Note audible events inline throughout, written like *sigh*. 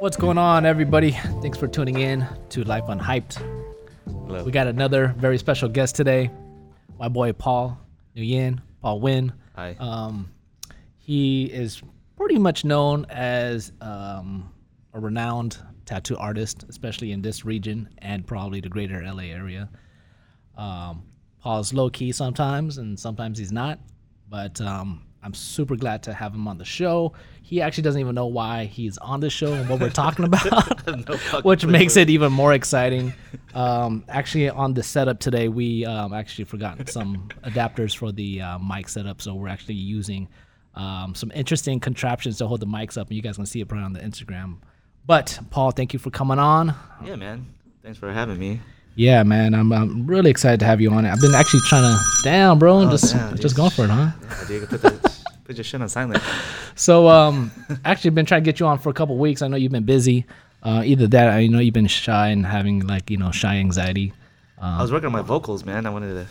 What's going on, everybody? Thanks for tuning in to Life Unhyped. Hello. We got another very special guest today, my boy Paul Nguyen, Paul Win. Hi. Um, he is pretty much known as um, a renowned tattoo artist, especially in this region and probably the greater LA area. Um, Paul's low key sometimes, and sometimes he's not. But um, I'm super glad to have him on the show. He actually doesn't even know why he's on the show and what we're talking *laughs* about, No which makes it even more exciting. Um, actually, on the setup today, we um, actually forgotten some *laughs* adapters for the uh, mic setup, so we're actually using um, some interesting contraptions to hold the mics up, and you guys can see it probably on the Instagram. But Paul, thank you for coming on. Yeah, man. Thanks for having me. Yeah, man, I'm, I'm really excited to have you on it. I've been actually trying to, damn, bro, just Oh, damn, just dude. going for it, huh? Yeah, dude, put, the, put your shit on silent. *laughs* So, um, actually, been trying to get you on for a couple weeks. I know you've been busy. Uh, either that, I know you've been shy and having like you know shy anxiety. I was working on my vocals, man. I wanted to.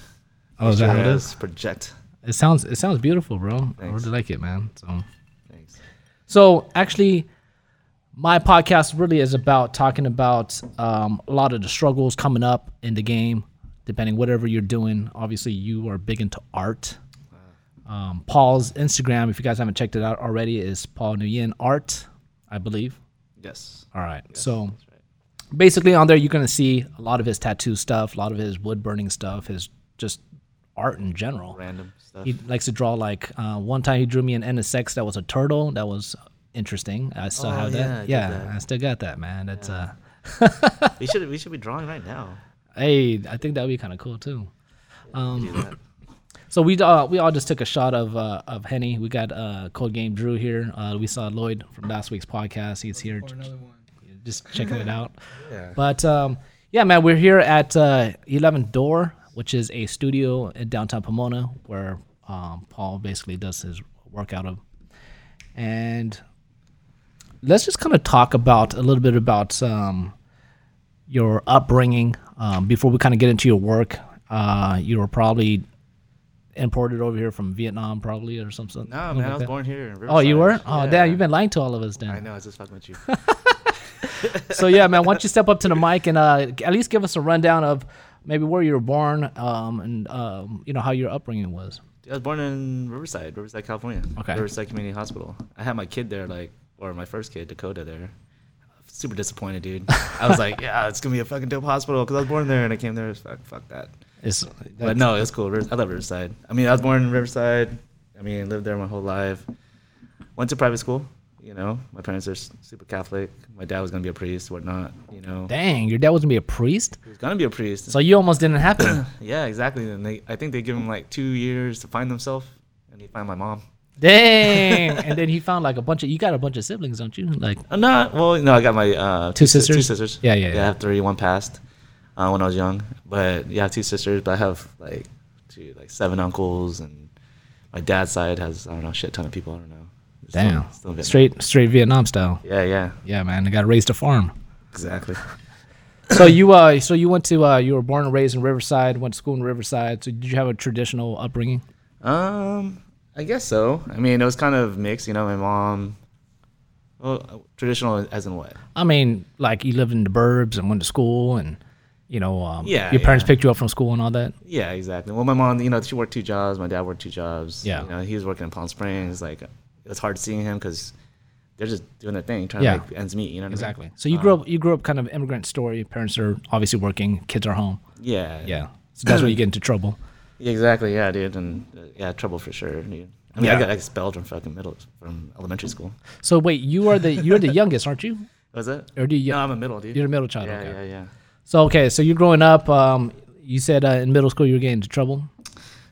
Oh, is that how it is? Project. It sounds it sounds beautiful, bro. I Thanks. really like it, man. So, Thanks. so actually, my podcast really is about talking about um, a lot of the struggles coming up in the game, depending whatever you're doing. Obviously, you are big into art. Um, Paul's Instagram, if you guys haven't checked it out already, is Paul Nguyen Art, I believe. Yes. All right. so right. basically on there you're going to see a lot of his tattoo stuff, a lot of his wood burning stuff, his just art in general. Random stuff. He likes to draw like uh, one time he drew me an NSX that was a turtle. That was interesting. I still Oh, have yeah, that. Yeah, that. I still got that, man. That's uh we should we should be drawing right now. *laughs* hey, I think that would be kind of cool too. Um. So we uh, we all just took a shot of uh, of Henny. We got uh, Cold Game Drew here. Uh, we saw Lloyd from last week's podcast. He's here, just checking it out. *laughs* Yeah. But um, yeah, man, we're here at uh, 11th Door, which is a studio in downtown Pomona where um, Paul basically does his work out of. And let's just kind of talk about a little bit about um, your upbringing um, before we kind of get into your work. Uh, you were probably imported over here from Vietnam, probably, or something. No, man. like I was that. born here. In Oh, you were? Oh, Yeah. damn, you've been lying to all of us then I know. I was just fucking with you. *laughs* *laughs* so yeah, man, why don't you step up to the mic and uh, at least give us a rundown of maybe where you were born um, and um, you know how your upbringing was. I was born in Riverside, Riverside, California. Okay. Riverside Community Hospital. I had my kid there, like, or my first kid, Dakota, there. Super disappointed, dude. I was like, *laughs* yeah, it's gonna be a fucking dope hospital because I was born there and I came there. Fuck, fuck that. It's But no, it's cool. I love Riverside. I mean, I was born in Riverside. I mean, lived there my whole life. Went to private school. You know, my parents are super Catholic. My dad was gonna be a priest, whatnot. You know, dang, your dad was gonna be a priest, he was gonna be a priest. so you almost didn't happen. *coughs* yeah, exactly. And they, I think they give him like two years to find himself, and he found my mom. dang, *laughs* and then he found like a bunch of you got a bunch of siblings, don't you? Like Uh, not well, no, I got my uh, Two Two sisters? sisters. Yeah, yeah, yeah. yeah. I have three. One passed uh, when I was young, but yeah, two sisters. But I have like two, like seven uncles, and my dad's side has I don't know, a shit ton of people. I don't know. Still- damn, still Vietnam. straight straight Vietnam style. Yeah, yeah, Yeah, man, I got raised a farm. exactly. *coughs* so you uh, so you went to uh, you were born and raised in Riverside, went to school in Riverside. So did you have a traditional upbringing? Um, I guess so. I mean, it was kind of mixed. You know, my mom. Well, traditional as in what? I mean, like you lived in the burbs and went to school, and you know, um, Yeah, your parents yeah. picked you up from school and all that. Yeah, exactly. Well, my mom, you know, she worked two jobs. My dad worked two jobs. Yeah. You know, he was working in Palm Springs. Like, it's hard seeing him because they're just doing their thing, trying Yeah. to make ends meet. You know what Exactly. I mean? So you grew up, you grew up kind of immigrant story. Parents are obviously working, kids are home. Yeah. Yeah. So that's where you *clears throat* get into trouble. Yeah, exactly. Yeah, dude. And uh, yeah, trouble for sure, dude. I mean, Yeah. I got expelled from fucking middle, from elementary school. So wait, you are the you're the *laughs* youngest, aren't you? Was it? Or do you? No, I'm a middle, dude. You're a middle child. yeah, okay. yeah, yeah. So okay, so you're growing up. Um, you said uh, in middle school you were getting into trouble,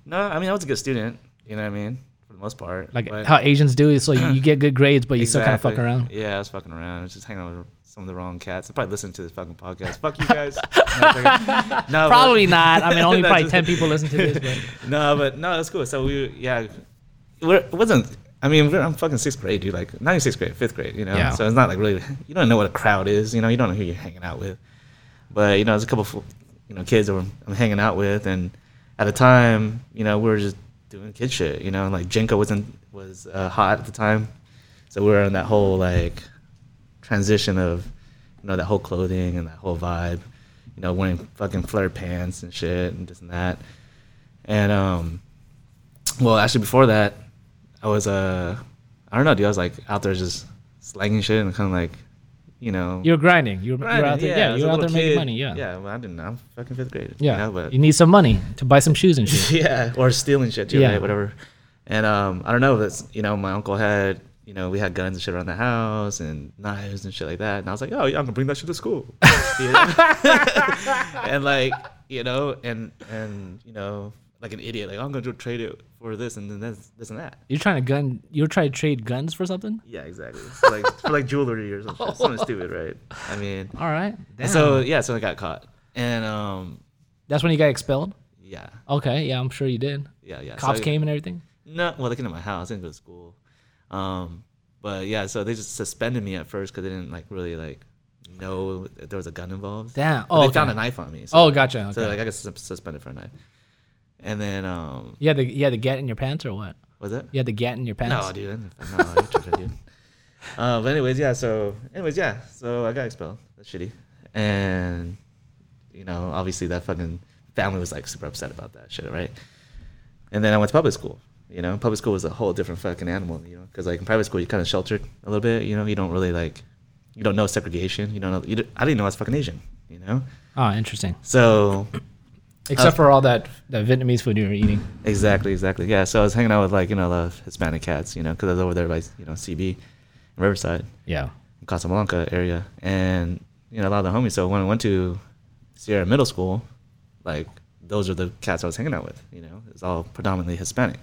No, I mean, I was a good student. You know what I mean? For the most part. like but- how Asians do. So you, you get good grades, but you still kind of fuck around. Yeah, I was fucking around. I was just hanging out with some of the wrong cats. I probably listened to this fucking podcast. Fuck you guys. no, *laughs* no, but- Probably *laughs* not. I mean, only *laughs* probably just- ten people listen to this. But no, but no, that's cool. So we, yeah, we're, it wasn't. I mean, we're, I'm fucking sixth grade, dude. Like not even sixth grade, fifth grade. You know, Yeah. so it's not like really. You don't know what a crowd is. You know, you don't know who you're hanging out with. But you know, there's a couple, of, you know, kids that I'm hanging out with, and at the time, you know, we were just doing kid shit. You know, like JNCO wasn't was uh, hot at the time, so we were on that whole like transition of you know that whole clothing and that whole vibe. You know, wearing fucking flared pants and shit and this and that. And um, well, actually before that, I was uh, I don't know, dude. I was like out there just slanging shit and kind of like, you know, You're grinding. You're, you're out there. Yeah, was you're out there little making kid. money. Yeah. Yeah, well, I didn't know. I'm fucking fifth grade. Yeah. You know, but you need some money to buy some shoes and shit. *laughs* yeah, or stealing shit too, Yeah. right? Whatever. And um, I don't know. That's you know, my uncle had you know we had guns and shit around the house and knives and shit like that. And I was like, oh yeah, I'm gonna bring that shit to school. *laughs* *laughs* And like you know, and and you know, like an idiot, like I'm gonna go trade it for this and then this, this and that. You're trying to gun. You're trying to trade guns for something. Yeah, exactly. So like for like jewelry or something, something *laughs* stupid, right? I mean, All right. and so yeah, so I got caught, and um, that's when you got expelled. yeah, Okay. Yeah, I'm sure you did. yeah, yeah. Cops so, came and everything. No, well, they came to my house. I didn't go to school. Um, but yeah, so they just suspended me at first because they didn't like really like know there was a gun involved. Damn. But Oh, they okay. found a knife on me. So, Oh, gotcha. So like I got suspended for a knife. And then um, you had the you had the get in your pants or what? was it? You had the get in your pants. No, dude. No, you tripping, dude. *laughs* Uh, but anyways, yeah. So anyways, yeah. So I got expelled. That's shitty. And you know, obviously that fucking family was like super upset about that shit, right? And then I went to public school. You know, public school was a whole different fucking animal. You know, because like in private school, you kind of sheltered a little bit. You know, you don't really like, you don't know segregation. You don't know. You don't, I didn't know I was fucking Asian. You know, Oh, interesting. so Except for all that that Vietnamese food you were eating. Exactly, exactly. Yeah, so I was hanging out with like you know the Hispanic cats, you know, because I was over there by you know CB, Riverside, Yeah. in Casablanca area, and you know a lot of the homies. So when I went to Sierra Middle School, like those are the cats I was hanging out with. You know, it's all predominantly Hispanic,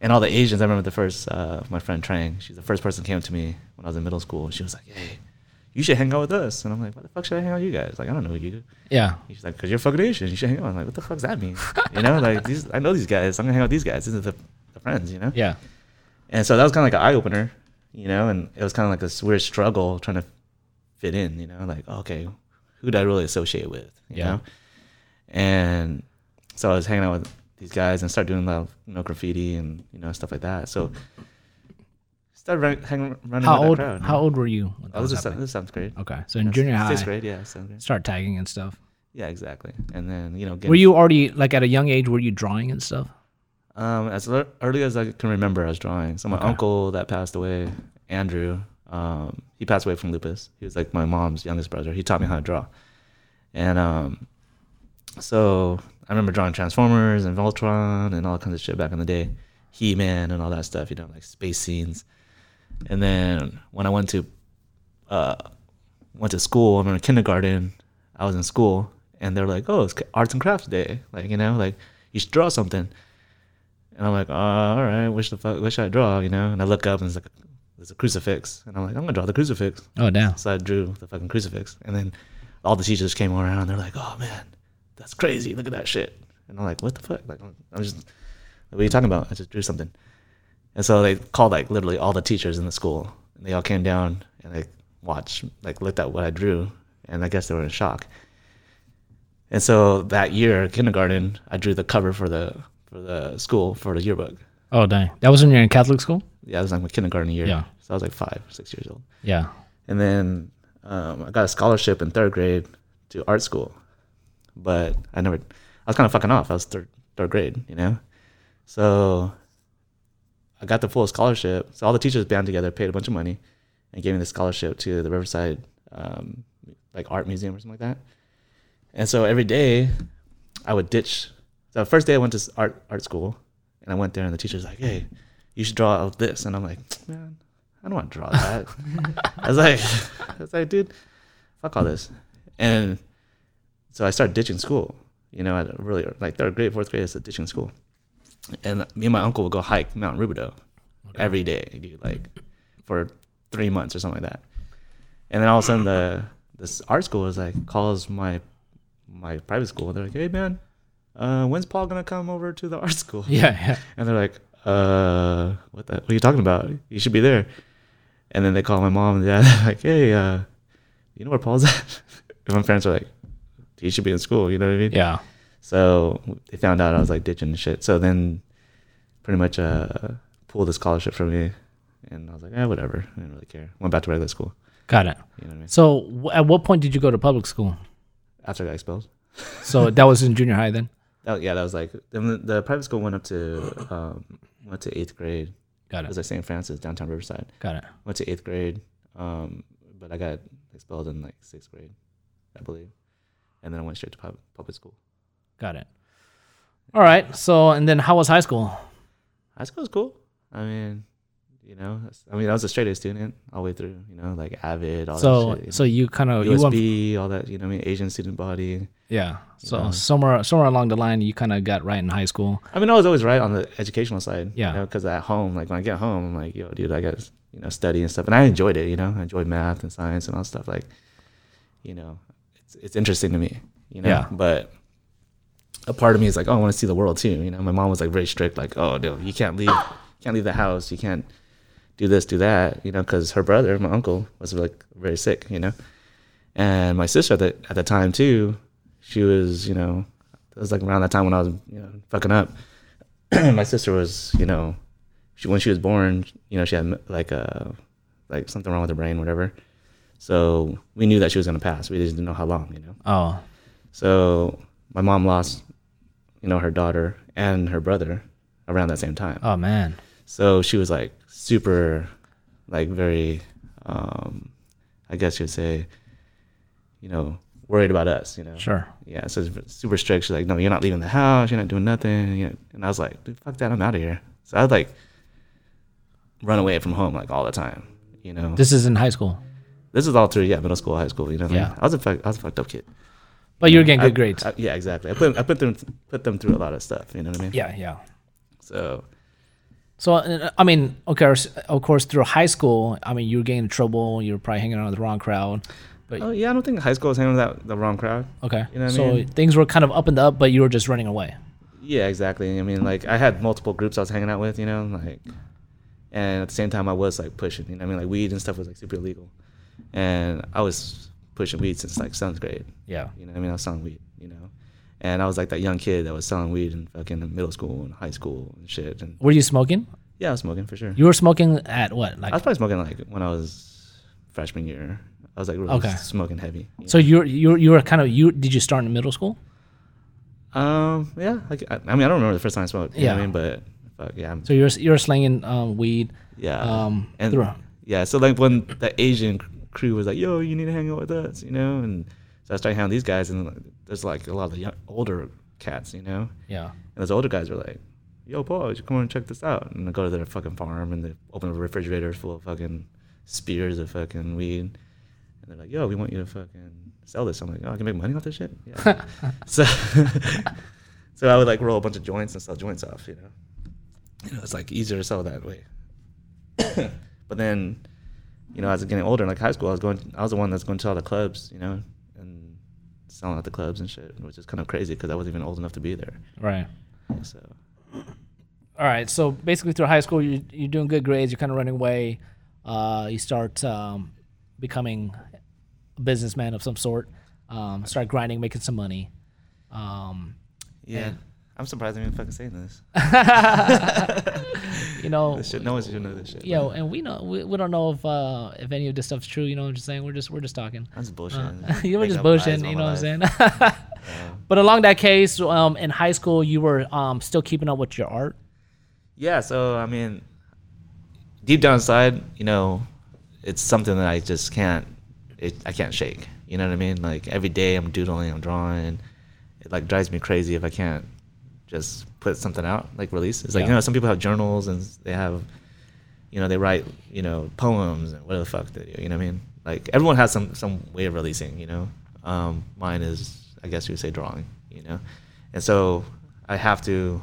and all the Asians. I remember the first uh, my friend Trang. She's the first person came to me when I was in middle school. She was like, "Hey, you should hang out with us," and I'm like, "What the fuck should I hang out with you guys? Like I don't know you." Do. Yeah. He's like, "Cause you're fucking Asian. You should hang out." I'm like, "What the fuck does that mean?" You know, like these. I know these guys. I'm gonna hang out with these guys. These are the, the friends. You know. Yeah. And so that was kind of like an eye opener, you know, and it was kind of like this weird struggle trying to fit in, you know, like, okay, who do I really associate with, you Yeah. know? And so I was hanging out with these guys and started doing a lot of, you know, graffiti and, you know, stuff like that. So started run, hanging, running How old? crowd. How old were you? I was was just this seventh grade. Okay, so in Yeah, junior high, Sixth grade, yeah, seventh grade. start tagging and stuff. Yeah, exactly. And then, you know, getting, Were you already like at a young age? Were you drawing and stuff? Um, as ear- early as I can remember, I was drawing. So my Okay. uncle that passed away, Andrew, um, he passed away from lupus. He was like my mom's youngest brother. He taught me how to draw, and um, so I remember drawing Transformers and Voltron and all kinds of shit back in the day, He Man and all that stuff. You know, like space scenes. And then when I went to uh, went to school, I remember kindergarten. I was in school, and they're like, "Oh, it's arts and crafts day. Like, you know, like you should draw something." And I'm like, uh, all right, which the fuck, what should I draw? You know? And I look up and it's like, there's a crucifix. And I'm like, I'm gonna draw the crucifix. Oh damn. So I drew the fucking crucifix. And then all the teachers came around. And They're like, oh man, that's crazy. Look at that shit. And I'm like, what the fuck? Like, I'm I'm just, what are you talking about? I just drew something. And so they called like literally all the teachers in the school. And they all came down and like watched, like looked at what I drew. And I guess they were in shock. And so that year, kindergarten, I drew the cover for the for the school for the yearbook. Oh dang. That was when you're in Catholic school. Yeah, it was like my kindergarten year. Yeah. So I was like five, six years old. Yeah. And then um, I got a scholarship in third grade to art school, but I never. I was kind of fucking off. I was third third grade, you know. So I got the full scholarship. So all the teachers band together, paid a bunch of money, and gave me the scholarship to the Riverside, um, like art museum or something like that. And so every day, I would ditch. So the first day I went to art art school, and I went there, and the teacher's like, "Hey, you should draw this," and I'm like, "Man, I don't want to draw that." *laughs* I was like, *laughs* I was like, dude, fuck all this. And so I started ditching school. You know, at a really like third grade, fourth grade, I started ditching school. And me and my uncle would go hike Mount Rubidoux every day, dude, like for three months or something like that. And then all of a sudden, the this art school is like calls my my private school. They're like, hey man, uh, when's Paul gonna come over to the art school? *laughs* Yeah. Yeah. And they're like, uh, what the, what are you talking about? You should be there. And then they call my mom and dad, *laughs* like, hey, uh, you know where Paul's at? *laughs* and my parents are like, he should be in school, you know what I mean? Yeah. So they found out I was like ditching and shit. So then pretty much uh, pulled the scholarship from me. And I was like, eh, whatever. I didn't really care. Went back to regular school. Got it. You know what I mean? So w- at what point did you go to public school? After I got expelled. So *laughs* that was in junior high then. That, yeah, that was like the, the private school went up to um, went to eighth grade. Got It was it. like St. Francis downtown Riverside. Got it. Went to eighth grade, um, but I got expelled in like sixth grade, I believe, and then I went straight to pub- public school. Got it. All right. So and then how was high school? High school was cool. I mean, you know, I mean, I was a straight A student all the way through. You know, like AVID, all So that shit. so you kind of you you know, all that. You know, I mean, Asian student body. yeah. So Yeah. somewhere somewhere along the line you kind of got right in high school. I mean, I was always right on the educational side. Yeah. You know, because at home, like when I get home, I'm like, yo, dude, I got you know, study and stuff. And I enjoyed it, you know, I enjoyed math and science and all stuff. Like, you know, it's, it's interesting to me, you know, Yeah. but a part of me is like, oh, I want to see the world too. You know, my mom was like very strict, like, oh, no, you can't leave, you can't leave the house. You can't do this, do that, you know, because her brother, my uncle, was like very sick, you know, and my sister at the, at the time too, she was, you know, it was like around that time when I was, you know, fucking up. *clears throat* my sister was, you know, she, when she was born, you know, she had like a, like something wrong with her brain, whatever. So we knew that she was gonna pass. We just didn't know how long, you know. Oh. So my mom lost, you know, her daughter and her brother around that same time. Oh man. So she was like super, like very, um, I guess you'd say, you know, worried about us, you know. Sure. Yeah, so super strict. She's like, no, you're not leaving the house. You're not doing nothing. You know, and I was like, dude, fuck that. I'm out of here. So I'd like run away from home like all the time. You know, this, is in high school. This is all through yeah, middle school, high school. You know, Yeah. I was a fuck, I was a fucked up kid. But you're getting I- good grades. I- yeah, exactly. I put I put them put them through a lot of stuff. You know what I mean? yeah, yeah. So So uh, I mean, okay, of course- through high school, I mean, you were getting in trouble. You were probably hanging out with the wrong crowd. But oh yeah, I don't think high school was hanging with the wrong crowd. okay, You know what I so mean? things were kind of up and up, but you were just running away. Yeah, exactly. I mean, like I had multiple groups I was hanging out with, you know, like, and at the same time I was like pushing. You know, what I mean, like weed and stuff was like super illegal, and I was pushing weed since like seventh grade. Yeah. You know, what I mean, I was selling weed. You know, and I was like that young kid that was selling weed in fucking middle school and high school and shit. And Were you smoking? yeah, I was smoking for sure. You were smoking at what? Like I was probably smoking like when I was freshman year. I was like really Okay. smoking heavy. you so you you you were kind of you did you start in middle school? Um, yeah. Like, I, I mean, I don't remember the first time I smoked. You know what Yeah. I mean, but fuck yeah, I'm, So you're you were slinging um, weed. yeah. Um, and through- yeah, so like when the Asian crew was like, "Yo, you need to hang out with us," you know, and so I started hanging out with these guys, and there's like a lot of the young, older cats, you know, Yeah. and those older guys were like, "Yo, Paul, you come on and check this out," and I go to their fucking farm and they open a refrigerator full of fucking spears of fucking weed, and they're like, "Yo, we want you to fucking sell this." I'm like, "Oh, I can make money off this shit." Yeah. *laughs* so, *laughs* so I would like roll a bunch of joints and sell joints off, you know. You know, it's like easier to sell that way. *coughs* but then, you know, as I was getting older, like high school, I was going. I was the one that's going to all the clubs, you know, and selling at the clubs and shit, which is kind of crazy because I wasn't even old enough to be there. Right. So All right. So basically, through high school, you you're doing good grades. You're kind of running away. Uh, you start um, becoming a businessman of some sort. Um, start grinding, making some money. Um, yeah, And- I'm surprised I'm even fucking saying this. *laughs* you know, shit, no one should know this shit. yo, and we know we, we don't know if uh, if any of this stuff's true. You know, what I'm just saying we're just we're just talking. I'm just bullshit. Uh, *laughs* you were just bullshitting. You know what I'm saying? *laughs* Yeah. but along that case, um, in high school, you were um, still keeping up with your art. Yeah, so I mean, deep down inside, you know, it's something that I just can't, it, I can't shake. You know what I mean? Like every day I'm doodling, I'm drawing. It like drives me crazy if I can't just put something out, like release. It's like Yeah. you know, some people have journals and they have, you know, they write, you know, poems and whatever the fuck they do. You know what I mean? Like everyone has some some way of releasing. You know, um, mine is, I guess you would say, drawing. You know, and so I have to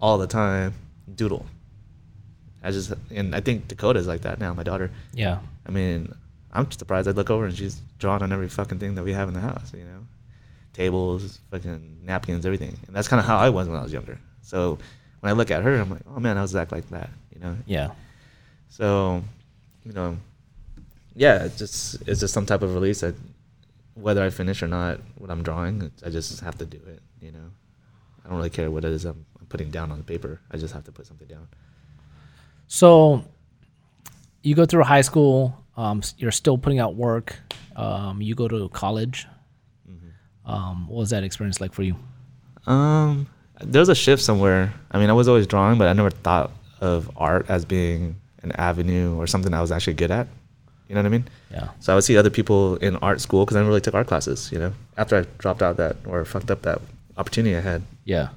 all the time doodle. I just and I think Dakota's like that now. My daughter. Yeah. I mean, I'm surprised. I look over and she's drawing on every fucking thing that we have in the house. You know, tables, fucking napkins, everything. And that's kind of how I was when I was younger. So when I look at her, I'm like, oh man, I was act like that. You know. Yeah. So, you know, yeah, it's just it's just some type of release that whether I finish or not what I'm drawing, I just have to do it. You know, I don't really care what it is I'm, I'm putting down on the paper. I just have to put something down. So you go through high school. um, you're still putting out work. Um, you go to college. Um, what was that experience like for you? Um, there was a shift somewhere. I mean, I was always drawing, but I never thought of art as being an avenue or something I was actually good at. You know what I mean? Yeah. So I would see other people in art school because I never really took art classes. You know, after I dropped out that or fucked up that opportunity I had, Yeah.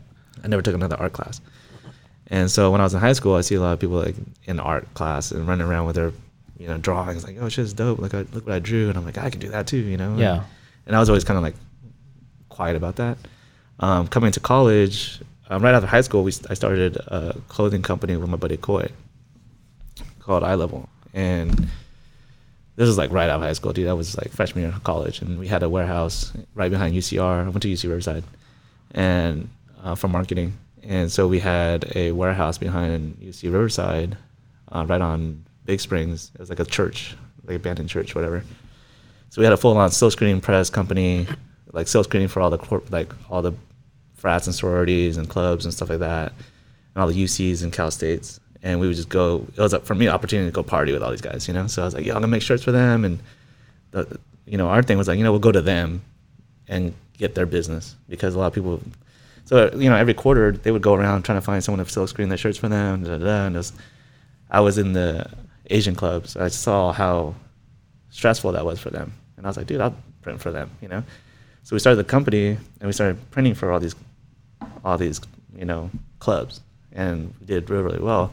I never took another art class. And so when I was in high school, I see a lot of people like in art class and running around with their, you know, drawings like, oh, shit's dope. Like, I, look what I drew, and I'm like, I can do that too. You know? Yeah. And I was always kind of like quiet about that. Um, coming to college, um, right after high school, we I started a clothing company with my buddy Coy called Eye Level, and this was like right out of high school, dude. That was like freshman year of college, and we had a warehouse right behind UCR. I went to UC Riverside, and uh, for marketing, and so we had a warehouse behind UC Riverside, uh, right on Big Springs. It was like a church, like abandoned church, whatever. So we had a full-on silk screening press company, like silk screening for all the corp- like all the frats and sororities and clubs and stuff like that, and all the UCs and Cal States. And we would just go. It was for me an opportunity to go party with all these guys, you know. So I was like, yeah, I'm gonna make shirts for them, and the, you know, our thing was like, you know, we'll go to them and get their business because a lot of people. So you know, every quarter they would go around trying to find someone to silk screen their shirts for them. Da, da, da, and was, I was in the Asian clubs. so I saw how stressful that was for them, and I was like, dude, I'll print for them, you know. So we started the company and we started printing for all these, all these, you know, clubs, and we did really really well.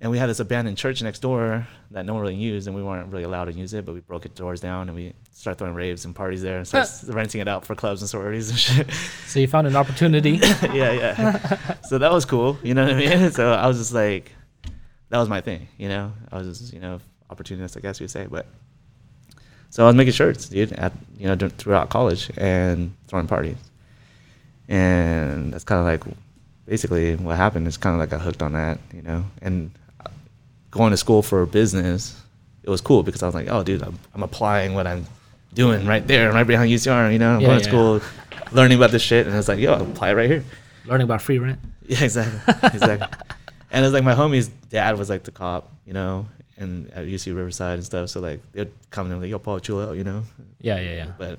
And we had this abandoned church next door that no one really used, and we weren't really allowed to use it. But we broke its doors down, and we started throwing raves and parties there, and started renting it out for clubs and sororities and *laughs* shit. So you found an opportunity. *laughs* yeah, yeah. *laughs* so that was cool. You know what I mean? So I was just like, that was my thing. You know, I was just you know opportunist, I guess you'd say. But so I was making shirts, dude, at you know throughout college and throwing parties, and that's kind of like basically what happened. Is kind of like I hooked on that, you know, and going to school for business. It was cool because I was like, oh, dude, I'm, I'm applying what I'm doing right there, right behind UCR. You know, I'm Yeah, going to school, learning about this shit, and it's like, yo, apply it right here. Learning about free rent. *laughs* Yeah, exactly, exactly. *laughs* and it's like my homie's dad was like the cop, you know, and at UC Riverside and stuff. So like they'd come and like, yo, Paul, chill out, you know. Yeah, yeah, yeah. But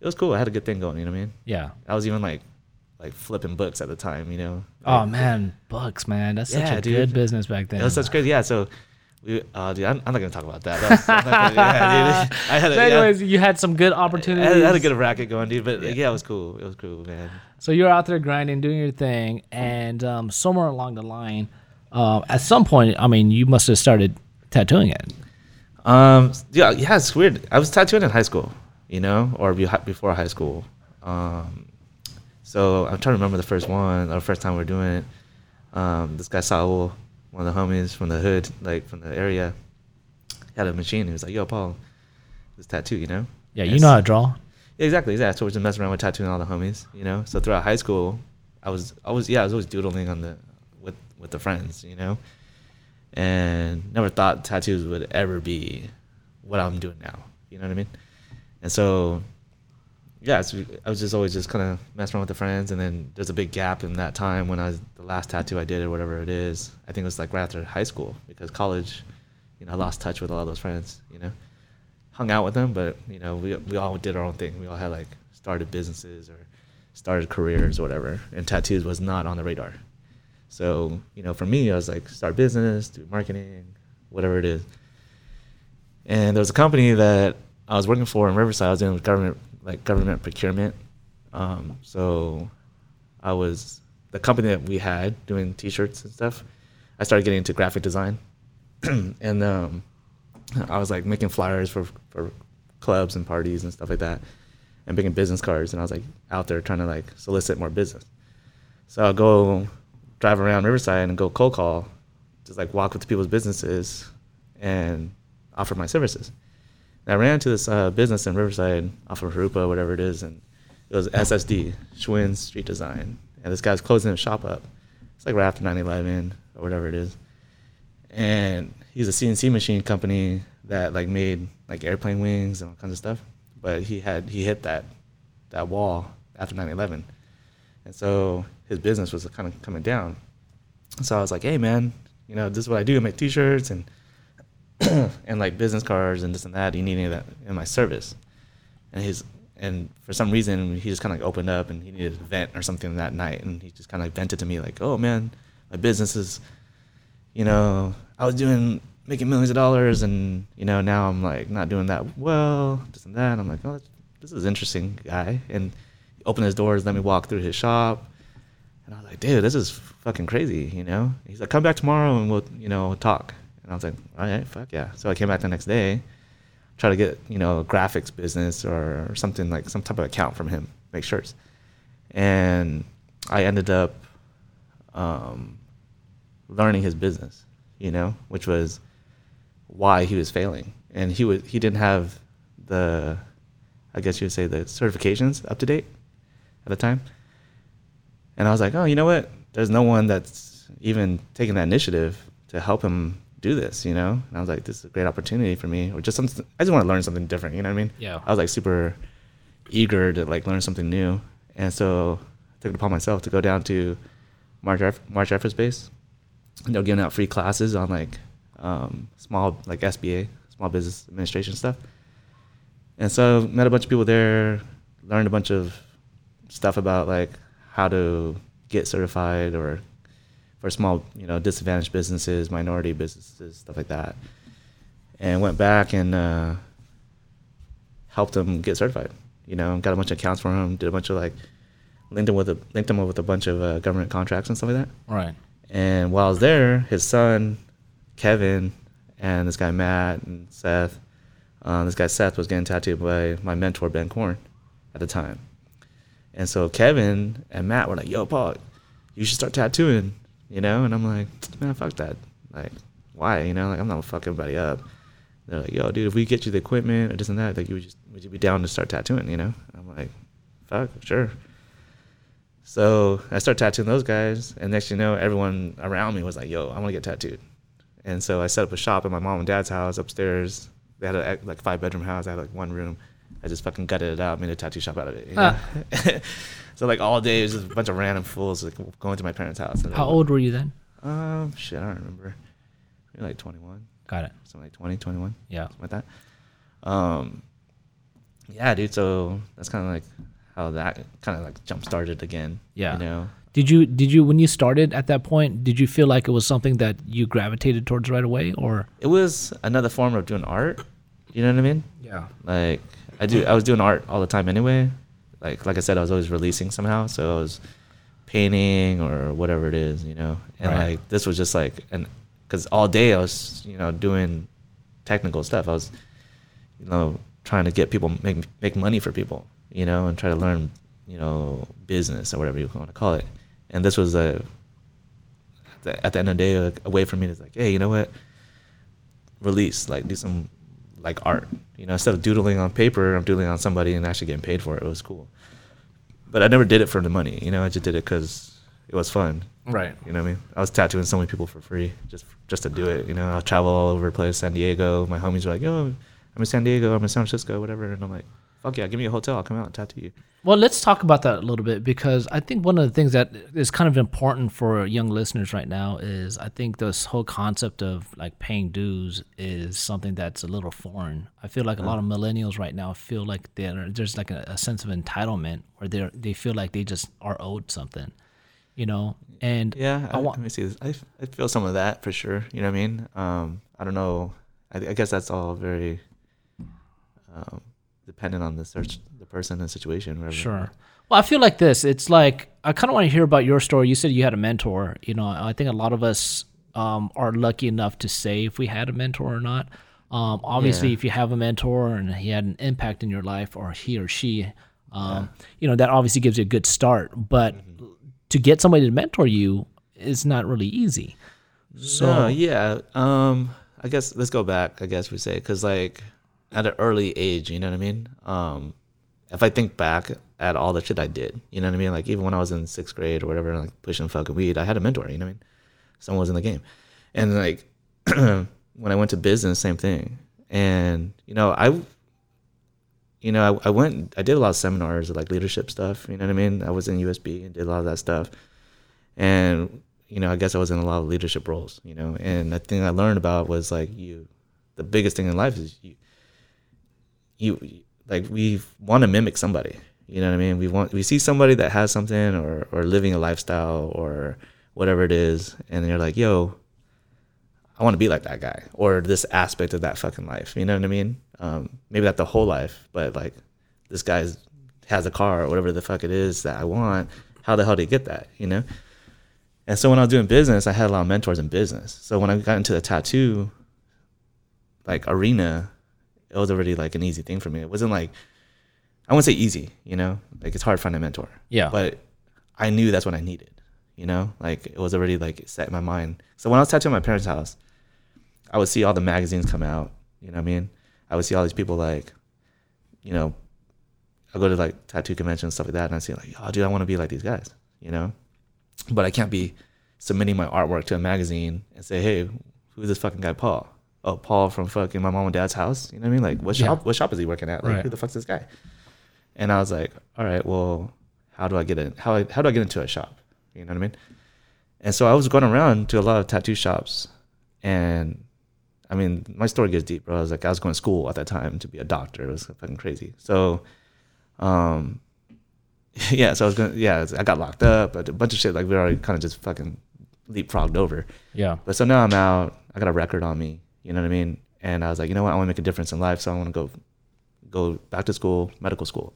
it was cool. I had a good thing going. You know what I mean? Yeah. I was even like like flipping books at the time. You know. Oh Like, man, books, man. That's such Yeah, a dude. good business back then. It was such crazy. Yeah. So. We, uh, dude, I'm, I'm not gonna talk about that. That's, I'm not gonna- yeah. I had a, *laughs* So yeah, anyways, you had some good I opportunities. had, I had a good racket going, dude. But yeah. it was cool. It was cool, man. So you're out there grinding, doing your thing, and um, somewhere along the line, uh, at some point, I mean, you must have started tattooing it. Um, yeah, yeah, it's weird. I was tattooing in high school, you know, or be- before high school. Um, so I'm trying to remember the first one, or the first time we were doing it. Um, this guy Saul, one of the homies from the hood, like from the area, had a machine. He was like, "Yo, Paul, this tattoo, you know?" Yeah, And you know how to draw. yeah, exactly. Yeah, so we're just messing around with tattooing all the homies, you know. So throughout high school, I was, I was, yeah, I was always doodling on the with the friends, you know, and never thought tattoos would ever be what I'm doing now. You know what I mean? And so, yeah, so I was just always just kind of messing around with the friends, and then there's a big gap in that time when I was the last tattoo I did or whatever it is. I think it was like right after high school because college, you know, I lost touch with a lot of those friends, you know hung out with them, but you know, we we all did our own thing. We all had like started businesses or started careers or whatever, and tattoos was not on the radar. So you know, for me, I was like, start business, do marketing, whatever it is. And there was a company that I was working for in Riverside. I was doing government like government procurement. Um, so I was the company that we had doing T-shirts and stuff. I started getting into graphic design, *clears throat* and um, I was like making flyers for for clubs and parties and stuff like that, and making business cards. And I was like out there trying to like solicit more business. So I'll go drive around Riverside and go cold call, just like walk with people's businesses and offer my services. And I ran into this uh, business in Riverside off of Jurupa, whatever it is, and it was SSD, Schwinn Street Design. And this guy's closing his shop up. It's like right after 9 11 or whatever it is and he's a CNC machine company that like made like airplane wings and all kinds of stuff. But he had he hit that that wall after 9/11, and so his business was kind of coming down. So I was like, hey man, you know this is what I do. I make T-shirts and *clears throat* and like business cards and this and that. Do you need any of that in my service? And he's and for some reason he just kind of like opened up and he needed a vent or something that night, and he just kind of like vented to me like, "Oh man, my business is, you know, I was doing making millions of dollars, and you know now I'm like not doing that well, this and that." And I'm like, "Oh, this is interesting, guy," and he opened his doors, let me walk through his shop. And I was like, dude, this is fucking crazy, you know? He's like, come back tomorrow and we'll, you know, talk. And I was like, all right, fuck yeah. So I came back the next day, try to get, you know, a graphics business or, or something like some type of account from him, make shirts. And I ended up um, learning his business, you know, which was why he was failing. And he was he didn't have the I guess you would say the certifications up to date at the time. And I was like, oh, you know what? There's no one that's even taking that initiative to help him do this, you know? And I was like, this is a great opportunity for me, or just something. I just want to learn something different, you know what I mean? Yeah. I was like super eager to like learn something new, and so I took it upon myself to go down to March March Force Base, and they were giving out free classes on like um, small like SBA, small business administration stuff. And so met a bunch of people there, learned a bunch of stuff about like how to get certified or for small, you know, disadvantaged businesses, minority businesses, stuff like that. And went back and uh, helped them get certified. You know, got a bunch of accounts for them, did a bunch of like linked them with a linked them up with a bunch of uh, government contracts and stuff like that. Right. And while I was there, his son, Kevin, and this guy Matt and Seth, um, this guy Seth was getting tattooed by my mentor Ben Korn at the time. And so Kevin and Matt were like, "Yo, Paul, you should start tattooing," you know. And I'm like, "Man, fuck that. Like, why? You know, like I'm not gonna fuck everybody up." They're like, "Yo, dude, if we get you the equipment or this and that, like, you would just would you be down to start tattooing?" You know. I'm like, "Fuck, sure." So I started tattooing those guys, and next you know, everyone around me was like, "Yo, I want to get tattooed." And so I set up a shop at my mom and dad's house upstairs. They had a like five bedroom house. I had like one room. I just fucking gutted it out, made a tattoo shop out of it. You know? *laughs* so like all day it was just a bunch of random fools like going to my parents' house. And How old were you then? Um, shit, I don't remember. Maybe like 21, Got it. something like 20, 21, Yeah. something like that. Um, yeah, dude. So that's kind of like how that kind of like jump started again. Yeah. You know. Did you did you when you started at that point? Did you feel like it was something that you gravitated towards right away, or? It was another form of doing art. You know what I mean? Yeah. Like I do, I was doing art all the time anyway. Like like I said, I was always releasing somehow. So I was painting or whatever it is, you know. And Right. like this was just like, and because all day I was, you know, doing technical stuff. I was, you know, trying to get people make make money for people, you know, and try to learn, you know, business or whatever you want to call it. And this was a at the, at the end of the day, a, a way for me to like, hey, you know what? Release, like, do some like art. You know, instead of doodling on paper, I'm doodling on somebody and actually getting paid for it. It was cool. But I never did it for the money. You know, I just did it because it was fun. Right. You know what I mean? I was tattooing so many people for free just just to do it. You know, I'll travel all over the place, San Diego. My homies are like, yo, I'm in San Diego, I'm in San Francisco, whatever. And I'm like, fuck yeah, give me a hotel. I'll come out and tattoo you. Well, let's talk about that a little bit because I think one of the things that is kind of important for young listeners right now is I think this whole concept of like paying dues is something that's a little foreign. I feel like a lot of millennials right now feel like they're, there's like a, a sense of entitlement where they they feel like they just are owed something, you know. And Yeah, I, I want let me see. This. I, I feel some of that for sure. You know what I mean? Um, I don't know. I, I guess that's all very um, dependent on the search, the person and situation. Whatever. Sure. Well, I feel like this. It's like I kind of want to hear about your story. You said you had a mentor. You know, I think a lot of us um, are lucky enough to say if we had a mentor or not. Um, obviously, Yeah. if you have a mentor and he had an impact in your life, or he or she, um, you know, that obviously gives you a good start. But to get somebody to mentor you is not really easy. So No, yeah. Um, I guess let's go back. I guess we say because like at an early age, you know what I mean. Um, if I think back at all the shit I did, you know what I mean. Like even when I was in sixth grade or whatever, like pushing fucking weed, I had a mentor. You know what I mean. Someone was in the game, and like *clears throat* when I went to business, same thing. And you know, I, you know, I, I went, I did a lot of seminars, like leadership stuff. You know what I mean. I was in USB and did a lot of that stuff, and you know, I guess I was in a lot of leadership roles, you know, and the thing I learned about was like you, the biggest thing in life is you, you like we want to mimic somebody. You know what I mean? We want we see somebody that has something or or living a lifestyle or whatever it is, and you're like, yo, I want to be like that guy or this aspect of that fucking life. You know what I mean? Um, maybe not the whole life, but like this guy has a car or whatever the fuck it is that I want. How the hell did he get that? You know? And so when I was doing business, I had a lot of mentors in business. So when I got into the tattoo like arena, it was already like an easy thing for me. It wasn't like I wouldn't say easy, you know, like it's hard to find a mentor. Yeah. But I knew that's what I needed, you know, like it was already like set in my mind. So when I was tattooing my parents' house, I would see all the magazines come out, you know what I mean? I would see all these people like, you know, I go to like tattoo conventions and stuff like that, and I see like, oh, dude, I want to be like these guys, you know, but I can't be submitting my artwork to a magazine and say, hey, who's this fucking guy, Paul? Oh, Paul from fucking my mom and dad's house. You know what I mean? Like, what Yeah. shop? What shop is he working at? Like, Right. who the fuck's this guy? And I was like, all right, well, how do I get in? How how do I get into a shop? You know what I mean? And so I was going around to a lot of tattoo shops, and I mean, my story gets deep, bro. I was like, I was going to school at that time to be a doctor. It was fucking crazy. So, um, *laughs* yeah, so I was going, to yeah, I got locked up, but a bunch of shit like we already kind of just fucking leapfrogged over. Yeah. But so now I'm out. I got a record on me. You know what I mean? And I was like, you know what? I want to make a difference in life, so I want to go, go back to school, medical school.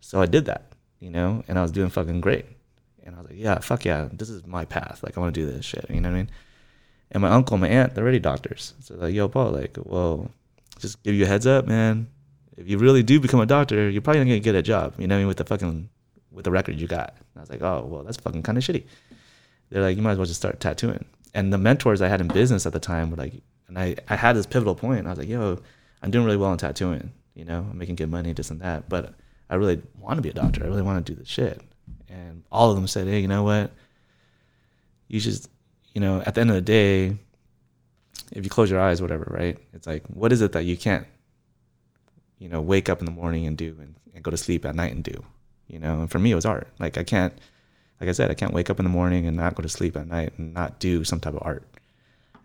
So I did that, you know, and I was doing fucking great. And I was like, yeah, fuck yeah, this is my path. Like I want to do this shit. You know what I mean? And my uncle, my aunt, they're already doctors. So like, yo, Paul, like, well, just give you a heads up, man. If you really do become a doctor, you're probably not gonna get a job. You know what I mean? With the fucking with the record you got. And I was like, oh, well, that's fucking kind of shitty. They're like, you might as well just start tattooing. And the mentors I had in business at the time were like, and I, I had this pivotal point. I was like, yo, I'm doing really well in tattooing. You know, I'm making good money, this and that. But I really want to be a doctor. I really want to do this shit. And all of them said, hey, you know what? You just, you know, at the end of the day, if you close your eyes, whatever, right? It's like, what is it that you can't, you know, wake up in the morning and do and, and go to sleep at night and do? You know, and for me, it was art. Like, I can't, like I said, I can't wake up in the morning and not go to sleep at night and not do some type of art.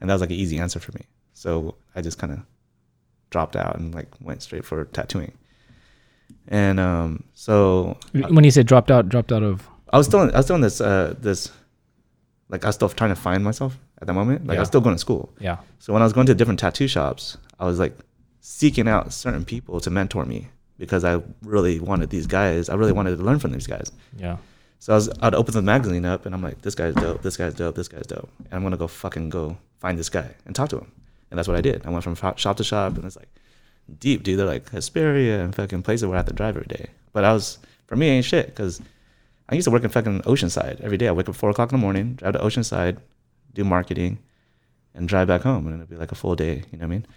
And that was like an easy answer for me. So I just kind of dropped out and like went straight for tattooing. And um, so When you said dropped out, dropped out of I was still I was still in this uh this like I was still trying to find myself at that moment. Like I was still going to school. yeah, So when I was going to different tattoo shops, I was like seeking out certain people to mentor me because I really wanted these guys. I really wanted to learn from these guys. yeah, So I was I'd open the magazine up and I'm like, this guy's dope, this guy's dope, this guy's dope. And I'm gonna go fucking go find this guy and talk to him. And that's what I did. I went from shop to shop and it's like deep, dude. They're like Hesperia and fucking places where I have to drive every day. But I was for me it ain't shit because I used to work in fucking Oceanside every day. I wake up four o'clock in the morning, drive to Oceanside, do marketing, and drive back home, and it'd be like a full day. You know what I mean?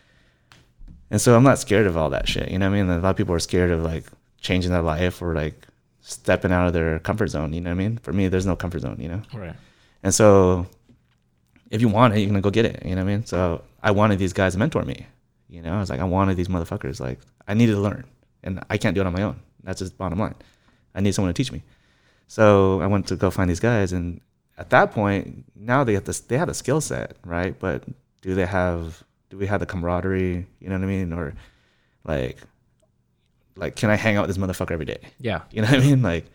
And so I'm not scared of all that shit. You know what I mean? A lot of people are scared of like changing their life or like stepping out of their comfort zone. You know what I mean? For me, there's no comfort zone. You know. right, And so if you want it, you're gonna go get it. You know what I mean? So I wanted these guys to mentor me. You know, I was like, I wanted these motherfuckers. Like, I needed to learn, and I can't do it on my own. That's just bottom line. I need someone to teach me. So I went to go find these guys, and at that point, now they have this. They had a skill set, right? But do they have? Do we have the camaraderie? You know what I mean? Or like, like, can I hang out with this motherfucker every day? yeah, You know what I mean? Like,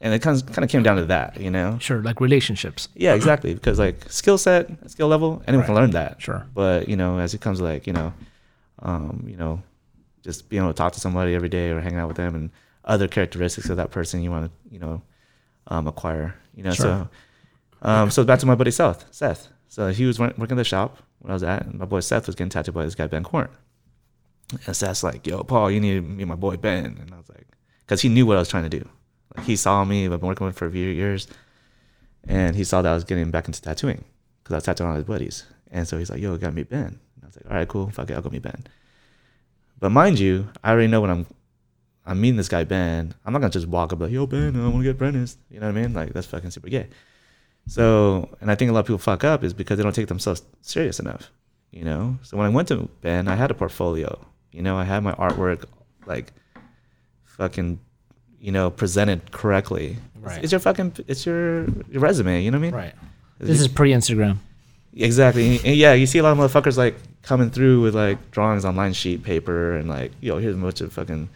and it kind of kind of came down to that. You know? sure, like relationships. Yeah, exactly. Because like skill set, skill level, anyone can learn that. Sure. But you know, as it comes to like you know, um, you know, just being able to talk to somebody every day or hanging out with them and other characteristics of that person you want to you know um, acquire. You know, Sure. so um, so back to my buddy Seth. Seth. So he was working at the shop when I was at, and my boy Seth was getting tattooed by this guy Ben Corn. And Seth's like, "Yo, Paul, you need to meet my boy Ben." And I was like, because he knew what I was trying to do. He saw me. I've been working with him for a few years and he saw that I was getting back into tattooing because I was tattooing all his buddies. And so he's like, "Yo, got me Ben." And I was like, "All right, cool. Fuck it, I'll go meet Ben." But mind you, I already know when I'm I'm meeting this guy Ben. I'm not gonna just walk up like, "Yo, Ben, I want to get apprenticed." You know what I mean? Like that's fucking super gay. So, and I think a lot of people fuck up is because they don't take themselves serious enough. You know. So when I went to Ben, I had a portfolio. You know, I had my artwork like fucking, you know, presented correctly. It's- Right. It's, your fucking, it's your, your resume. You know what I mean? Right. This is pre-Instagram. Exactly. And yeah, you see a lot of motherfuckers like coming through with like drawings on line sheet paper and like, yo, here's a bunch of fucking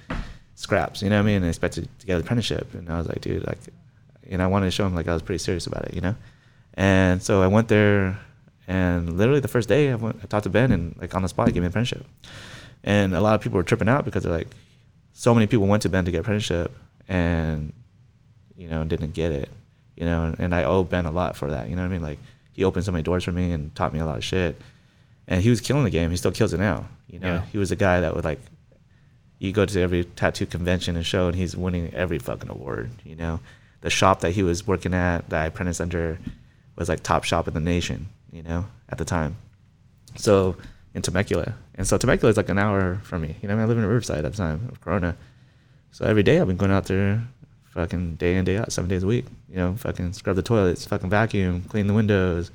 scraps, you know what I mean? And expected to get an apprenticeship. And I was like, dude, like, and I wanted to show him like I was pretty serious about it, you know? And so I went there and literally the first day I went, I talked to Ben and like on the spot, he gave me an apprenticeship. And a lot of people were tripping out because they're like, so many people went to Ben to get apprenticeship and, you know, didn't get it, you know? And, and I owe Ben a lot for that, you know what I mean? Like, he opened so many doors for me and taught me a lot of shit. And he was killing the game. He still kills it now. You know, Yeah. he was a guy that would like, you go to every tattoo convention and show, and he's winning every fucking award. You know, the shop that he was working at, that I apprenticed under, was like top shop in the nation. You know, at the time. So in Temecula, and so Temecula is like an hour from me. You know, I, mean, I live in Riverside at the time of Corona. So every day I've been going out there, fucking day in day out, seven days a week. You know, fucking scrub the toilets, fucking vacuum, clean the windows.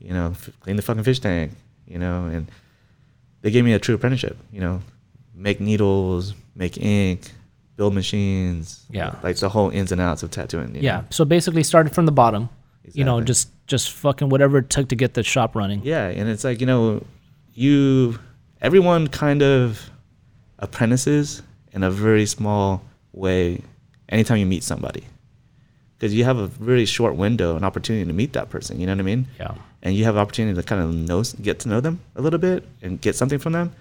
You know, f- clean the fucking fish tank. You know, and they gave me a true apprenticeship. You know, make needles, make ink, build machines. Yeah. like the whole ins and outs of tattooing. you Yeah. know? So basically, started from the bottom. You know, just just fucking whatever it took to get the shop running. Yeah, and it's like you know, you everyone kind of apprentices in a very small way anytime you meet somebody. Because you have a really short window an opportunity to meet that person you know what i mean? Yeah. and you have opportunity to kind of know get to know them a little bit and get something from them.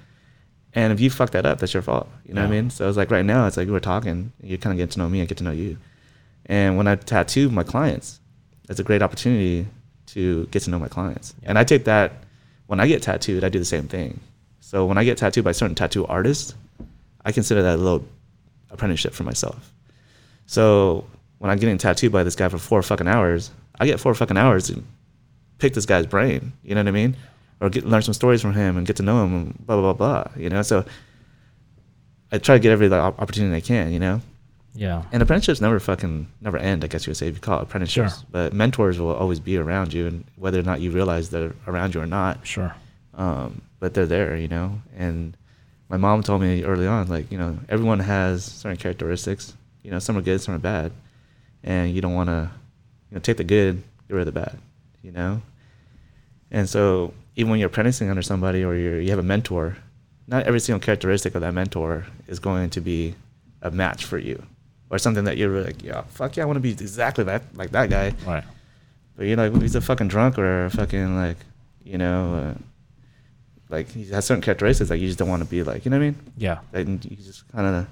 And if you fuck that up that's your fault you know what i mean? So it's like right now it's like we're talking you kind of get to know me i get to know you. And when i tattoo my clients it's a great opportunity to get to know my clients. And i take that when i get tattooed i do the same thing. So when i get tattooed by certain tattoo artists i consider that a little apprenticeship for myself so when I'm getting tattooed by this guy for four fucking hours, I get four fucking hours to pick this guy's brain. You know what I mean? Or get learn some stories from him and get to know him and blah blah blah blah. You know, so I try to get every like, opportunity I can. You know, Yeah. and apprenticeships never fucking never end. I guess you would say if you call it apprenticeships. Sure. But mentors will always be around you, and whether or not you realize they're around you or not, Sure. um, but they're there, you know. And my mom told me early on, like, you know, everyone has certain characteristics. You know, some are good, some are bad, and you don't want to, you know, take the good, get rid of the bad, you know. And so even when you're apprenticing under somebody or you're, you have a mentor, not every single characteristic of that mentor is going to be a match for you, or something that you're like, yeah, fuck yeah, I want to be exactly that like that guy. Right. But you're like, well, he's a fucking drunk or a fucking like, you know, uh, like he has certain characteristics like you just don't want to be like. You know what I mean? Yeah. And you just kind of,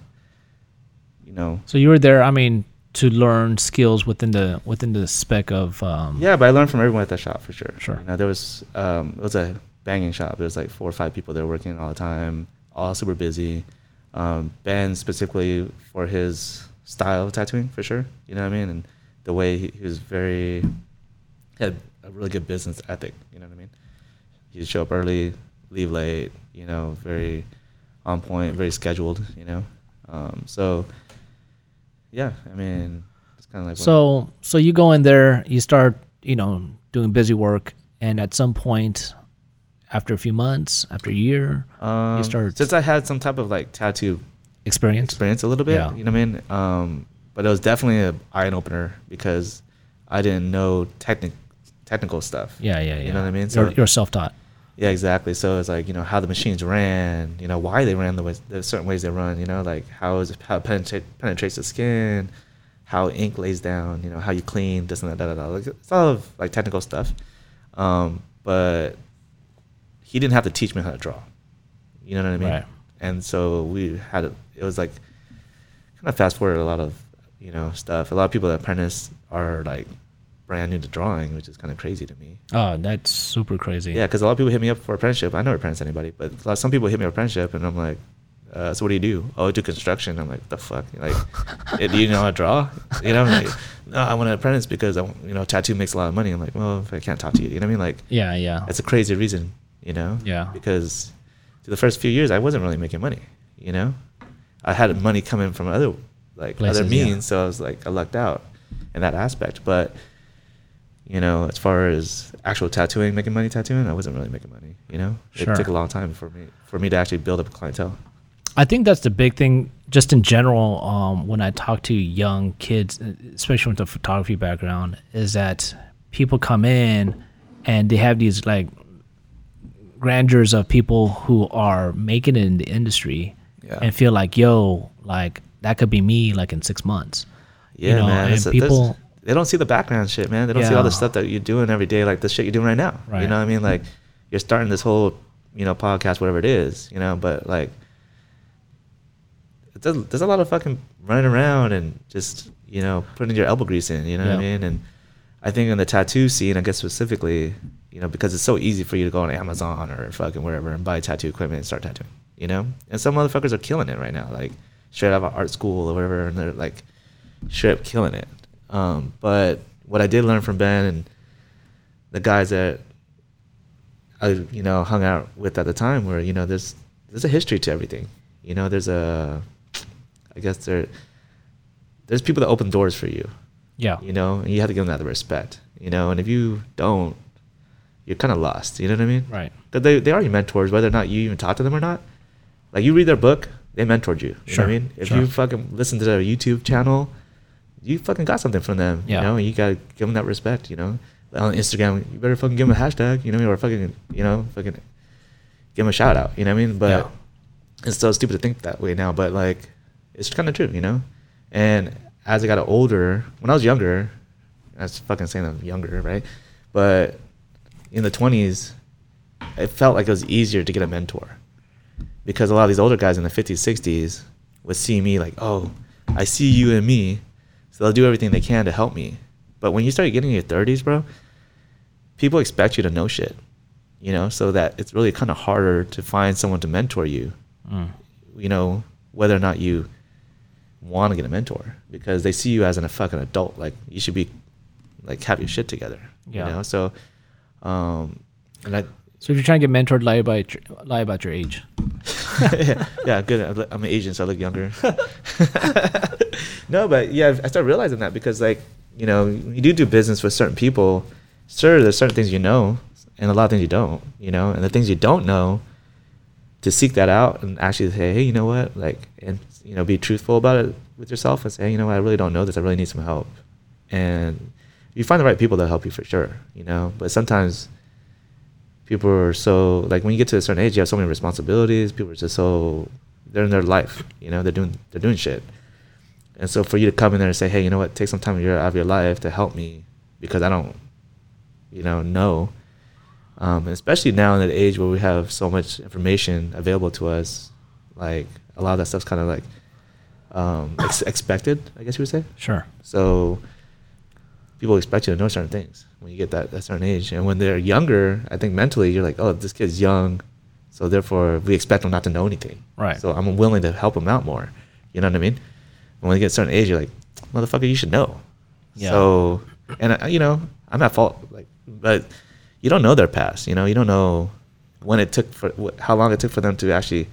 you know. So you were there. I mean, to learn skills within the within the spec of. Um, Yeah, but I learned from everyone at that shop for sure. Sure. You know, there was um, it was a banging shop. There was like four or five people there working all the time, all super busy. Um, ben specifically for his style of tattooing for sure. You know what I mean? And the way he, he was very had a really good business ethic. You know what I mean? He'd show up early, leave late. You know, very on point, very scheduled. You know, um, so yeah, I mean, it's kind of like what- So so you go in there, you start you know doing busy work, and at some point, after a few months, after a year, Um, start- since I had some type of like tattoo experience. experience a little bit. Yeah. You know what I mean? Um, but it was definitely an eye opener because I didn't know technic technical stuff. Yeah, yeah, yeah. You know what I mean? You're, So- you're self taught. Yeah, exactly. So it's like you know how the machines ran, you know why they ran the ways, the certain ways they run, you know like how is how it penetrate, penetrates the skin, how ink lays down, you know how you clean this and that, da, da, da. Like, it's all of like technical stuff. Um, but he didn't have to teach me how to draw. You know what I mean? Right. And so we had it. It was like kind of fast forward a lot of you know stuff. A lot of people that apprentice are like brand new to drawing, which is kind of crazy to me. Oh, that's super crazy. Yeah, because a lot of people hit me up for apprenticeship. I never apprenticed anybody, but a lot- some people hit me up for apprenticeship, and I'm like, uh, "So what do you do?" "Oh, I do construction." I'm like, "What the fuck?" Like, "Eh, "Do you know how to draw?" *laughs* You know, I'm like, "No, I want to apprentice because I, you know, tattoo makes a lot of money." I'm like, "Well, if I can't talk to you, you know what I mean?" Like, Yeah, yeah. that's a crazy reason, you know? Yeah. Because the first few years, I wasn't really making money, you know? I had money coming from other like other Places, yeah. means, so I was like I lucked out in that aspect. But you know, as far as actual tattooing, making money tattooing, I wasn't really making money. You know, Sure. it took a long time for me for me to actually build up a clientele. I think that's the big thing, just in general. Um, when I talk to young kids, especially with a photography background, is that people come in and they have these like grandeurs of people who are making it in the industry Yeah. and feel like, yo, like that could be me like in six months. Yeah, know, man. and It's a- people- they don't see the background shit, man. They don't see all the stuff that you're doing every day, like the shit you're doing right now. Right. You know what I mean? Like you're starting this whole, you know, podcast, whatever it is, you know, but like does, there's a lot of fucking running around and just, you know, putting your elbow grease in, you know what I mean? And I think in the tattoo scene, I guess specifically, you know, because it's so easy for you to go on Amazon or fucking wherever and buy tattoo equipment and start tattooing, you know? And some motherfuckers are killing it right now, like straight out of art school or whatever, and they're like straight up killing it. Um, but what I did learn from Ben and the guys that I, you know, hung out with at the time were, you know, there's there's a history to everything. You know, there's a, I guess there, there's people that open doors for you Yeah. you know, and you have to give them that respect, you know, and if you don't, you're kind of lost, you know what I mean? Right. Because they, they are your mentors, whether or not you even talk to them or not. Like, you read their book, they mentored you, you Sure, know what I mean? If sure. you fucking listen to their YouTube channel, you fucking got something from them, Yeah. you know, you gotta give them that respect, you know? On Instagram, you better fucking give them a hashtag, you know, or fucking, you know, fucking give them a shout out, you know what I mean? But Yeah. it's so stupid to think that way now, but like, it's kind of true, you know? And as I got older, when I was younger, I was fucking saying I'm younger, right? But in the 20s, it felt like it was easier to get a mentor because a lot of these older guys in the 50s, 60s would see me like, oh, I see you and me, so they'll do everything they can to help me. But when you start getting in your 30s, bro, people expect you to know shit, you know, so that it's really kind of harder to find someone to mentor you, Mm. you know, whether or not you want to get a mentor because they see you as an, a fucking adult. Like you should be, like, have your shit together. Yeah. You know, so, um, and I, So if you're trying to get mentored, lie about your, lie about your age. *laughs* yeah, yeah, good. I'm an Asian, so I look younger. *laughs* no, but yeah, I started realizing that because, like, you know, you do do business with certain people. Sure, there's certain things you know, and a lot of things you don't. You know, and the things you don't know, to seek that out and actually say, hey, you know what, like, and you know, be truthful about it with yourself and say, hey, you know what, I really don't know this. I really need some help, and you find the right people that help you for sure. You know, but sometimes people are so like when you get to a certain age, you have so many responsibilities. People are just so they're in their life, you know, they're doing they're doing shit. And so for you to come in there and say, hey, you know what, take some time of your out of your life to help me because I don't, you know, know. Um, especially now in the age where we have so much information available to us, like a lot of that stuff's kind of like um, ex- expected, I guess you would say. Sure. So people expect you to know certain things when you get that, that certain age. And when they're younger, I think mentally you're like, oh, this kid's young, so therefore we expect them not to know anything. Right. So I'm willing to help them out more. You know what I mean? And when they get a certain age, you're like, motherfucker, you should know. Yeah. So, and I, you know, I'm at fault, like, but you don't know their past. You know, you don't know when it took for how long it took for them to actually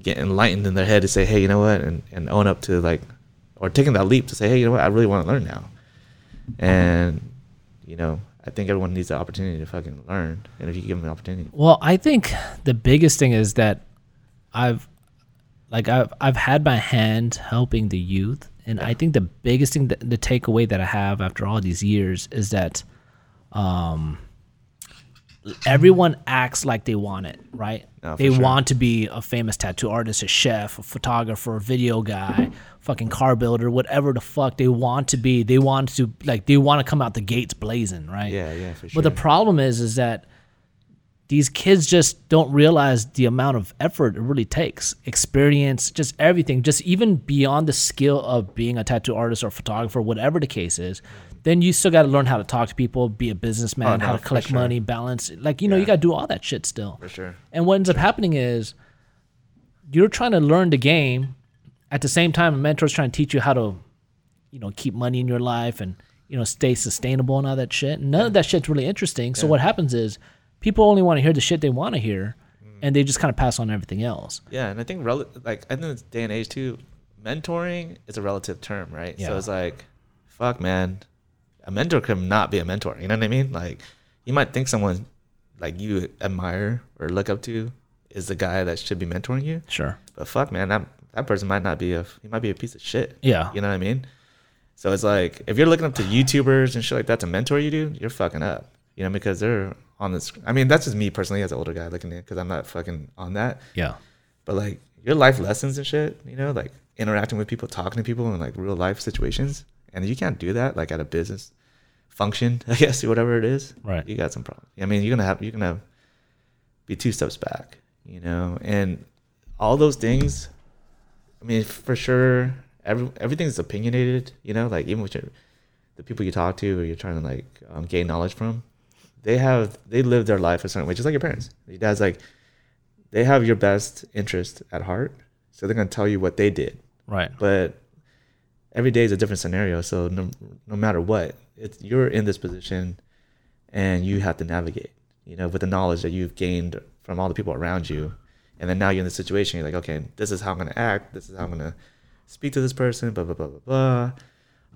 get enlightened in their head to say, hey, you know what, and, and own up to like, or taking that leap to say, hey, you know what, I really want to learn now. And, you know, I think everyone needs the opportunity to fucking learn. And if you give them the opportunity. Well, I think the biggest thing is that I've like I've I've had my hand helping the youth, and I think the biggest thing that the takeaway that I have after all these years is that um everyone acts like they want it, right? No, they sure. want to be a famous tattoo artist, a chef, a photographer, a video guy, fucking car builder, whatever the fuck they want to be. They want to like they want to come out the gates blazing, right? Yeah, yeah, for sure. But the problem is, is that these kids just don't realize the amount of effort it really takes, experience, just everything, just even beyond the skill of being a tattoo artist or photographer, whatever the case is. Then you still got to learn how to talk to people, be a oh, businessman, Oh, no, how to collect sure. money, balance. Like you know, you got to do all that shit still. For sure. And what ends up happening is you're trying to learn the game at the same time a mentor's trying to teach you how to, you know, keep money in your life and, you know, stay sustainable and all that shit. None of that shit's really interesting. So what happens is people only want to hear the shit they want to hear mm. and they just kind of pass on everything else. Yeah, and I think rel- like I think in this day and age too, mentoring is a relative term, right? Yeah. So it's like, fuck, man, a mentor can not be a mentor. You know what I mean? Like, you might think someone like you admire or look up to is the guy that should be mentoring you, Sure. but fuck, man, that that person might not be a he might be a piece of shit. Yeah. You know what I mean? So it's like if you're looking up to YouTubers and shit like that to mentor you, dude, you're fucking up. You know, because they're on this. I mean, that's just me personally as an older guy looking at because I'm not fucking on that. Yeah. But like your life lessons and shit, you know, like interacting with people, talking to people in like real life situations, and you can't do that like at a business function, *laughs* I guess, or whatever it is. Right. You got some problems. I mean, you're gonna have you're gonna be two steps back, you know, and all those things. I mean, for sure, every everything's opinionated, you know, like even with your, the people you talk to or you're trying to like um, gain knowledge from, they have they live their life a certain way, just like your parents. Your dad's like, they have your best interest at heart, so they're gonna tell you what they did, Right. but every day is a different scenario. So no, no matter what, it's you're in this position, and you have to navigate. You know, with the knowledge that you've gained from all the people around you, and then now you're in the situation. You're like, okay, this is how I'm gonna act. This is how I'm gonna speak to this person. Blah blah blah blah blah.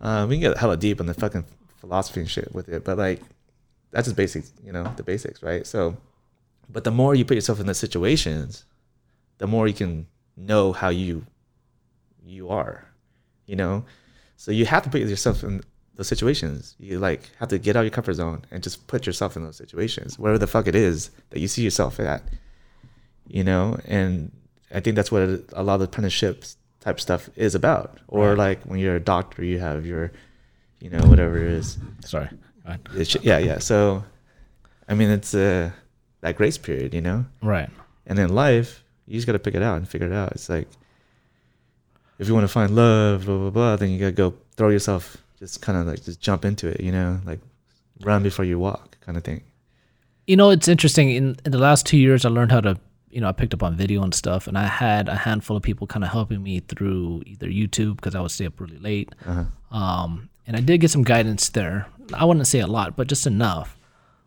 Uh, we can get hella deep on the fucking philosophy and shit with it, but like, that's just basics. You know, the basics, right? So, but the more you put yourself in the situations, the more you can know how you you are you know so you have to put yourself in those situations you like have to get out of your comfort zone and just put yourself in those situations whatever the fuck it is that you see yourself at you know and i think that's what a lot of apprenticeships type stuff is about or Right. like when you're a doctor you have your you know whatever it is Sorry. Go ahead. It's- yeah yeah so i mean it's uh that grace period you know Right. and in life, you just got to pick it out and figure it out. It's like if you want to find love, blah blah blah, then you gotta go throw yourself, just kind of like just jump into it, you know, like run before you walk, kind of thing. You know, it's interesting. In in the last two years, I learned how to, you know, I picked up on video and stuff, and I had a handful of people kind of helping me through either YouTube because I would stay up really late, Uh-huh. um, and I did get some guidance there. I wouldn't say a lot, but just enough.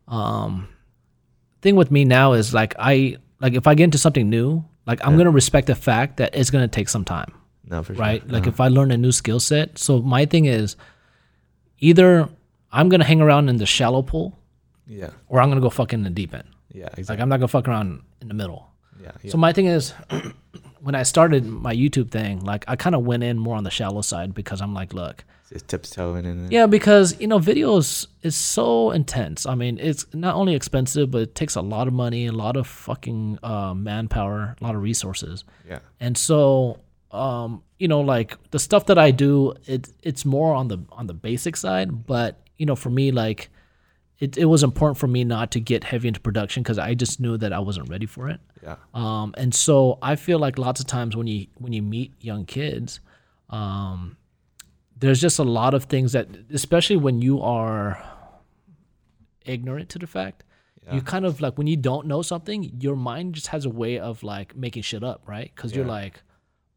Um, thing with me now is like I like if I get into something new, like I'm gonna respect the fact that it's gonna take some time. No, for sure. right? Like if I learn a new skill set. So my thing is either I'm gonna hang around in the shallow pool Yeah, or I'm gonna go fuck in the deep end. yeah, Like exactly. I'm not gonna fuck around in the middle. yeah, yeah. So my thing is *clears throat* when I started my YouTube thing, like I kind of went in more on the shallow side because I'm like, look, it's tiptoeing and yeah, because you know, videos is so intense. I mean, it's not only expensive, but it takes a lot of money, a lot of fucking uh, manpower, a lot of resources. yeah, and so um you know like the stuff that i do it it's more on the on the basic side but you know for me like it, it was important for me not to get heavy into production because i just knew that i wasn't ready for it. Yeah, um and so i feel like lots of times when you when you meet young kids um there's just a lot of things that especially when you are ignorant to the fact you kind of like when you don't know something your mind just has a way of like making shit up right? Because you're like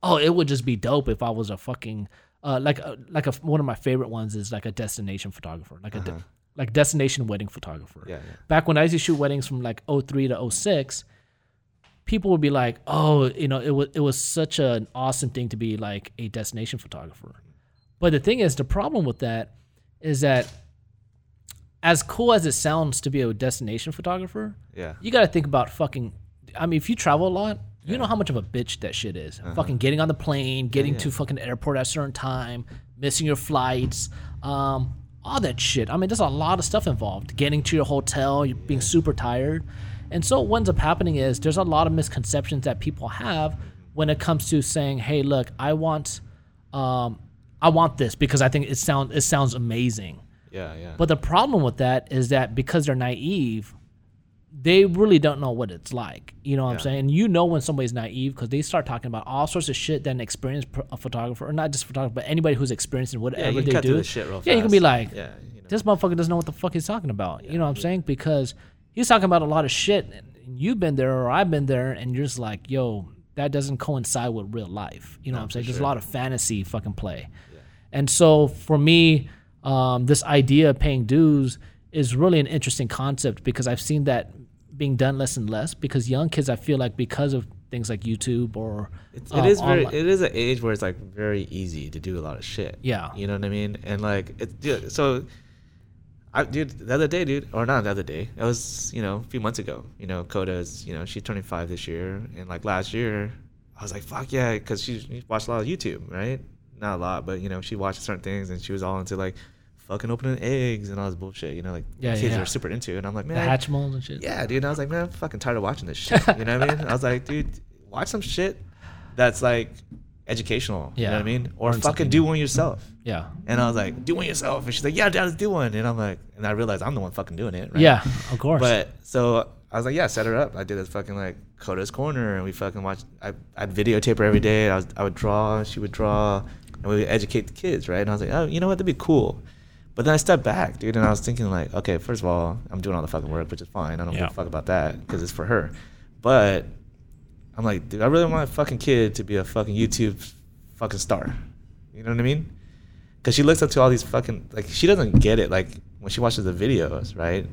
oh it would just be dope if i was a fucking uh, like a, like a, one of my favorite ones is like a destination photographer like a de- like destination wedding photographer Uh-huh. yeah, yeah. back when I used to shoot weddings from like 03 to 06, people would be like, "Oh, you know, it was it was such an awesome thing to be like a destination photographer." But the thing is, the problem with that is that as cool as it sounds to be a destination photographer, yeah. you got to think about fucking. I mean, if you travel a lot, you know how much of a bitch that shit is. Fucking getting on the plane, getting to fucking airport at a certain time, missing your flights, um, all that shit. I mean, there's a lot of stuff involved. Getting to your hotel, you're being super tired, and so what ends up happening is there's a lot of misconceptions that people have when it comes to saying, "Hey, look, I want, um, I want this because I think it sounds it sounds amazing." Yeah, yeah. But the problem with that is that because they're naive, they really don't know what it's like. You know what I'm Yeah. saying? You know when somebody's naive because they start talking about all sorts of shit that an experienced pro- photographer, or not just photographer, but anybody who's experiencing in yeah, whatever they do. through the shit real yeah, you can be like, yeah, you know. this motherfucker doesn't know what the fuck he's talking about. you know what I'm saying? Because he's talking about a lot of shit, and you've been there or I've been there, and you're just like, yo, that doesn't coincide with real life. You know what I'm saying? There's a lot of fantasy fucking play. And so for me, um, this idea of paying dues is really an interesting concept because I've seen that being done less and less because young kids, I feel like because of things like YouTube or It's, um, it is very. It is an age where it's like very easy to do a lot of shit. Yeah. You know what I mean? And like, it, dude, so, I dude, the other day, dude, or not the other day, it was you know a few months ago. You know, Coda's, you know, she's turning five this year, and like last year, I was like, fuck yeah, because she, she watched a lot of YouTube, right? Not a lot, but you know, she watched certain things, and she was all into like fucking opening eggs and all this bullshit. You know, like Yeah, kids yeah. are super into. it. And I'm like, The man, Hatchimals and shit. yeah, dude. And I was like, man, I'm fucking tired of watching this shit. You know what I mean? I was like, dude, watch some shit that's like educational. You know Yeah. what I mean? Or Learn fucking something do one yourself. Yeah. And I was like, do one yourself. And she's like, yeah, dad, let's do one. And I'm like, and I realized I'm the one fucking doing it. Right? Yeah, of course. But so I was like, yeah, set her up. I did this fucking like Coda's Corner, and we fucking watched. I I'd videotape her every day. I was I would draw, she would draw, and we would educate the kids, right? And I was like, oh, you know what, that'd be cool. But then I stepped back, dude, and I was thinking like, okay, first of all, I'm doing all the fucking work, which is fine. I don't Yeah. give a fuck about that because it's for her. But I'm like, dude, I really want my fucking kid to be a fucking YouTube fucking star. You know what I mean? Because she looks up to all these fucking like she doesn't get it like when she watches the videos, right?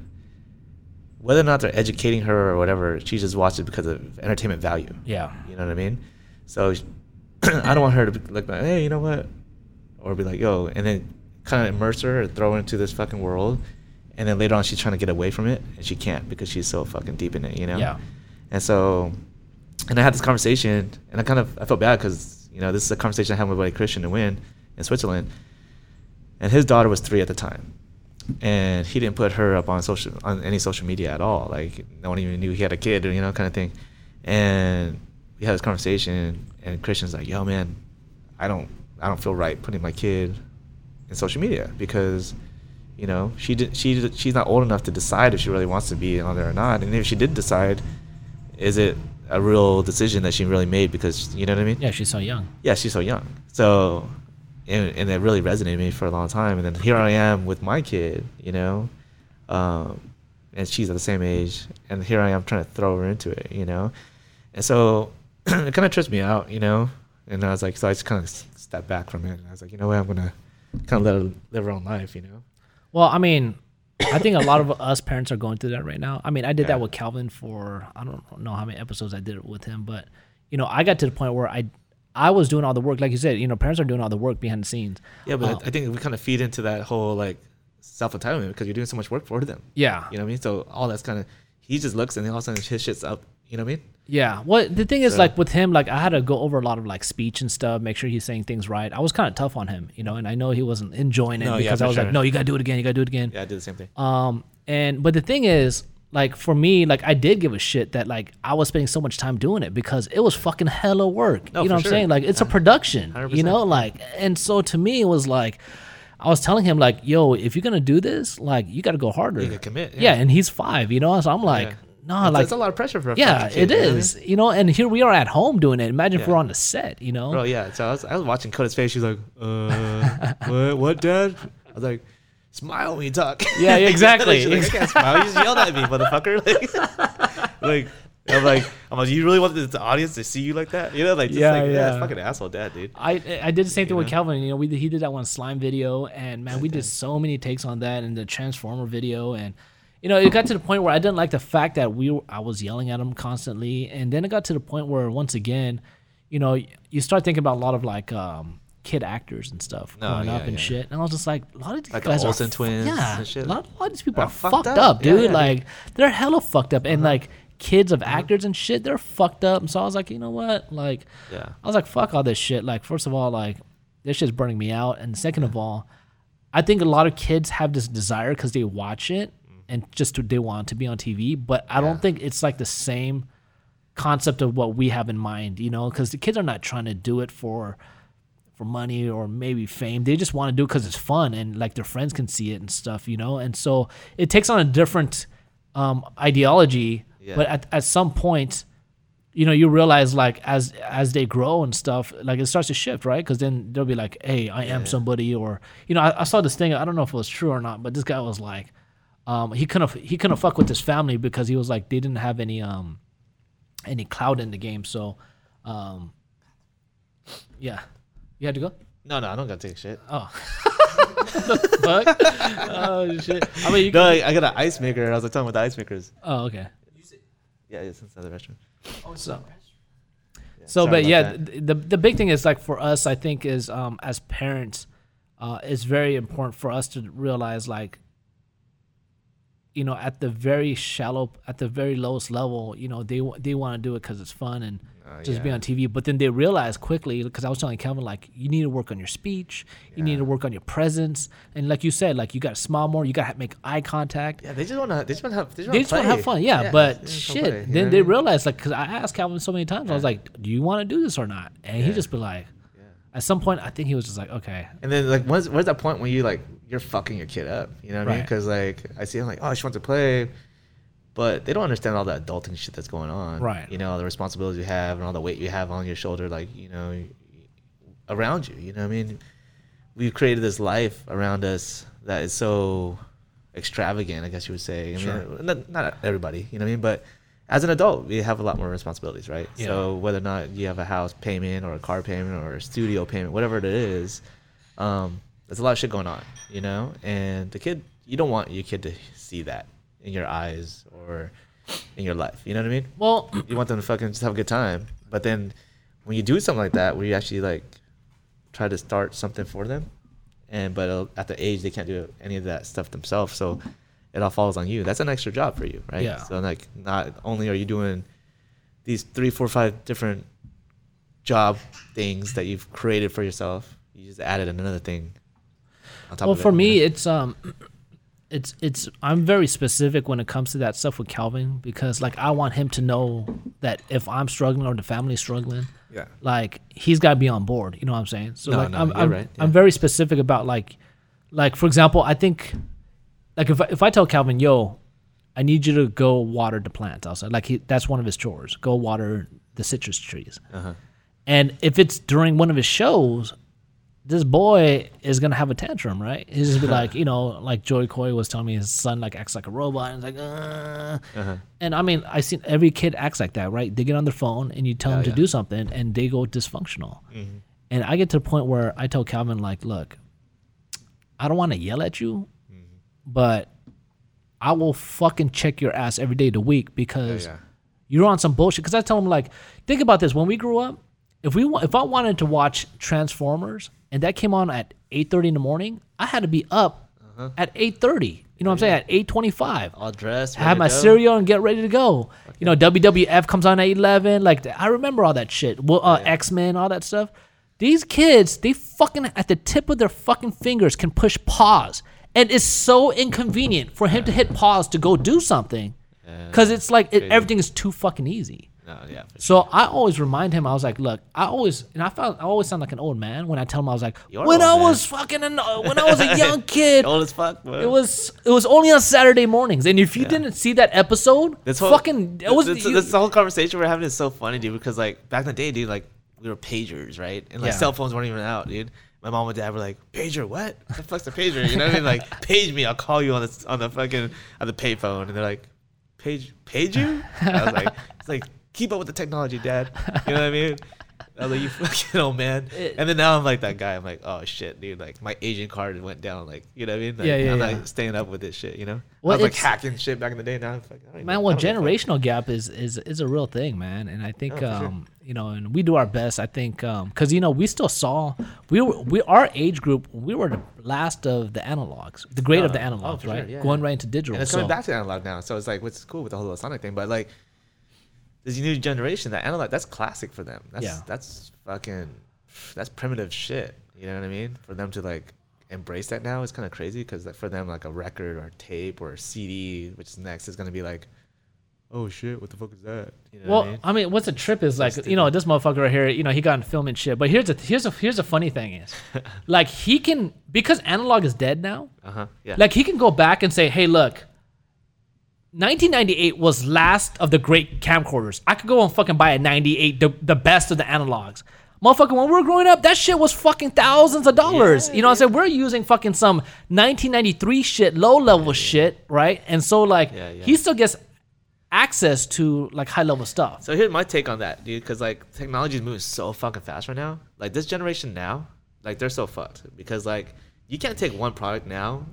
Whether or not they're educating her or whatever, she just watches it because of entertainment value. yeah. You know what I mean? So *clears throat* I don't want her to be like, hey, you know what? Or be like, yo, and then kind of immerse her or throw her into this fucking world. And then later on, she's trying to get away from it, and she can't because she's so fucking deep in it, you know? Yeah. And so, and I had this conversation, and I kind of I felt bad because you know this is a conversation I had with my buddy Christian to win in Switzerland, and his daughter was three at the time, and he didn't put her up on social on any social media at all. Like no one even knew he had a kid, or you know, kind of thing. And we had this conversation, and Christian's like, "Yo, man, I don't I don't feel right putting my kid in social media because." You know, she did. She she's not old enough to decide if she really wants to be on there or not. And if she did decide, is it a real decision that she really made? Because you know what I mean? Yeah, she's so young. yeah, she's so young. So, and, and it really resonated with me for a long time. And then here I am with my kid, you know, um, and she's at the same age, and here I am trying to throw her into it, you know, and so *clears throat* it kind of trips me out, you know. And I was like, so I just kind of stepped back from it, and I was like, you know what, I'm gonna kind of let her live her own life, you know. Well, I mean, I think a lot of us parents are going through that right now. I mean, I did Yeah. that with Calvin for I don't know how many episodes I did it with him, but you know, I got to the point where I I was doing all the work, like you said. You know, parents are doing all the work behind the scenes. Yeah, but Um, I think we kind of feed into that whole like self entitlement because you're doing so much work for them. Yeah, You know what I mean? So all that's kind of he just looks and then all of a sudden his shit's up. You know what I mean? Yeah. Well, the thing is, So- like with him, like I had to go over a lot of like speech and stuff, make sure he's saying things right. I was kind of tough on him, you know, and I know he wasn't enjoying it No, because for I was sure. like, no, you gotta do it again, you gotta do it again. Yeah, I did the same thing. Um, and but the thing is, like for me, like I did give a shit that like I was spending so much time doing it because it was fucking hella work. No, you know what I'm saying? Like it's a production. You 100%. know, like and so to me it was like. I was telling him like, "Yo, if you're gonna do this, like, you got to go harder." You commit, Yeah. yeah. and he's five, you know. So I'm like, Yeah. "No, That's- like, that's a lot of pressure for a yeah, kid, it you know I mean? you know. And here we are at home doing it. Imagine if we're on the set, you know. Bro, yeah. So I was, I was watching Coda's face. She's like, uh, *laughs* what, what, dad? I was like, smile when you talk. *laughs* Yeah, exactly. *laughs* Like, I can't smile. You just yelled at me, motherfucker. Like, like, I'm like, I'm like, you really want the, audience to see you like that? You know, like, just Yeah, like, yeah, yeah. fucking asshole, dad, dude. I I did the same thing with know? Calvin. You know, we he did that one slime video, and man, we did so many takes on that, and the Transformer video, and you know, it got to the point where I didn't like the fact that we were, I was yelling at him constantly, and then it got to the point where once again, you know, you start thinking about a lot of like um, kid actors and stuff No, growing up and yeah. shit, and I was just like, a lot of these Like the guys Olsen are twins yeah, and shit. a lot, a lot of these people They're are fucked up. up, dude. yeah. Uh-huh. like they're hella fucked up, and like kids of actors and shit, they're fucked up. And so I was like, you know what, like. Yeah. I was like, fuck all this shit. Like, first of all, like, this shit's burning me out. And second of all, I think a lot of kids have this desire because they watch it and just to, they want to be on TV. But I Yeah. don't think it's like the same concept of what we have in mind, you know, because the kids are not trying to do it for for money or maybe fame. They just want to do it because it's fun and like their friends can see it and stuff, you know. And so it takes on a different um, ideology. Yeah. But at, at some point, you know, you realize like as as they grow and stuff, like it starts to shift, right? Because then they'll be like, "Hey, I am somebody," or you know, I, I saw this thing. I don't know if it was true or not, but this guy was like, um, he couldn't he couldn't fuck with his family because he was like they didn't have any um any cloud in the game. So, um, yeah, you had to go. No, no, I don't gotta take shit. Oh, *laughs* fuck! oh shit! I mean, you No, can, I, got an ice maker. I was like, talking about the ice makers. oh okay. Yeah, it's inside the restroom. So. Yeah, So, sorry but yeah, th- the the big thing is like for us, I think is um as parents, uh, it's very important for us to realize like, you know, at the very shallow, at the very lowest level, you know, they they want to do it because it's fun and oh, just be on TV. But then they realize quickly because I was telling Calvin like you need to work on your speech, you need to work on your presence, and like you said, like you got to smile more, you got to make eye contact. Yeah, they just wanna they just wanna have they just want to have fun, yeah. they but shit, play, then they realize like because I asked Calvin so many times, I was like, "Do you want to do this or not?" And he just be like, at some point, I think he was just like, "Okay, And then like what's, where's that point when you like you're fucking your kid up? You know what I mean? Because like I see him like oh she wants to play, but they don't understand all the adulting shit that's going on. Right. You know all the responsibilities you have and all the weight you have on your shoulder, like you know, around you. You know what I mean? We've created this life around us that is so extravagant. I guess you would say. I mean, not, not everybody. You know what I mean? But as an adult, we have a lot more responsibilities, right? Yeah. So whether or not you have a house payment or a car payment or a studio payment, whatever it is, um, there's a lot of shit going on, you know. And the kid, you don't want your kid to see that in your eyes or in your life. You know what I mean? well, You want them to fucking just have a good time. But then when you do something like that, where you actually like try to start something for them, and but uh, at the age they can't do any of that stuff themselves, so it all falls on you. That's an extra job for you, right? Yeah. So like, not only are you doing these three, four, five different job things that you've created for yourself, you just added another thing. Well it, for you me, it's um, *clears throat* it's it's I'm very specific when it comes to that stuff with Calvin because like I want him to know that if I'm struggling or the family's struggling, yeah, like he's got to be on board. You know what I'm saying? So No, like no, I'm I'm, right, I'm very specific about like like for example, I think like if I, if I tell Calvin, "Yo, I need you to go water the plants outside," like he, that's one of his chores. Go water the citrus trees. uh-huh. And if it's during one of his shows, this boy is gonna have a tantrum, right? He's just be *laughs* like, you know, like Joey Coy was telling me his son like acts like a robot and it's like, uh. Uh-huh. and I mean, I've seen every kid acts like that, right? They get on their phone and you tell them to yeah. do something and they go dysfunctional. And I get to the point where I tell Calvin like, look, I don't want to yell at you, but I will fucking check your ass every day of the week because yeah. you're on some bullshit. Because I tell him like, think about this: when we grew up, if we if I wanted to watch Transformers and that came on at eight thirty in the morning, I had to be up at eight thirty. You know what I'm saying? At eight twenty five. all dressed, Have my go. cereal and get ready to go. You know, WWF comes on at eleven. Like I remember all that shit. Well, uh, X Men, all that stuff. These kids, they fucking at the tip of their fucking fingers can push pause, and it's so inconvenient for him to hit pause to go do something, because it's like it, everything is too fucking easy. No, yeah, So I always remind him. I was like, look, I always and I felt I always sound like an old man when I tell him I was like, You're when I man. was fucking an, uh, when I was a young *laughs* kid, old as fuck. Bro. it was it was only on Saturday mornings, and if you didn't see that episode, This whole, fucking it was this, you- this whole conversation we're having is so funny, dude. Because like back in the day, dude, like we were pagers, right? And like Yeah. cell phones weren't even out, dude. My mom and dad were like, "Pager, what? What the fuck's a pager?" You know what I mean? Like, *laughs* page me, I'll call you on the on the fucking on the payphone, and they're like, "Page, page you?" I was like, "It's like keep up with the technology, dad." You know what I mean? I was like, "You fucking old man." And then now I'm like that guy. I'm like, "Oh shit, dude! Like my Asian card went down. Like, you know what I mean? Like, Yeah, yeah, I'm yeah. not staying up with this shit. You know? Well, I was like hacking shit back in the day. Now, I'm don't man. I Well, don't give a fuck. generational gap is is is a real thing, man. And I think Oh, for sure. um you know, and we do our best. I think um because you know we still saw we were we our age group we were the last of the analogs, the great of the Oh, oh, analogs, sure, yeah, Going yeah. right into digital. And it's so- coming back to analog now. So it's like, what's cool with the whole Sonic thing, but like, this new generation, that analog, that's classic for them. That's Yeah. that's fucking, that's primitive shit. You know what I mean? For them to like embrace that now is kind of crazy because like for them, like a record or tape or a CD, which is next, is gonna be like, oh shit, what the fuck is that? You know Well, what I mean? I mean, what's a trip is like, you know, this motherfucker right here, you know, he got in film and shit. But here's a here's a here's a funny thing is, *laughs* like he can because analog is dead now. Uh huh. Yeah. Like he can go back and say, "Hey, look, 1998 was last of the great camcorders. I could go and fucking buy a 98, the, the best of the analogs." Motherfucker, when we were growing up, that shit was fucking thousands of dollars. you know what I'm saying? We're using fucking some 1993 shit, low level shit, right? And so like Yeah, yeah. he still gets access to like high level stuff. So here's my take on that, dude. Because like technology is moving so fucking fast right now. Like this generation now, like they're so fucked because like you can't take one product now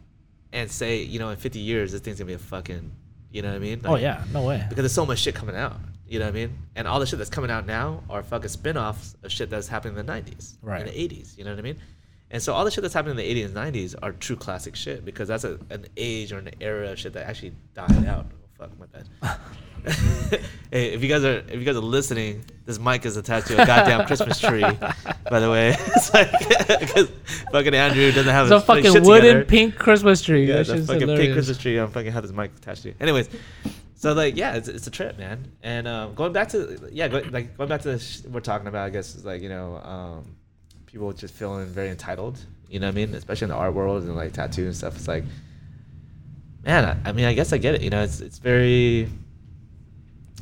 and say you know in 50 years this thing's gonna be a fucking, you know what I mean? Oh yeah, no way. Because there's so much shit coming out. You know what I mean? And all the shit that's coming out now are fucking spin-offs of shit that's happening in the 90s, Right. in the 80s. You know what I mean? And so all the shit that's happening in the 80s and 90s are true classic shit because that's a, an age or an era of shit that actually died out. Oh, fuck, my bad. *laughs* *laughs* hey, if you guys are if you guys are listening, this mic is attached to a goddamn Christmas tree. By the way, *laughs* it's like *laughs* because fucking Andrew doesn't have It's a fucking wooden together. pink Christmas tree. Yeah, a fucking pink. Christmas tree. I'm fucking have this mic attached to it. Anyways, so like yeah, it's, it's a trip, man. And um, going back to yeah, go, like going back to the sh- we're talking about, I guess is like you know um, people just feeling very entitled. You know what I mean? Especially in the art world and like tattoo and stuff. It's like, man, I, I mean, I guess I get it. You know, it's it's very,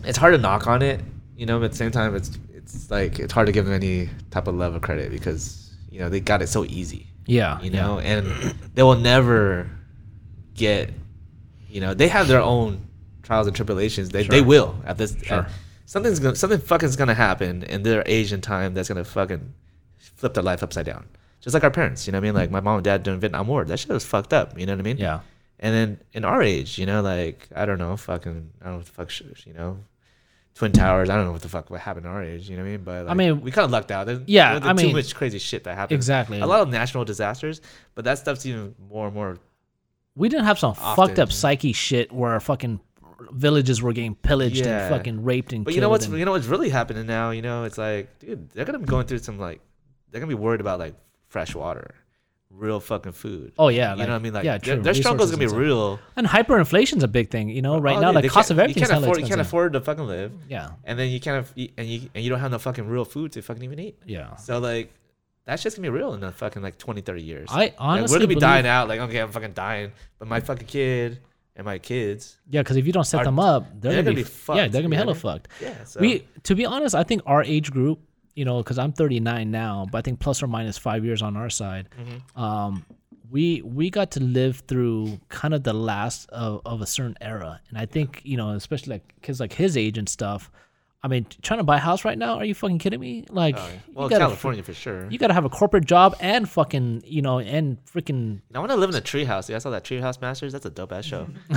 it's hard to knock on it. You know, but at the same time, it's it's like it's hard to give them any type of love or credit because you know they got it so easy Yeah, you yeah. know, and they will never get, you know, they have their own trials and tribulations. They, they will at this. Sure. at- something's gonna something fucking's gonna happen in their age and time that's gonna fucking flip their life upside down. Just like our parents, you know what I mean? Like my mom and dad during Vietnam War, that shit was fucked up. You know what I mean? Yeah. And then in our age, you know, like I don't know, fucking, I don't know what the fuck, you know, Twin Towers. I don't know what the fuck what happened in our age. You know what I mean? But like, mean- we kind of lucked out. There's, Yeah, there I was mean- too much crazy shit that happened. Exactly. A lot of natural disasters, but that stuff's even more and more. We didn't have some fucked up psyche shit where fucking villages were getting pillaged Yeah. and fucking raped and killed. But you know what's and- you know what's really happening now. You know, it's like, dude, they're gonna be going through some like, they're gonna be worried about like fresh water, real fucking food. Oh yeah, you like- know what I mean? Like, yeah, their, true. their struggle's Resources gonna be real. And hyperinflation's a big thing, you know. Right Oh, now, dude, the cost of everything. you can't afford, you can't afford to fucking live, Yeah, and then you can't, and you and you don't have no fucking real food to fucking even eat. yeah. So like, that's just gonna be real in the fucking like 20, 30 years. I Like, honestly we're gonna be believe, dying out. Like, okay, I'm fucking dying, but my fucking kid and my kids, Yeah, because if you don't set Are- them up, they're, they're gonna, gonna be, be f- Yeah, they're gonna be hella fucked. yeah. So We, to be honest, I think our age group, you know, because I'm 39 now, but I think plus or minus five years on our side. Mm-hmm. Um, we we got to live through kind of the last of, of a certain era, and I think you know, especially like kids like his age and stuff. I mean, trying to buy a house right now? Are you fucking kidding me? Like, you well, gotta California for sure. you gotta have a corporate job and fucking you know and freaking I want to live in a tree house. Yeah, I saw that Treehouse Masters. That's a dope ass show. *laughs* *laughs*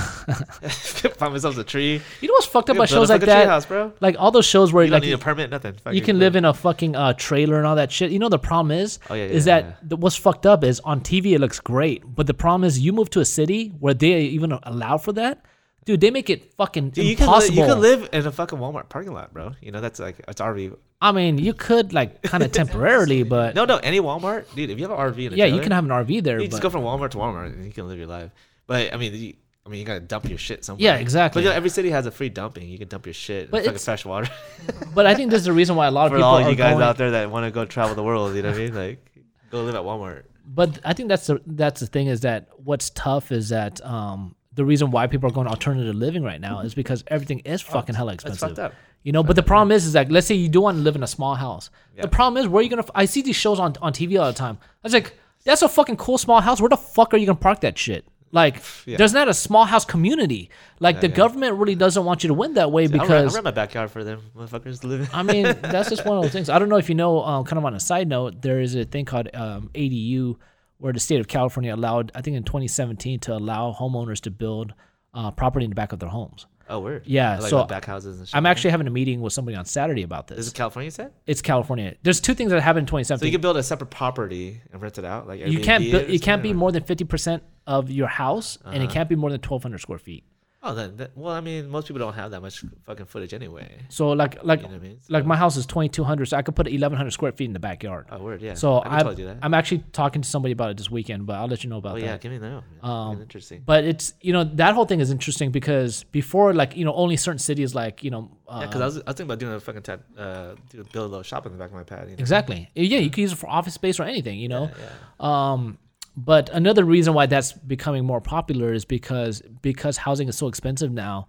Find myself a tree. you know what's fucked up about shows like that? treehouse, bro. Like all those shows where You like don't need a permit, nothing. you can live. in a fucking uh, trailer and all that shit. You know the problem is, Oh, yeah, is yeah, that yeah. the, what's fucked up is on TV it looks great, but the problem is you move to a city where they even allow for that, dude. They make it fucking Dude, you impossible. you can live in a fucking Walmart parking lot, bro. You know that's like it's RV. I mean, you could like kind of *laughs* temporarily, but No, no, any Walmart, dude. If you have an RV in a yeah, you can have an RV there. You but, just go from Walmart to Walmart and you can live your life. But I mean, you, I mean, you gotta dump your shit somewhere. Yeah, exactly. But you know, every city has a free dumping. You can dump your shit. But it's- fresh water. *laughs* but I think this is the reason why a lot of *laughs* For people all are you guys going, out there that want to go travel the world, you know what I mean? Like, go live at Walmart. But I think that's the that's the thing is that what's tough is that um the reason why people are going alternative living right now is because everything is fucking hella expensive. fucked up. You know, but the problem is, is that let's say you do want to live in a small house. Yeah. The problem is, where are you gonna? f- I see these shows on on TV all the time. I was like, that's a fucking cool small house. Where the fuck are you gonna park that shit? Like, *sighs* Yeah. there's not a small house community. Like the yeah. government really doesn't want you to win that way I rent, I because rent my backyard for them motherfuckers to live in. I mean, *laughs* that's just one of those things. I don't know if you know, um, kind of on a side note, there is a thing called um, ADU where the state of California allowed, I think in 2017, to allow homeowners to build uh, property in the back of their homes. oh, weird. Yeah, like so back houses and shit. I'm actually having a meeting with somebody on Saturday about this. Is it California? You said? It's California. There's two things that happened in So 2017. you can build a separate property and rent it out, like you can't bu- it can't be or- more than 50% of your house, and it Uh-huh. can't be more than 1,200 square feet. Oh, then, that, well, I mean, most people don't have that much fucking footage anyway. So like like You know I mean? like my house is 2,200, so I could put 1,100 square feet in the backyard. Oh, word, yeah. So I can I'm, that. I'm actually talking to somebody about it this weekend, but I'll let you know about oh that. yeah, give me that. Um, interesting. But it's you know that whole thing is interesting because before like you know only certain cities like you know uh, Yeah, because I was, I was thinking about doing a fucking tat, uh, do, build a little shop in the back of my pad. You know? exactly yeah you can use it for office space or anything you know Yeah, yeah. um but another reason why that's becoming more popular is because because housing is so expensive now.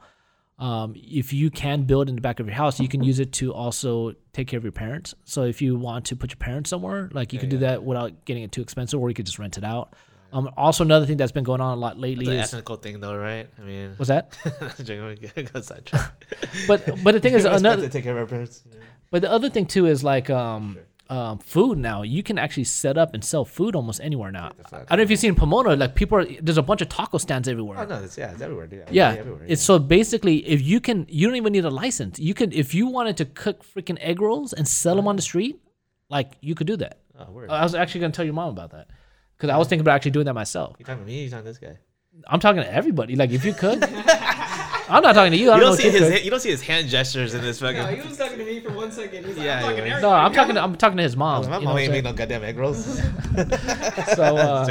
Um, if you can build in the back of your house you can use it to also take care of your parents. So if you want to put your parents somewhere like you can do that without getting it too expensive or you could just rent it out. Um, also another thing that's been going on a lot lately an is ethical thing, though, right? I mean, what's that? *laughs* *laughs* but but the thing *laughs* is another take care of our parents. Yeah. But the other thing too is like um, um, food now. You can actually set up and sell food almost anywhere now. I don't know if you've seen Pomona. Like people, are, there's a bunch of taco stands everywhere. Oh no, it's, yeah, it's everywhere, dude. yeah, everywhere. it's so basically if you can, you don't even need a license. You can if you wanted to cook freaking egg rolls and sell them on the street, like you could do that. oh. I was actually gonna tell your mom about that because I was thinking about actually doing that myself. you talking to me? You talking to this guy? I'm talking to everybody. Like if you could, *laughs* I'm not talking to you. I You don't, don't see his Cudi. you don't see his hand gestures in this fucking. No, he was talking to me for one second. He's like, Yeah, I'm talking yeah. No, I'm talking. To, I'm talking to his mom. my mom ain't I'm make no goddamn egg rolls. *laughs* So uh,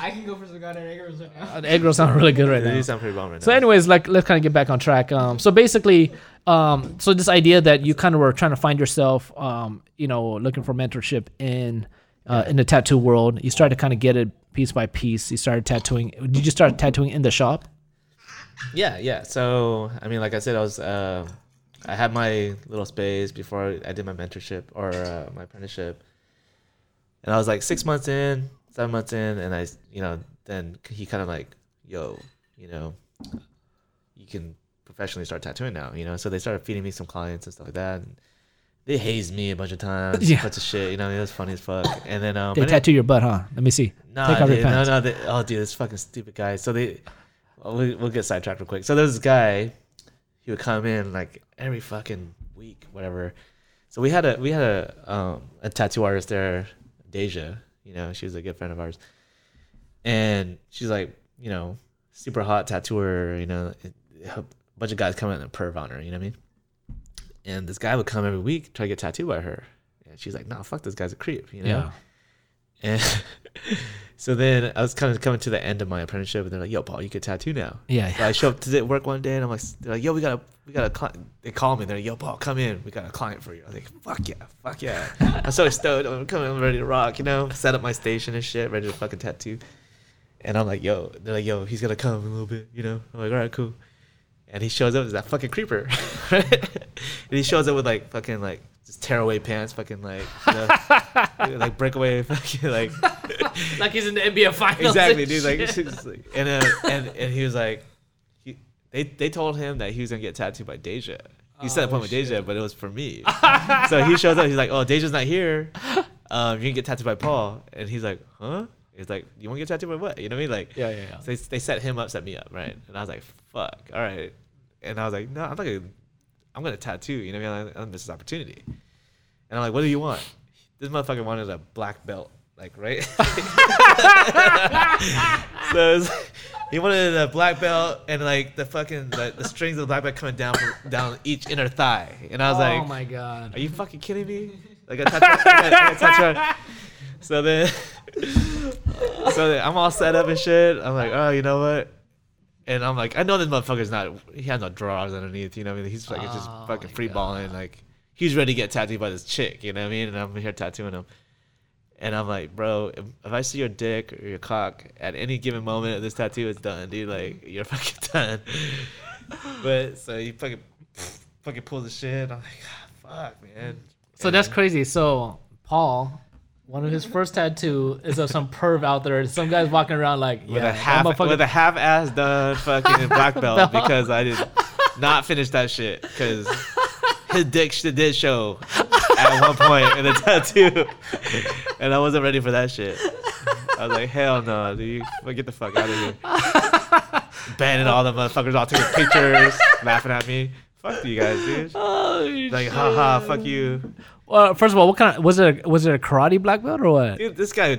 I can go for some goddamn egg rolls right now. the egg rolls sound really good right They now. do sound pretty bomb right now. So, anyways, like let's kind of get back on track. Um, so basically, um, so this idea that you kind of were trying to find yourself, um, you know, looking for mentorship in uh, in the tattoo world. You started to kind of get it piece by piece. You started tattooing. Did you just start tattooing in the shop? Yeah, yeah. So I mean, like I said, I was uh, I had my little space before I did my mentorship or uh, my apprenticeship, and I was like six months in, seven months in, and I, you know, then he kind of like, yo, you know, you can professionally start tattooing now, you know. So they started feeding me some clients and stuff like that. And, they hazed me a bunch of times, Yeah. bunch of shit. You know, it was funny as fuck. And then um, They tattoo your butt, huh? Let me see. no, Take off your dude, no, no. They, oh, dude, this fucking stupid guy. So they, well, we, we'll get sidetracked real quick. So there's this guy. He would come in like every fucking week, whatever. So we had a we had a um, a tattoo artist there, Deja. You know, she was a good friend of ours, and she's like, you know, super hot tattooer. You know, a bunch of guys come in and perv on her. You know what I mean? And this guy would come every week try to get tattooed by her, and she's like, "No, fuck this guy's a creep." You know. Yeah. And *laughs* so then I was kind of coming to the end of my apprenticeship, and they're like, "Yo, Paul, you could tattoo now." Yeah. So I show up to work one day, and I'm like, "They're like, yo, we got a, we got a client." They call me, they're like, "Yo, Paul, come in. We got a client for you." I'm like, "Fuck yeah, fuck yeah!" I'm so stoked. I'm coming. I'm ready to rock. You know, set up my station and shit, ready to fucking tattoo. And I'm like, "Yo," they're like, "Yo, he's gonna come in a little bit." You know, I'm like, "All right, cool." And he shows up as that fucking creeper, *laughs* right? and he shows up with like fucking like just tearaway pants, fucking like you know, *laughs* like breakaway, *laughs* fucking like *laughs* Like he's in the NBA finals. exactly, and dude. Like, just like- and uh, and and he was like, he, they they told him that he was gonna get tattooed by Deja. He set up Oh, with Deja, but it was for me. so he shows up. He's like, "Oh, Deja's not here. Um, you can get tattooed by Paul." And he's like, "Huh?" He's like, "You want to get tattooed by what?" You know what I mean? Like, Yeah, yeah, yeah. So they, they set him up, set me up, right? And I was like, "Fuck, all right." And I was like, "No, I'm not gonna. I'm gonna tattoo. You know what I mean? I don't miss this opportunity." And I'm like, "What do you want?" This motherfucker wanted a black belt, like right. *laughs* so it was, he wanted a black belt and like the fucking the, the strings of the black belt coming down from, down each inner thigh, and I was oh like, oh my god. "Are you fucking kidding me?" Like a tattoo. a tattoo- so then, *laughs* so then I'm all set up and shit. I'm like, "Oh, you know what?" And I'm like, I know this motherfucker's not. He has no drawers underneath. You know what I mean? He's like just Oh fucking my free balling. Like he's ready to get tattooed by this chick. You know what I mean? And I'm here tattooing him. And I'm like, bro, if, if I see your dick or your cock at any given moment of this tattoo, it's done, dude. Like you're *laughs* fucking done. but so he fucking fucking pulls the shit. I'm like, "Ah, fuck, man. So that's crazy. So Paul, one of his first tattoo is of some perv out there. Some guy's walking around like with yeah, a that half motherfucker- with a half ass done *laughs* fucking black belt because I did not finish that shit because his dick did show at one point in the *laughs* tattoo, and I wasn't ready for that shit. I was like, hell no, dude, you get the fuck out of here. *laughs* Banning all the motherfuckers, all taking pictures, laughing at me. Fuck you guys, dude. Oh, Like, haha, fuck you. Well, first of all, what kind of was it? A, was it a karate black belt or what? Dude, this guy,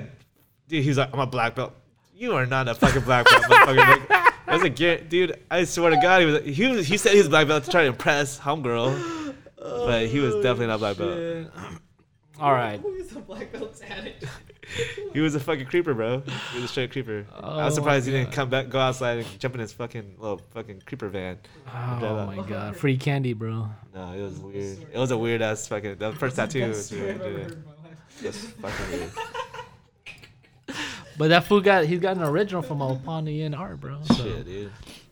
dude, he's like, I'm a black belt. You are not a fucking black belt, motherfucker. Like, I was like, dude, I swear to God, he was. He was. He said he was black belt to try to impress homegirl, but he was definitely not black belt. All right. Who is the black belt's addict? *laughs* He was a fucking creeper, bro. He was a straight creeper. I Oh was surprised he didn't come back, go outside, and jump in his fucking little fucking creeper van. Oh my god, free candy, bro. No, it was weird. It was a weird ass fucking. The first tattoo was Best story I've ever weird. heard dude. in my life. It was fucking weird. But that fool got he's got an original from a Paul Nguyen art, bro. So Shit, dude.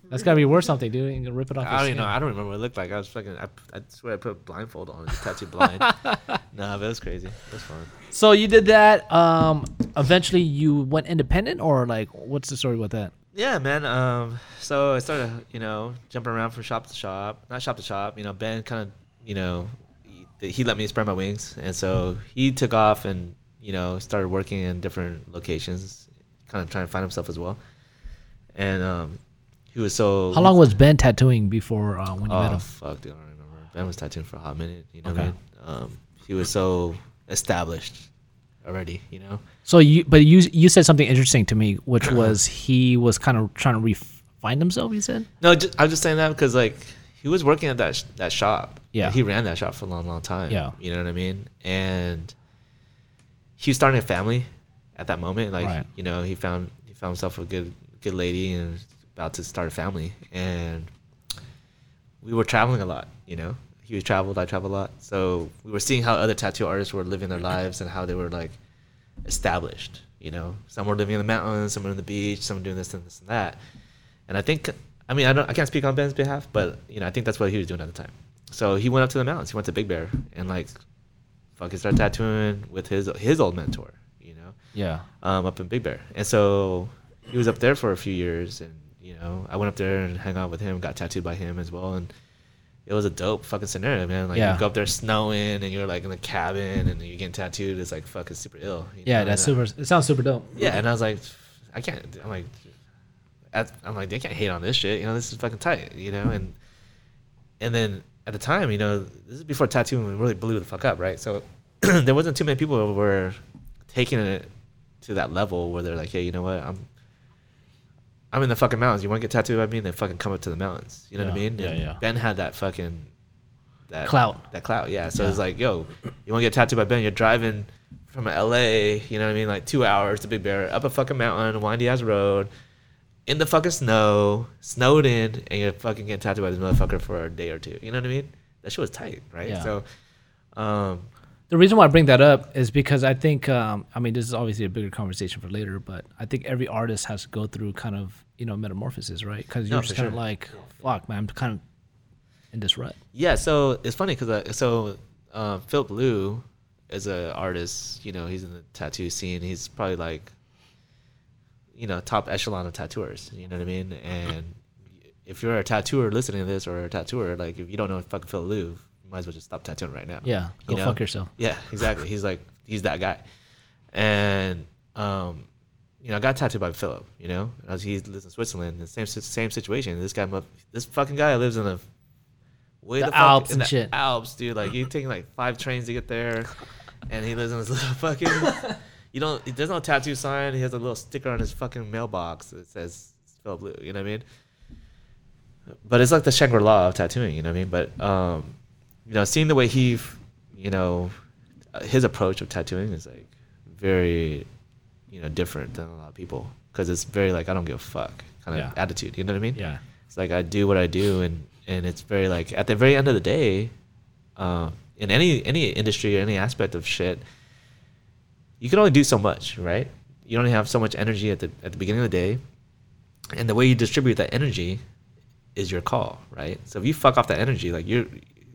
that's gotta be worth something, dude. You can rip it off. I don't even know. I don't remember what it looked like. I was fucking. I, I swear I put a blindfold on, just tattooed blind. *laughs* nah, but it was crazy. It was fun. So you did that. Um, eventually you went independent, or like, what's the story with that? Yeah, man. Um, so I started, you know, jumping around from shop to shop, not shop to shop. You know, Ben kind of, you know, he, he let me spread my wings, and so he took off and you know started working in different locations, kind of trying to find himself as well. And um, he was so. How long was Ben tattooing before uh, when you met Oh him? fuck, dude, I don't remember. Ben was tattooing for a hot minute. You know what Okay. I mean? Um, he was so established already. You know. So you, but you you said something interesting to me, which *clears throat* was he was kind of trying to refine himself. You said. No, just, I'm just saying that because like he was working at that sh- that shop. Yeah. he ran that shop for a long, long time. Yeah. you know what I mean. And he was starting a family at that moment. Like Right. you know, he found he found himself a good good lady and about to start a family. And we were traveling a lot. You know, he was traveled. I traveled a lot. So we were seeing how other tattoo artists were living their lives and how they were like established. You know, some were living in the mountains, some were in the beach, some were doing this and this and that. And I think, I mean, I don't, I can't speak on Ben's behalf, but you know, I think that's what he was doing at the time. So he went up to the mountains. He went to Big Bear and like, fucking started tattooing with his his old mentor. You know, Yeah. um, up in Big Bear. And so he was up there for a few years, and you know, I went up there and hung out with him, got tattooed by him as well, and it was a dope fucking scenario, man. Like Yeah. you go up there snowing, and you're like in the cabin, and you're getting tattooed. It's like fucking super ill. Yeah, know? that's And, uh, super. It sounds super dope. Yeah, and I was like, I can't. I'm like, I'm like, they can't hate on this shit. You know, this is fucking tight. You know, and and then at the time, you know, this is before tattooing really blew the fuck up, right? So *clears throat* there wasn't too many people who were taking it to that level where they're like, hey, you know what, I'm I'm in the fucking mountains. You want to get tattooed by me? And Then fucking come up to the mountains. You know what I mean? yeah, And yeah. Ben had that fucking that Clout. That clout, yeah. So Yeah. it's like, yo, you want to get tattooed by Ben? You're driving from LA, you know what I mean? Like two hours to Big Bear, up a fucking mountain, windy ass road, in the fucking snow, snowed in, and you're fucking getting tattooed by this motherfucker for a day or two. You know what I mean? That shit was tight, right? Yeah. So, um, The reason why I bring that up is because I think, um, I mean, this is obviously a bigger conversation for later, but I think every artist has to go through kind of, you know, metamorphosis, right? Because you're No, just kind of like, fuck, man, I'm kind of in this rut. Yeah, so it's funny because uh, so uh, Filip Leu is an artist. You know, he's in the tattoo scene. He's probably like, you know, top echelon of tattooers. You know what I mean? And if you're a tattooer listening to this or a tattooer, like if you don't know fucking Filip Leu, you might as well just stop tattooing right now. Yeah, go You know? fuck yourself. Yeah, exactly. He's like he's that guy, and um, you know, I got tattooed by Filip. You know, as he lives in Switzerland, the same same situation. This guy, this fucking guy lives in a way The fuck- Alps in and the shit. Alps, dude. Like you taking like five trains to get there, and he lives in this *laughs* little fucking. You don't. There's no tattoo sign. He has a little sticker on his fucking mailbox that says Filip Leu. You know what I mean? But it's like the Shangri La of tattooing. You know what I mean? But um, you know, seeing the way he, you know, uh, his approach of tattooing is like very, you know, different than a lot of people because it's very like I don't give a fuck kind of Yeah. attitude. You know what I mean? Yeah. It's like I do what I do, and and it's very like at the very end of the day, uh, in any any industry or any aspect of shit, you can only do so much, right? You only have so much energy at the at the beginning of the day, and the way you distribute that energy is your call, right? So if you fuck off that energy, like you're,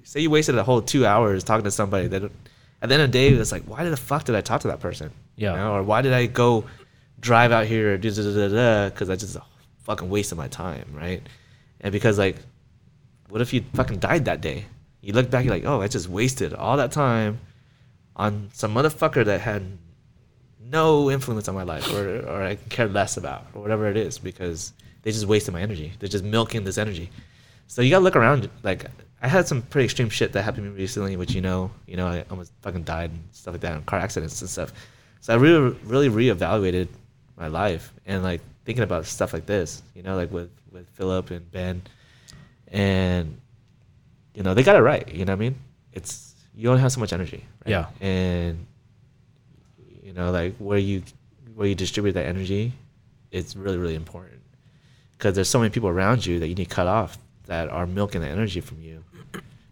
say you wasted a whole two hours talking to somebody that, at the end of the day, it's like, why the fuck did I talk to that person? Yeah. You know? Or why did I go drive out here because I just fucking wasted my time, right? And because like, what if you fucking died that day? You look back, you're like, oh, I just wasted all that time on some motherfucker that had no influence on my life or, or I cared less about or whatever it is because they just wasted my energy. They're just milking this energy. So you gotta look around. Like I had some pretty extreme shit that happened to me recently, which you know, you know, I almost fucking died and stuff like that in car accidents and stuff. So I really, really reevaluated my life and like thinking about stuff like this, you know, like with with Filip and Ben, and you know they got it right. You know what I mean? It's you only have so much energy. Right? Yeah. And you know, like where you where you distribute that energy, it's really really important because there's so many people around you that you need to cut off that are milking the energy from you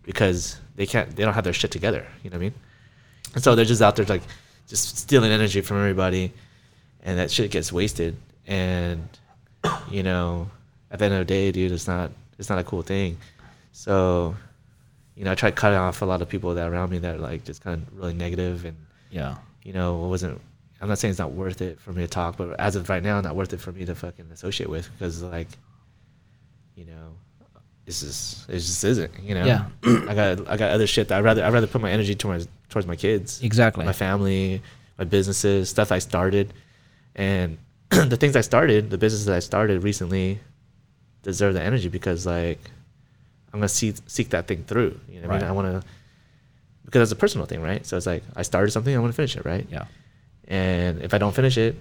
because they can't they don't have their shit together. You know what I mean? And so they're just out there like just stealing energy from everybody, and that shit gets wasted. And you know, at the end of the day, dude, it's not it's not a cool thing. So, you know, I tried cutting off a lot of people that around me that are like just kind of really negative and Yeah. you know, it wasn't. I'm not saying it's not worth it for me to talk, but as of right now, not worth it for me to fucking associate with because like, you know, this is it just isn't. You know, Yeah. *clears throat* I got I got other shit that I rather I rather put my energy towards towards my kids, Exactly. my family, my businesses, stuff I started, and *clears throat* the things I started, the businesses I started recently, deserve the energy because like, I'm gonna see seek that thing through. You know, what I mean, Right. I want to because it's a personal thing, right? So it's like I started something, I want to finish it, right? Yeah. And if I don't finish it,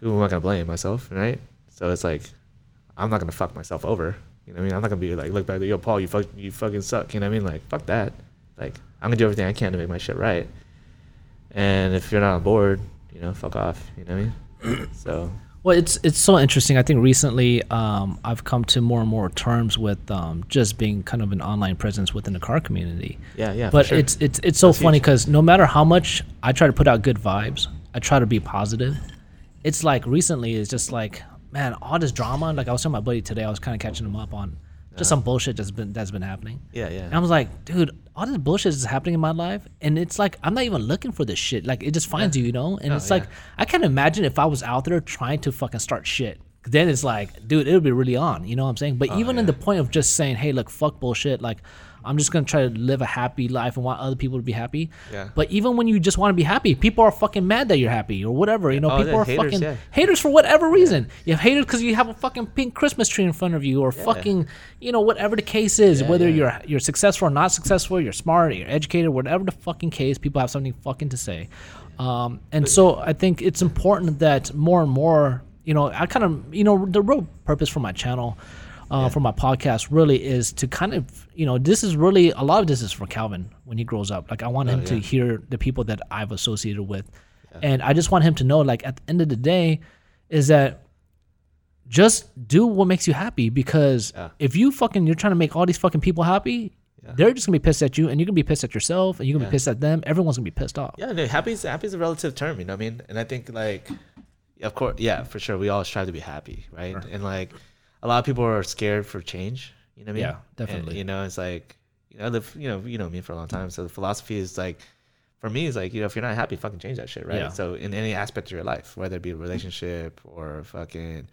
who am I gonna blame? Myself, right? So it's like I'm not gonna fuck myself over. You know what I mean? I'm not gonna be like look back, at yo, Paul, you fuck, you fucking suck. You know what I mean? Like fuck that. Like I'm gonna do everything I can to make my shit right. And if you're not on board, you know, fuck off. You know what I mean? *clears throat* so Well, it's it's so interesting. I think recently um, I've come to more and more terms with um, just being kind of an online presence within the car community. yeah, yeah. for but sure. it's it's it's so That's funny because no matter how much I try to put out good vibes, I try to be positive. It's like recently, it's just like man, all this drama. Like I was telling my buddy today, I was kind of catching him up on just some bullshit that's been that's been happening. yeah, yeah. And I was like, dude, all this bullshit is happening in my life, and it's like I'm not even looking for this shit. Like it just finds you, you know. And No, it's like yeah. I can't imagine if I was out there trying to fucking start shit. Then it's like, dude, it'll be really on. You know what I'm saying? But oh, even in the point of just saying, hey, look, fuck bullshit. Like I'm just gonna try to live a happy life and want other people to be happy. Yeah. But even when you just want to be happy, people are fucking mad that you're happy or whatever. You know, Oh, people are haters, fucking yeah. haters for whatever reason. You have haters because you have a fucking pink Christmas tree in front of you, or fucking, you know, whatever the case is. whether yeah. you're you're successful or not successful, you're smart, you're educated, whatever the fucking case, people have something fucking to say. Um, and so I think it's important that more and more, you know, I kind of, you know, the real purpose for my channel. Uh, For my podcast, really is to kind of, you know, this is really a lot of this is for Calvin when he grows up. Like, I want him to hear the people that I've associated with, and I just want him to know, like, at the end of the day, is that just do what makes you happy because Yeah. if you fucking you're trying to make all these fucking people happy they're just gonna be pissed at you and you're gonna be pissed at yourself and you're gonna be pissed at them. Everyone's gonna be pissed off. Yeah, no, happy is happy is a relative term, you know what I mean? And I think like, of course, yeah, for sure, we all strive to be happy, right? And like, a lot of people are scared for change, you know what I mean? Yeah, And, definitely. you know, it's like, you know, I live, you know, you know me for a long time, so the philosophy is like, for me, it's like, you know, if you're not happy, fucking change that shit, right? Yeah. So in any aspect of your life, whether it be a relationship or fucking,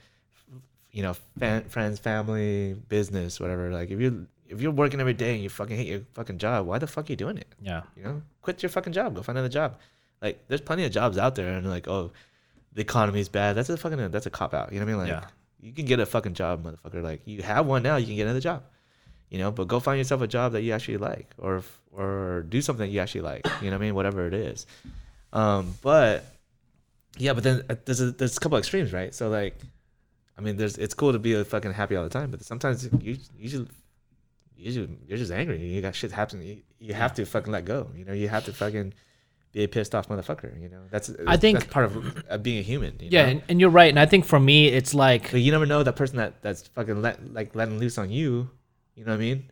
you know, fan, friends, family, business, whatever. Like, if you if you're working every day and you fucking hate your fucking job, why the fuck are you doing it? yeah You know, quit your fucking job. Go find another job. Like, there's plenty of jobs out there, and like, oh, the economy's bad. That's a fucking that's a cop out. You know what I mean? Like, Yeah. You can get a fucking job, motherfucker. Like, you have one now, you can get another job. You know, but go find yourself a job that you actually like, or or do something you actually like. You know what I mean? Whatever it is. Um, but yeah, but then uh, there's a there's a couple extremes, right? So like, I mean, there's it's cool to be like, fucking happy all the time, but sometimes you you just you just, you're just angry. You got shit happening. You, you have to fucking let go. You know, you have to fucking be a pissed off motherfucker. You know, that's I think- that's part of uh, being a human. You yeah know? and, and you're right and i think for me it's like But you never know that person that that's fucking let like letting loose on you. You know what I mean?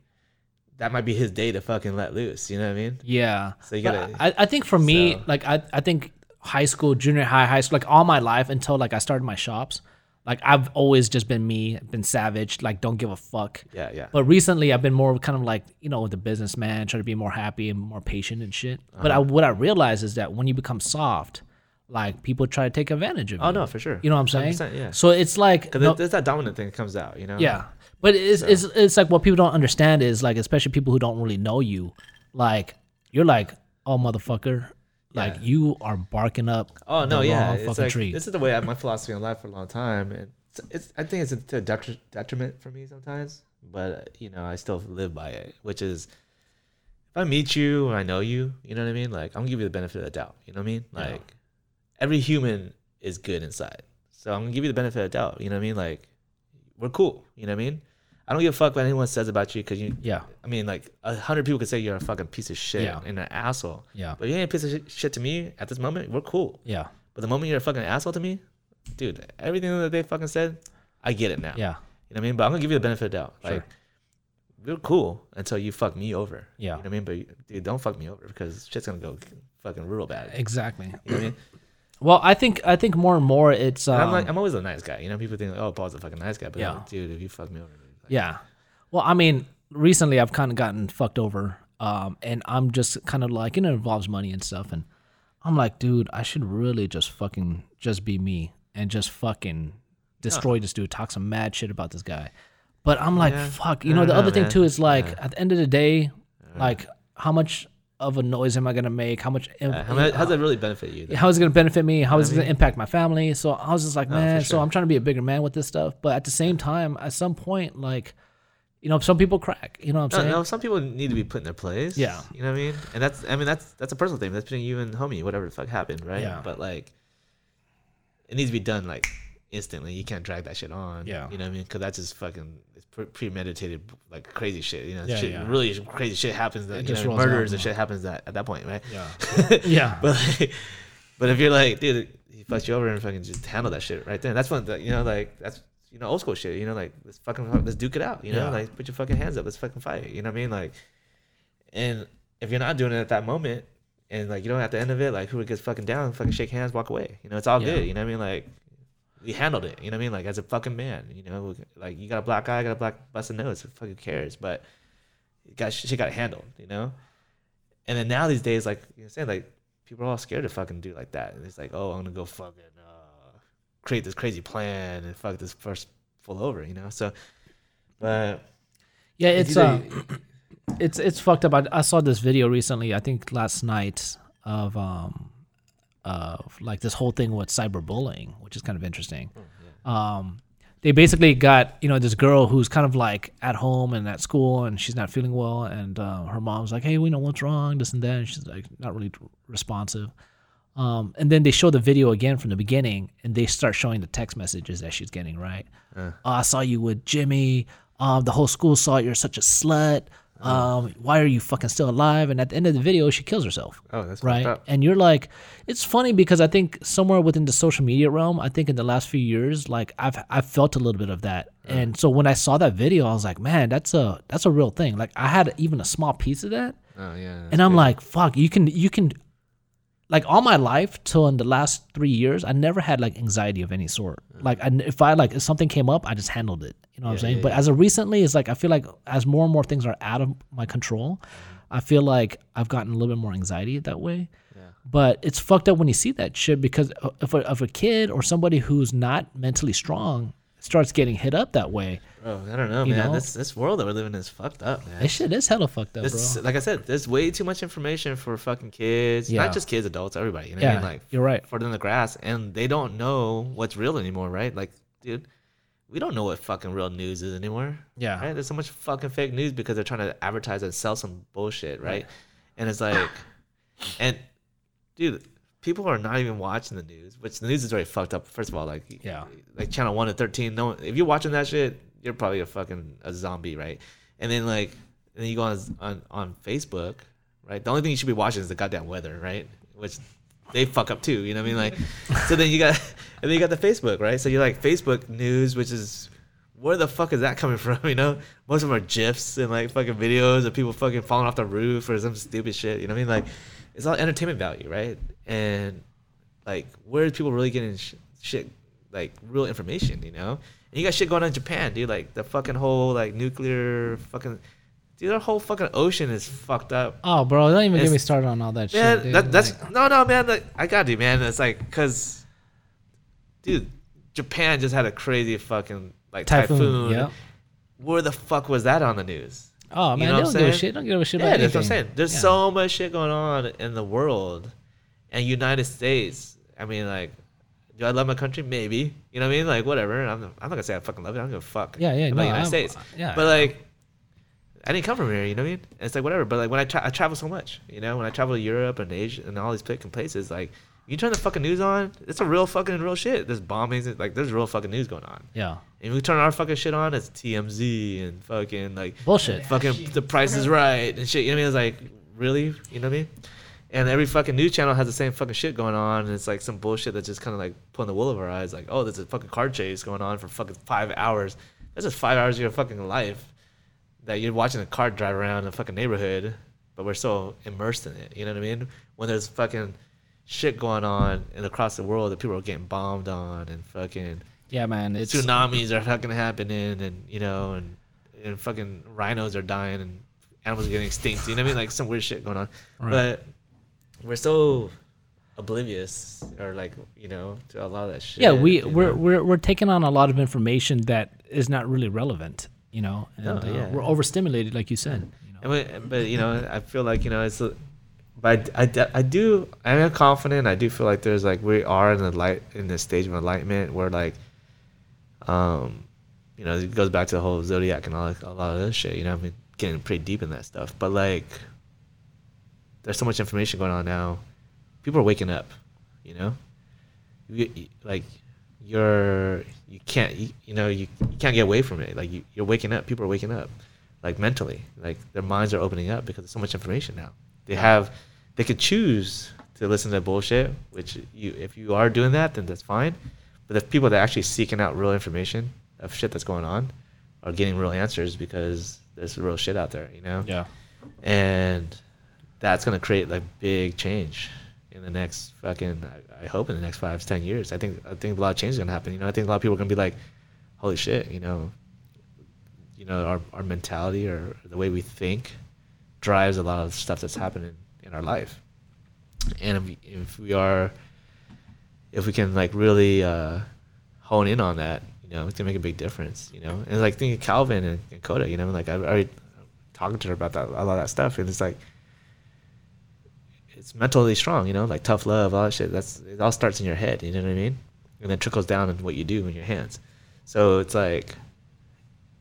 That might be his day to fucking let loose. You know what I mean? yeah So you gotta- I, I think for me so- like I, I think high school junior high high school like all my life until like i started my shops like i've always just been me been savage like don't give a fuck Yeah, yeah. But recently, I've been more kind of like you know the businessman, trying to be more happy and more patient and shit. But Uh-huh. I, what I realize is that when you become soft, like people try to take advantage of you. oh no, for sure. You know what I'm saying? Yeah. So it's like Because no- there's that dominant thing that comes out. You know? yeah, but it's, it's it's like what people don't understand is like especially people who don't really know you, like you're like oh motherfucker, like you are barking up. Oh no, the yeah. wrong It's fucking like, tree. this is the way I, my philosophy on life for a long time, and it's, it's I think it's a detri- detriment for me sometimes, but you know I still live by it, which is if I meet you and I know you, you know what I mean. Like I'm gonna give you the benefit of the doubt. You know what I mean? Yeah. Like every human is good inside, so I'm gonna give you the benefit of the doubt. You know what I mean? Like we're cool. You know what I mean? I don't give a fuck what anyone says about you because you. yeah, I mean, like a hundred people could say you're a fucking piece of shit Yeah. and an asshole. yeah, But you ain't a piece of shit- shit to me at this moment. We're cool. yeah, But the moment you're a fucking asshole to me, dude, everything that they fucking said, I get it now. yeah, You know what I mean? But I'm gonna give you the benefit of the doubt. Like, Sure. we're cool until you fuck me over. Yeah. You know what I mean? But dude, don't fuck me over because shit's gonna go fucking real bad. exactly. You know what I mean? Well, I think I think more and more it's um, I'm like, I'm always a nice guy. You know, people think, like, oh, Paul's a fucking nice guy, but Yeah. like, dude, if you fuck me over, like, Yeah. Well, I mean, recently I've kind of gotten fucked over, um, and I'm just kind of like, you know, it involves money and stuff, and I'm like, dude, I should really just fucking just be me and just fucking destroy this dude, talk some mad shit about this guy. But I'm like, Yeah. fuck. You know, the know, other thing too is like, Yeah. at the end of the day, like, how much of a noise am I gonna make? How much? Uh, how, does that really benefit you? though? how is it going to benefit me? How is it going to impact my family? So I was just like, No, for man. So. I'm trying to be a bigger man with this stuff, but at the same time, at some point, like, you know, some people crack. You know what I'm No, saying? no, some people need to be put in their place. Yeah. You know what I mean? And that's, I mean, that's that's a personal thing. That's between you and homie, whatever the fuck happened, right? Yeah. But like, it needs to be done like instantly. You can't drag that shit on. Yeah. you know what I mean? Because that's just fucking it's pre- premeditated like crazy shit. You know, Yeah, shit, yeah. really crazy shit happens. That It you know, murders and shit happens that at that point, right? Yeah. *laughs* yeah. But like, but if you're like, dude, he fucks you over and fucking just handle that shit right then. That's when the, you know, like that's you know old school shit. You know, like let's fucking let's duke it out. You know, Yeah. like put your fucking hands up. Let's fucking fight. You know what I mean? Like, and if you're not doing it at that moment, and like you don't know at the end of it, like who gets fucking down, fucking shake hands, walk away. You know, it's all Yeah. good. You know what I mean? Like. We handled it, you know what I mean? Like as a fucking man, you know, like you got a black eye, I got a black busted nose. Who fucking cares? But it got she got handled, you know. And then now these days, like you know, saying, like people are all scared to fucking do like that. And it's like, oh, I'm gonna go fucking uh, create this crazy plan and fuck this first full over, you know. So, but Yeah, It's it's uh, it's it's fucked up. I, I saw this video recently. I think last night of um, of like this whole thing with cyberbullying, which is kind of interesting. Um, they basically got you know this girl who's kind of like at home and at school, and she's not feeling well, and uh, her mom's like, "Hey, we know what's wrong, this and that," and she's like not really responsive. Um, and then they show the video again from the beginning, and they start showing the text messages that she's getting. Right, oh, I saw you with Jimmy. Um, the whole school saw you're such a slut. Um, why are you fucking still alive? And at the end of the video, she kills herself. oh, that's right. And you're like, it's funny because I think somewhere within the social media realm, I think in the last few years, like I've I've felt a little bit of that. And so when I saw that video, I was like, man, that's a that's a real thing. Like I had even a small piece of that. Oh yeah. And I'm like, fuck, you can you can like all my life till in the last three years, I never had like anxiety of any sort. Like I, if I like if something came up, I just handled it. You know what I'm saying? yeah, but as of recently, it's like I feel like as more and more things are out of my control, I feel like I've gotten a little bit more anxiety that way. Yeah. But it's fucked up when you see that shit because if a, if a kid or somebody who's not mentally strong starts getting hit up that way, Bro, I don't know, You man. know? This this world that we're living in is fucked up, man. this shit is hella fucked up, This, bro. like I said, there's way too much information for fucking kids. Yeah. Not just kids, adults, everybody. You know what I Yeah, mean? Like you're right. for them the grass, and they don't know what's real anymore, right? Like, dude, we don't know what fucking real news is anymore. Yeah. Right? There's so much fucking fake news because they're trying to advertise and sell some bullshit, right? And it's like, and dude, people are not even watching the news, which the news is already fucked up. First of all, like, Yeah. like channel one to thirteen. No, if you're watching that shit, you're probably a fucking a zombie, right? And then like, and then you go on on on Facebook, right? The only thing you should be watching is the goddamn weather, right? Which they fuck up too. You know what I mean? Like, so then you got, and then you got the Facebook, right? So you're like Facebook news, which is where the fuck is that coming *laughs* from? You know, most of them are gifs and like fucking videos of people fucking falling off the roof or some stupid shit. You know what I mean? Like, it's all entertainment value, right? And like, where is people really getting sh- shit like real information? You know, and you got shit going on in Japan, dude. Like the fucking whole like nuclear fucking. Dude, their whole fucking ocean is fucked up. Oh, bro, don't even get me started on all that Man, shit. Dude. that, that's Like, no, no, man. Like, I got you, man. It's like, cause, dude, Japan just had a crazy fucking like typhoon. typhoon. Yeah. Where the fuck was that on the news? Oh You man, know they don't give a shit. Don't give a shit Yeah, about that's what I'm saying. There's Yeah. so much shit going on in the world, and United States. I mean, like, do I love my country? Maybe. You know what I mean? Like, whatever. I'm, I'm not gonna say I fucking love it. I don't give a fuck. Yeah, yeah, About no, United I'm- States. Uh, yeah. But like, I didn't come from here. You know what I mean? And it's like whatever. But like when I tra- I travel so much, you know, when I travel to Europe and Asia and all these fucking places, like. You turn the fucking news on, it's a real fucking real shit. There's bombings, like there's real fucking news going on. Yeah. And we turn our fucking shit on, it's TMZ and fucking like Bullshit. fucking the price is right and shit. You know what I mean? It's like, really? You know what I mean? And every fucking news channel has the same fucking shit going on, and it's like some bullshit that's just kind of like pulling the wool over our eyes. Like, oh, there's a fucking car chase going on for fucking five hours. That's just five hours of your fucking life that you're watching a car drive around a fucking neighborhood, but we're so immersed in it. You know what I mean? When there's fucking shit going on and across the world that people are getting bombed on and fucking Yeah, man. It's tsunamis are fucking happening and you know and and fucking rhinos are dying and animals are getting extinct. You know what I mean? Like some weird shit going on. Right. But we're so oblivious or like you know to a lot of that shit. yeah. we we're, know? we're we're taking on a lot of information that is not really relevant. You know, and No, uh, we're overstimulated, like you said. You know? And we, but you know, I feel like you know it's. a- But I, I, I do I am confident. I do feel like there's like we are in the light in the stage of enlightenment where like, um, you know, it goes back to the whole zodiac and all a lot of this shit. You know, I mean, getting pretty deep in that stuff. But like, there's so much information going on now. People are waking up. You know, you, you- like you're you can't you, you know you, you can't get away from it. Like you, you're waking up. People are waking up, like mentally. Like their minds are opening up because there's so much information now. They have they could choose to listen to bullshit, which you if you are doing that, then that's fine. But the people that are actually seeking out real information of shit that's going on are getting real answers because there's real shit out there, you know? Yeah. And that's gonna create like big change in the next fucking I, I hope in the next five to ten years. I think I think a lot of change is gonna happen. You know, I think a lot of people are gonna be like, Holy shit, you know, you know, our our mentality or the way we think drives a lot of stuff that's happening in our life. And if we, if we are if we can like really uh, hone in on that, you know, it gonna make a big difference. You know, and like thinking of Calvin and, and Coda. You know, like I already talking to her about that a lot of that stuff, and it's like it's mentally strong. You know, like tough love, all that shit. That's it all starts in your head. You know what I mean? And then trickles down in what you do in your hands. So it's like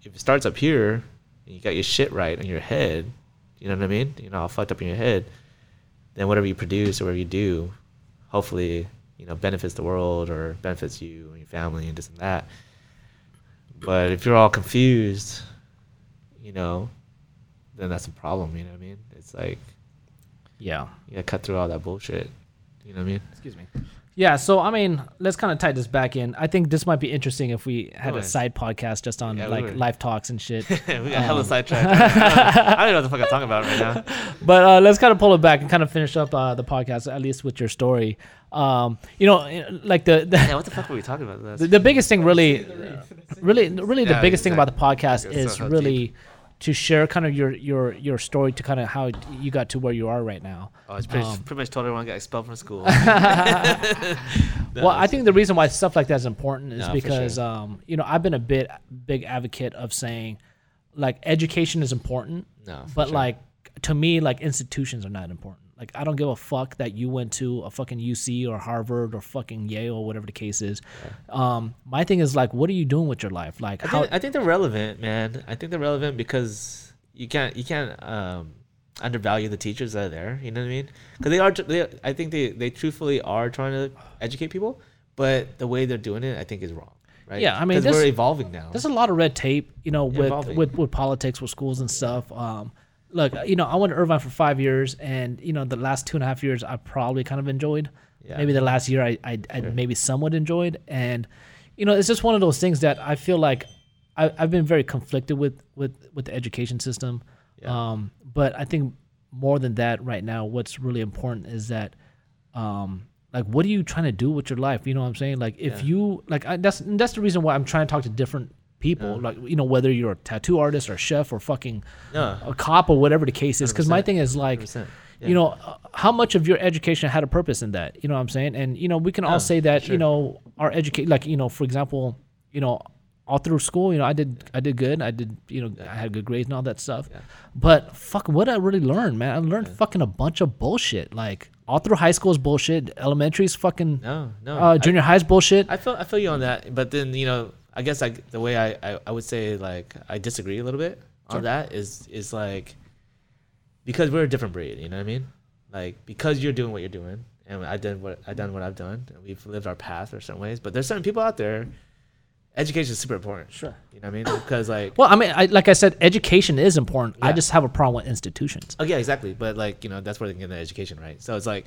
if it starts up here and you got your shit right in your head, you know what I mean? You know, all fucked up in your head, then whatever you produce or whatever you do, hopefully, you know, benefits the world or benefits you and your family and this and that. But if you're all confused, you know, then that's a problem, you know what I mean? It's like Yeah. you gotta cut through all that bullshit. You know what I mean? Excuse me. Yeah, so I mean, let's kind of tie this back in. I think this might be interesting if we had Go a side podcast just on Yeah, like would. life talks and shit. *laughs* we got hella Um, sidetracked. *laughs* I don't know what the fuck I'm talking about right now. *laughs* but uh, let's kind of pull it back and kind of finish up uh, the podcast, at least with your story. Um, you know, like the the, Yeah, what the fuck were we talking about? That's- the, the biggest thing really, really, really, the Yeah, biggest thing about the podcast is so really to share kind of your your your story to kind of how you got to where you are right now. Oh, it's pretty, Um, pretty much told everyone got expelled from school. *laughs* well, I think the reason why stuff like that is important is No, because sure. um, you know I've been a bit big advocate of saying like education is important, No, but sure. like to me like institutions are not important. Like I don't give a fuck that you went to a fucking UC or Harvard or fucking Yale or whatever the case is. Um, my thing is like, what are you doing with your life? Like I how? think, I think they're relevant, man. I think they're relevant because you can't you can't um, undervalue the teachers that are there. You know what I mean? Because they are. They, I think they they truthfully are trying to educate people, but the way they're doing it, I think, is wrong. Right? Yeah, I mean, we're evolving now. There's a lot of red tape, you know, with, with with politics, with schools and stuff. Um, look, you know, I went to Irvine for five years, and you know, the last two and a half years, I probably kind of enjoyed. Yeah. Maybe the last year, I I, I maybe somewhat enjoyed, and you know, it's just one of those things that I feel like I, I've been very conflicted with with with the education system. Yeah. Um, but I think more than that, right now, what's really important is that um like what are you trying to do with your life you know what i'm saying like if Yeah. you like I, that's that's the reason why i'm trying to talk to different people like you know whether you're a tattoo artist or chef or fucking no, a cop or whatever the case is because my thing is like Yeah. you know uh, how much of your education had a purpose in that? You know what i'm saying? And you know we can all Yeah, say that you know our educate like you know for example you know all through school you know i did i did good. I did you know i had good grades and all that stuff. Yeah. but fuck what i really learned man i learned fucking a bunch of bullshit. Like all through high school is bullshit. Elementary's fucking no, no. uh I- junior high's bullshit. I feel I feel you on that, but then you know, I guess like the way I, I, I would say like I disagree a little bit on that is is like because we're a different breed, you know what I mean? Like because you're doing what you're doing, and I did what I done what I've done, and we've lived our path or certain ways. But there's certain people out there. Education is super important. Sure. You know what I mean? Because like, well i mean I, like i said education is important i just have a problem with institutions oh yeah, exactly. But like you know, that's where they get the education, right? So it's like,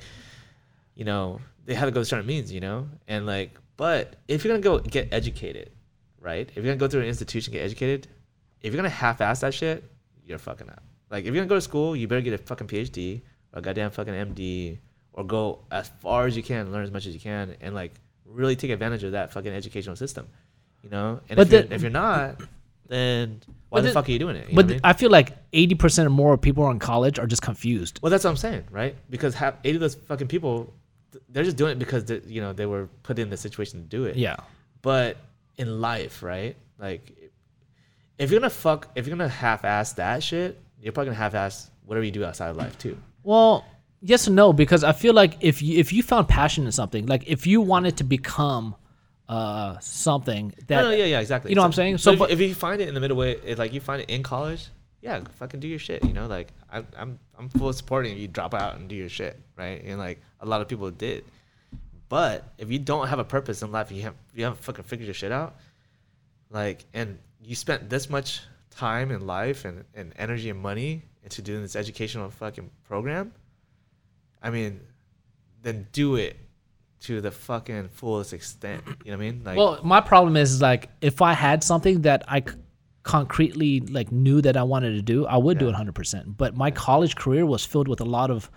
you know, they have to go to certain means, you know, and like, but if you're gonna go get educated, right? If you're gonna go through an institution, get educated, if you're gonna half-ass that shit, you're fucking up. Like if you're gonna go to school, you better get a fucking PhD or a goddamn fucking MD or go as far as you can, learn as much as you can, and like really take advantage of that fucking educational system, you know. And But if, you're, if you're not, then why the, the- fuck are you doing it? You but what I mean? I feel like 80% or more of people are in college are just confused. Well, that's what I'm saying, right? Because half, eight of those fucking people, they're just doing it because you know they were put in the situation to do it. Yeah. But in life, right? Like, if you're gonna fuck, if you're gonna half-ass that shit, you're probably gonna half-ass whatever you do outside of life too. Well, yes and no because I feel like if you, if you found passion in something, like if you wanted to become uh something that no, no, yeah, yeah, exactly. You know what I'm saying? So, So, if, but- if you find it in the middle way, if, like you find it in college, yeah, fucking do your shit. You know, like I, I'm I'm full supporting you drop out and do your shit, right? And like a lot of people did, But if you don't have a purpose in life, you have you haven't fucking figured your shit out, like, and you spent this much time in life and, and energy and money into doing this educational fucking program, I mean, then do it to the fucking fullest extent. You know what I mean? Like, well, my problem is like if I had something that I c- concretely like knew that I wanted to do, I would do it 100%. But my college career was filled with a lot of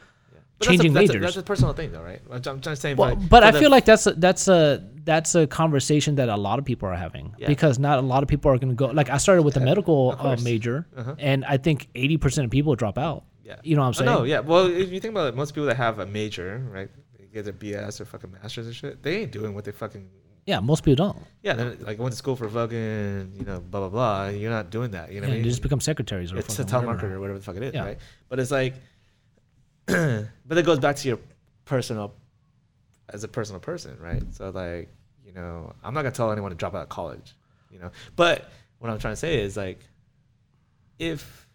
but changing that's a, that's majors. A, that's a personal thing, though, right? I'm, I'm trying to say, Well, like, but I the- feel like that's a, that's a that's a conversation that a lot of people are having Yeah. because not a lot of people are going to go. Like I started with a medical uh, major, Uh-huh. and I think eighty percent of people drop out. Yeah. You know what I'm saying? No, yeah. Well, if you think about it, most people that have a major, right, they get their BS or fucking masters and shit, they ain't doing what they fucking. Yeah, most people don't. Yeah, they're, like went to school for fucking, you know, blah blah blah. You're not doing that. You know, Yeah, what I mean? just become secretaries or it's a telemarketer whatever. or whatever the fuck it is, Yeah. right? But it's like, *clears throat* but it goes back to your personal, as a personal person, right? So like, you know, I'm not gonna tell anyone to drop out of college, you know. But what I'm trying to say is like, if,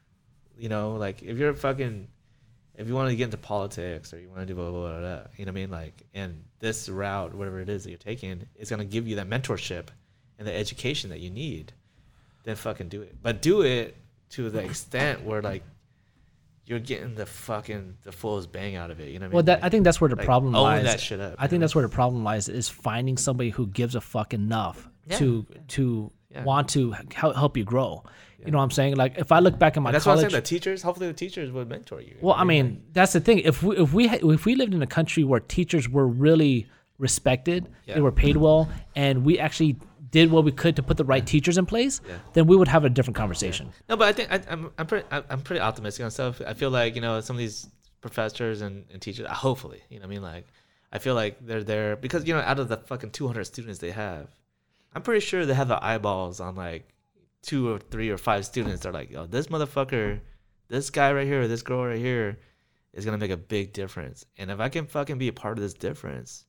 you know, like if you're fucking, if you want to get into politics or you want to do blah, blah blah blah, you know what I mean? Like, and this route, whatever it is that you're taking, is gonna give you that mentorship and the education that you need then fucking do it. But do it to the extent where like you're getting the fucking the fullest bang out of it. You know what I mean? Well, that I think that's where the like, problem lies. that shit up, I think know? that's where the problem lies is finding somebody who gives a fuck enough Yeah, to to Yeah. want to help you grow. You know what I'm saying? Like if I look back at my And that's why I'm saying the teachers. Hopefully, the teachers would mentor you. Well, I mean, that's the thing. If we if we ha- if we lived in a country where teachers were really respected, they were paid well, and we actually did what we could to put the right teachers in place, Yeah. then we would have a different conversation. no, but I think I, I'm I'm pretty I'm pretty optimistic on stuff. I feel like you know some of these professors and, and teachers. Uh, hopefully, you know what I mean. Like I feel like they're there because you know out of the fucking 200 students they have, I'm pretty sure they have the eyeballs on like two or three or five students. They're like, yo, this motherfucker, this guy right here, or this girl right here, is gonna make a big difference. And if I can fucking be a part of this difference,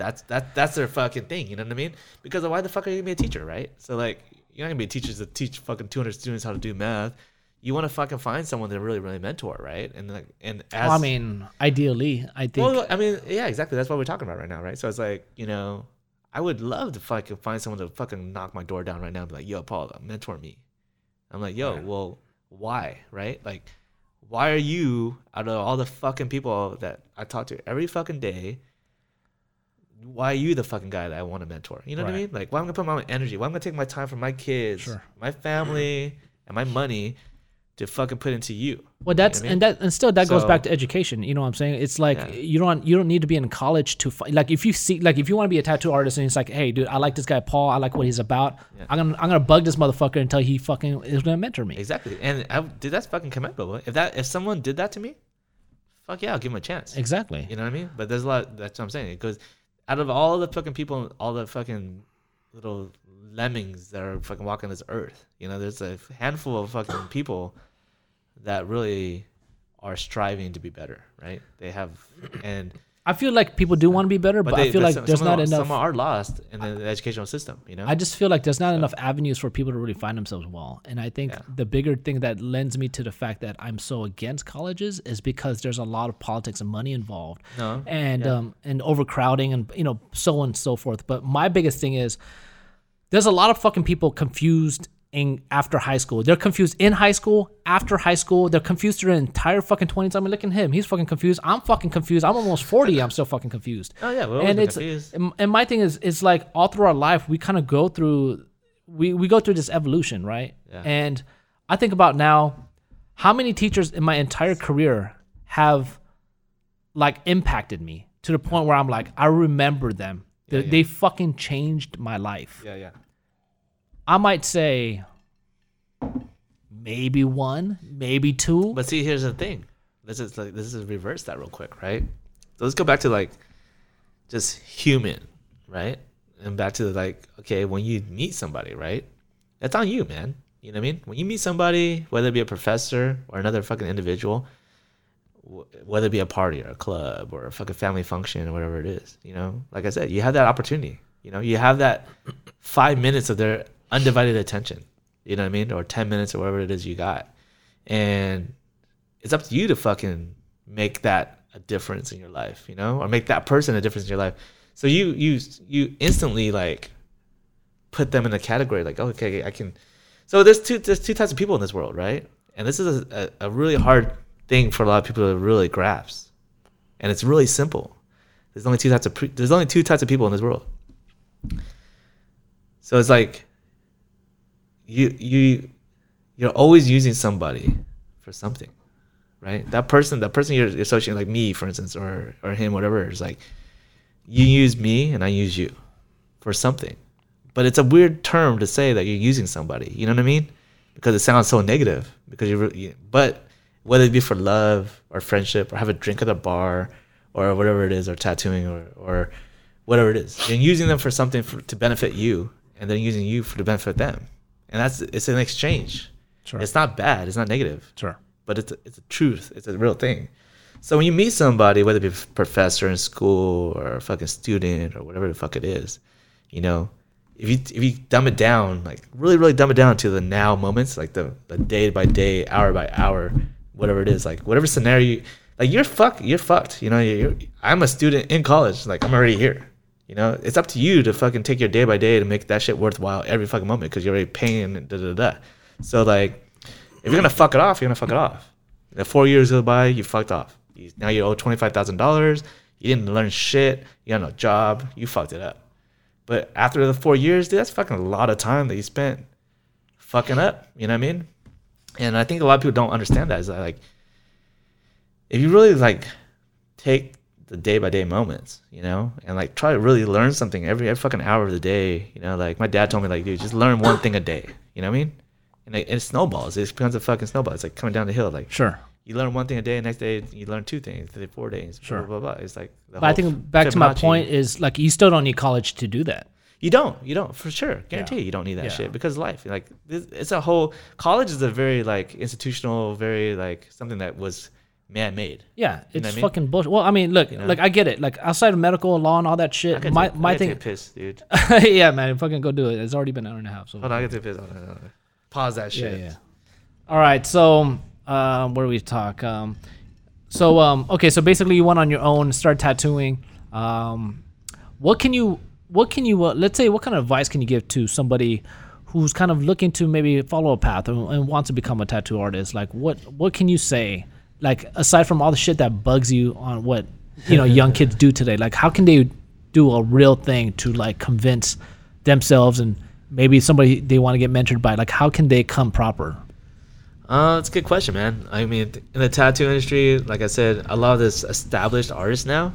that's that that's their fucking thing. You know what I mean? Because why the fuck are you gonna be a teacher, right? So like, you're not gonna be teachers that teach fucking 200 students how to do math. You want to fucking find someone to really, really mentor, right? And like, and as Well, I mean, ideally, I think well, I mean, yeah, exactly. That's what we're talking about right now, right? So it's like, you know, I would love to fucking find someone to fucking knock my door down right now and be like, yo, Paul, mentor me. I'm like, yo, well, why, right? Like, why are you out of all the fucking people that I talk to every fucking day? Why are you the fucking guy that I want to mentor? You know what I mean? Like, why am I gonna put my energy? Why am I gonna take my time from my kids, Sure. my family, and my money to fucking put into you? Well, that's what I mean? and that and still that goes back to education. You know what I'm saying? It's like Yeah. you don't you don't need to be in college to like if you see like if you want to be a tattoo artist and it's like, hey, dude, I like this guy Paul. I like what he's about. Yeah. I'm gonna I'm gonna bug this motherfucker until he fucking is gonna mentor me. Exactly, and I, dude, that's fucking commendable. If that if someone did that to me, fuck yeah, I'll give him a chance. Exactly. You know what I mean? But there's a lot. That's what I'm saying. It goes out of all the fucking people, all the fucking little lemmings that are fucking walking this earth. You know, there's a handful of fucking people that really are striving to be better. Right? They have, and I feel like people do want to be better, but, they, I feel but like some, there's some not them, enough. Some are lost in the educational system. You know. I just feel like there's not enough avenues for people to really find themselves well. And I think Yeah. the bigger thing that lends me to the fact that I'm so against colleges is because there's a lot of politics and money involved. No, And yeah. um and overcrowding and you know so on and so forth. But my biggest thing is there's a lot of fucking people confused in after high school. They're confused in high school, after high school. They're confused their entire fucking twenties. I mean, look at him. He's fucking confused. I'm fucking confused. I'm almost forty. I'm still fucking confused Oh yeah, always and it's confused. and my thing is it's like all through our life we kind of go through we we go through this evolution right Yeah. and i think about now how many teachers in my entire career have like impacted me to the point where i'm like i remember them they, Yeah, yeah. they fucking changed my life Yeah, yeah. I might say maybe one maybe two But see, here's the thing. This is like this is reverse that real quick, right? So let's go back to like just human, right? And back to like, okay, when you meet somebody, right? That's on you, man. You know what I mean? When you meet somebody, whether it be a professor or another fucking individual, whether it be a party or a club or a fucking family function or whatever it is, you know, like I said, you have that opportunity. You know, you have that five minutes of their undivided attention. You know what I mean? Or ten minutes or whatever it is you got, and it's up to you to fucking make that a difference in your life, you know, or make that person a difference in your life. So you you you instantly like put them in a category like okay I can. So there's two there's two types of people in this world, right? And this is a, a, a really hard thing for a lot of people to really grasp, and it's really simple. There's only two types of pre- there's only two types of people in this world. So it's like you you you're always using somebody for something, right? That person that person you're associating like me, for instance, or or him, whatever. Is like you use me and I use you for something, but it's a weird term to say that you're using somebody. You know what I mean? Because it sounds so negative. Because really- but whether it be for love or friendship or have a drink at a bar or whatever it is or tattooing or or whatever it is, you're using them for something for, to benefit you, and they're using you for to benefit them, and that's it's an exchange. Sure. It's not bad. It's not negative Sure. but it's a, it's a truth. It's a real thing. So when you meet somebody, whether it be a professor in school or a fucking student or whatever the fuck it is, you know, if you if you dumb it down, like really really dumb it down to the now moments, like the, the day by day, hour by hour, whatever it is, like whatever scenario, you, like you're fuck, you're fucked. You know, you're, I'm a student in college, like I'm already here. You know, it's up to you to fucking take your day by day to make that shit worthwhile every fucking moment because you're already paying da da da. So like, if you're gonna fuck it off, you're gonna fuck it off. The four years go by, you fucked off. Now you owe twenty five thousand dollars. You didn't learn shit. You got no job. You fucked it up. But after the four years, dude, that's fucking a lot of time that you spent fucking up. You know what I mean? And I think a lot of people don't understand that. Is that like, if you really like take the day by day moments, you know, and like try to really learn something every, every fucking hour of the day, you know, like my dad told me, like, dude, just learn one thing a day. You know what I mean? And it, it snowballs. It becomes a fucking snowball. It's like coming down the hill. Like Sure. you learn one thing a day, the next day you learn two things, the four days, Sure. blah blah blah. It's like. The But I think back to my point is like you still don't need college to do that. You don't. You don't for sure. Guarantee Yeah. you don't need that Yeah. shit because life. Like it's a whole. College is a very like institutional, very like something that was man made. Yeah, You know it's I mean? fucking bullshit. Well, I mean, look, know? like I get it. Like outside of medical law and all that shit, my my thing. piss, dude. *laughs* yeah, man, fucking go do it. It's already been an hour and a half. So Hold on, I get to piss. Hold on, hold on. Pause that yeah, shit. yeah. All right, so um, where do we talk? Um, so um, okay, so basically you went on your own, start tattooing. Um, what can you? What can you? Uh, let's say, what kind of advice can you give to somebody who's kind of looking to maybe follow a path and, and wants to become a tattoo artist? Like, what what can you say? Like, aside from all the shit that bugs you on what you know young kids do today, like, how can they do a real thing to like convince themselves and maybe somebody they want to get mentored by? Like, how can they come proper? Uh, it's a good question, man. I mean, in the tattoo industry, like I said, a lot of this established artists now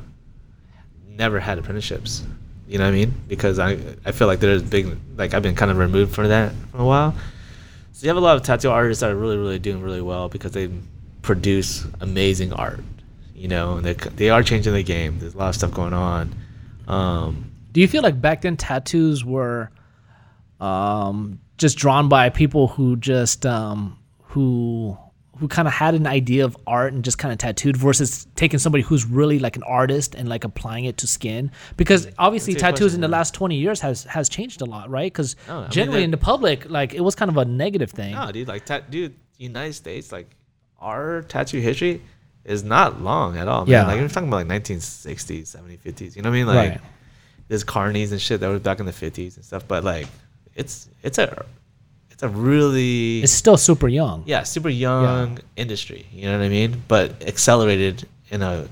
never had apprenticeships. You know what I mean? Because I I feel like there's big like I've been kind of removed from that for a while. So you have a lot of tattoo artists that are really really doing really well because they produce amazing art. You know, and they they are changing the game. There's a lot of stuff going on. Um, Do you feel like back then tattoos were um, just drawn by people who just um, who who kind of had an idea of art and just kind of tattooed versus taking somebody who's really like an artist and like applying it to skin because obviously That's a good tattoos question, in the last 20 years has has changed a lot right because No, I mean, generally in the public like it was kind of a negative thing No, dude, like, ta- dude, United States, like, our tattoo history is not long at all. Man. Yeah. like we're talking about like 1960s, 70s, 50s. You know what I mean? Like, Right. there's carnies and shit that was back in the 50s and stuff. But like, it's it's a it's a really it's still super young yeah super young industry. You know what I mean? But accelerated in a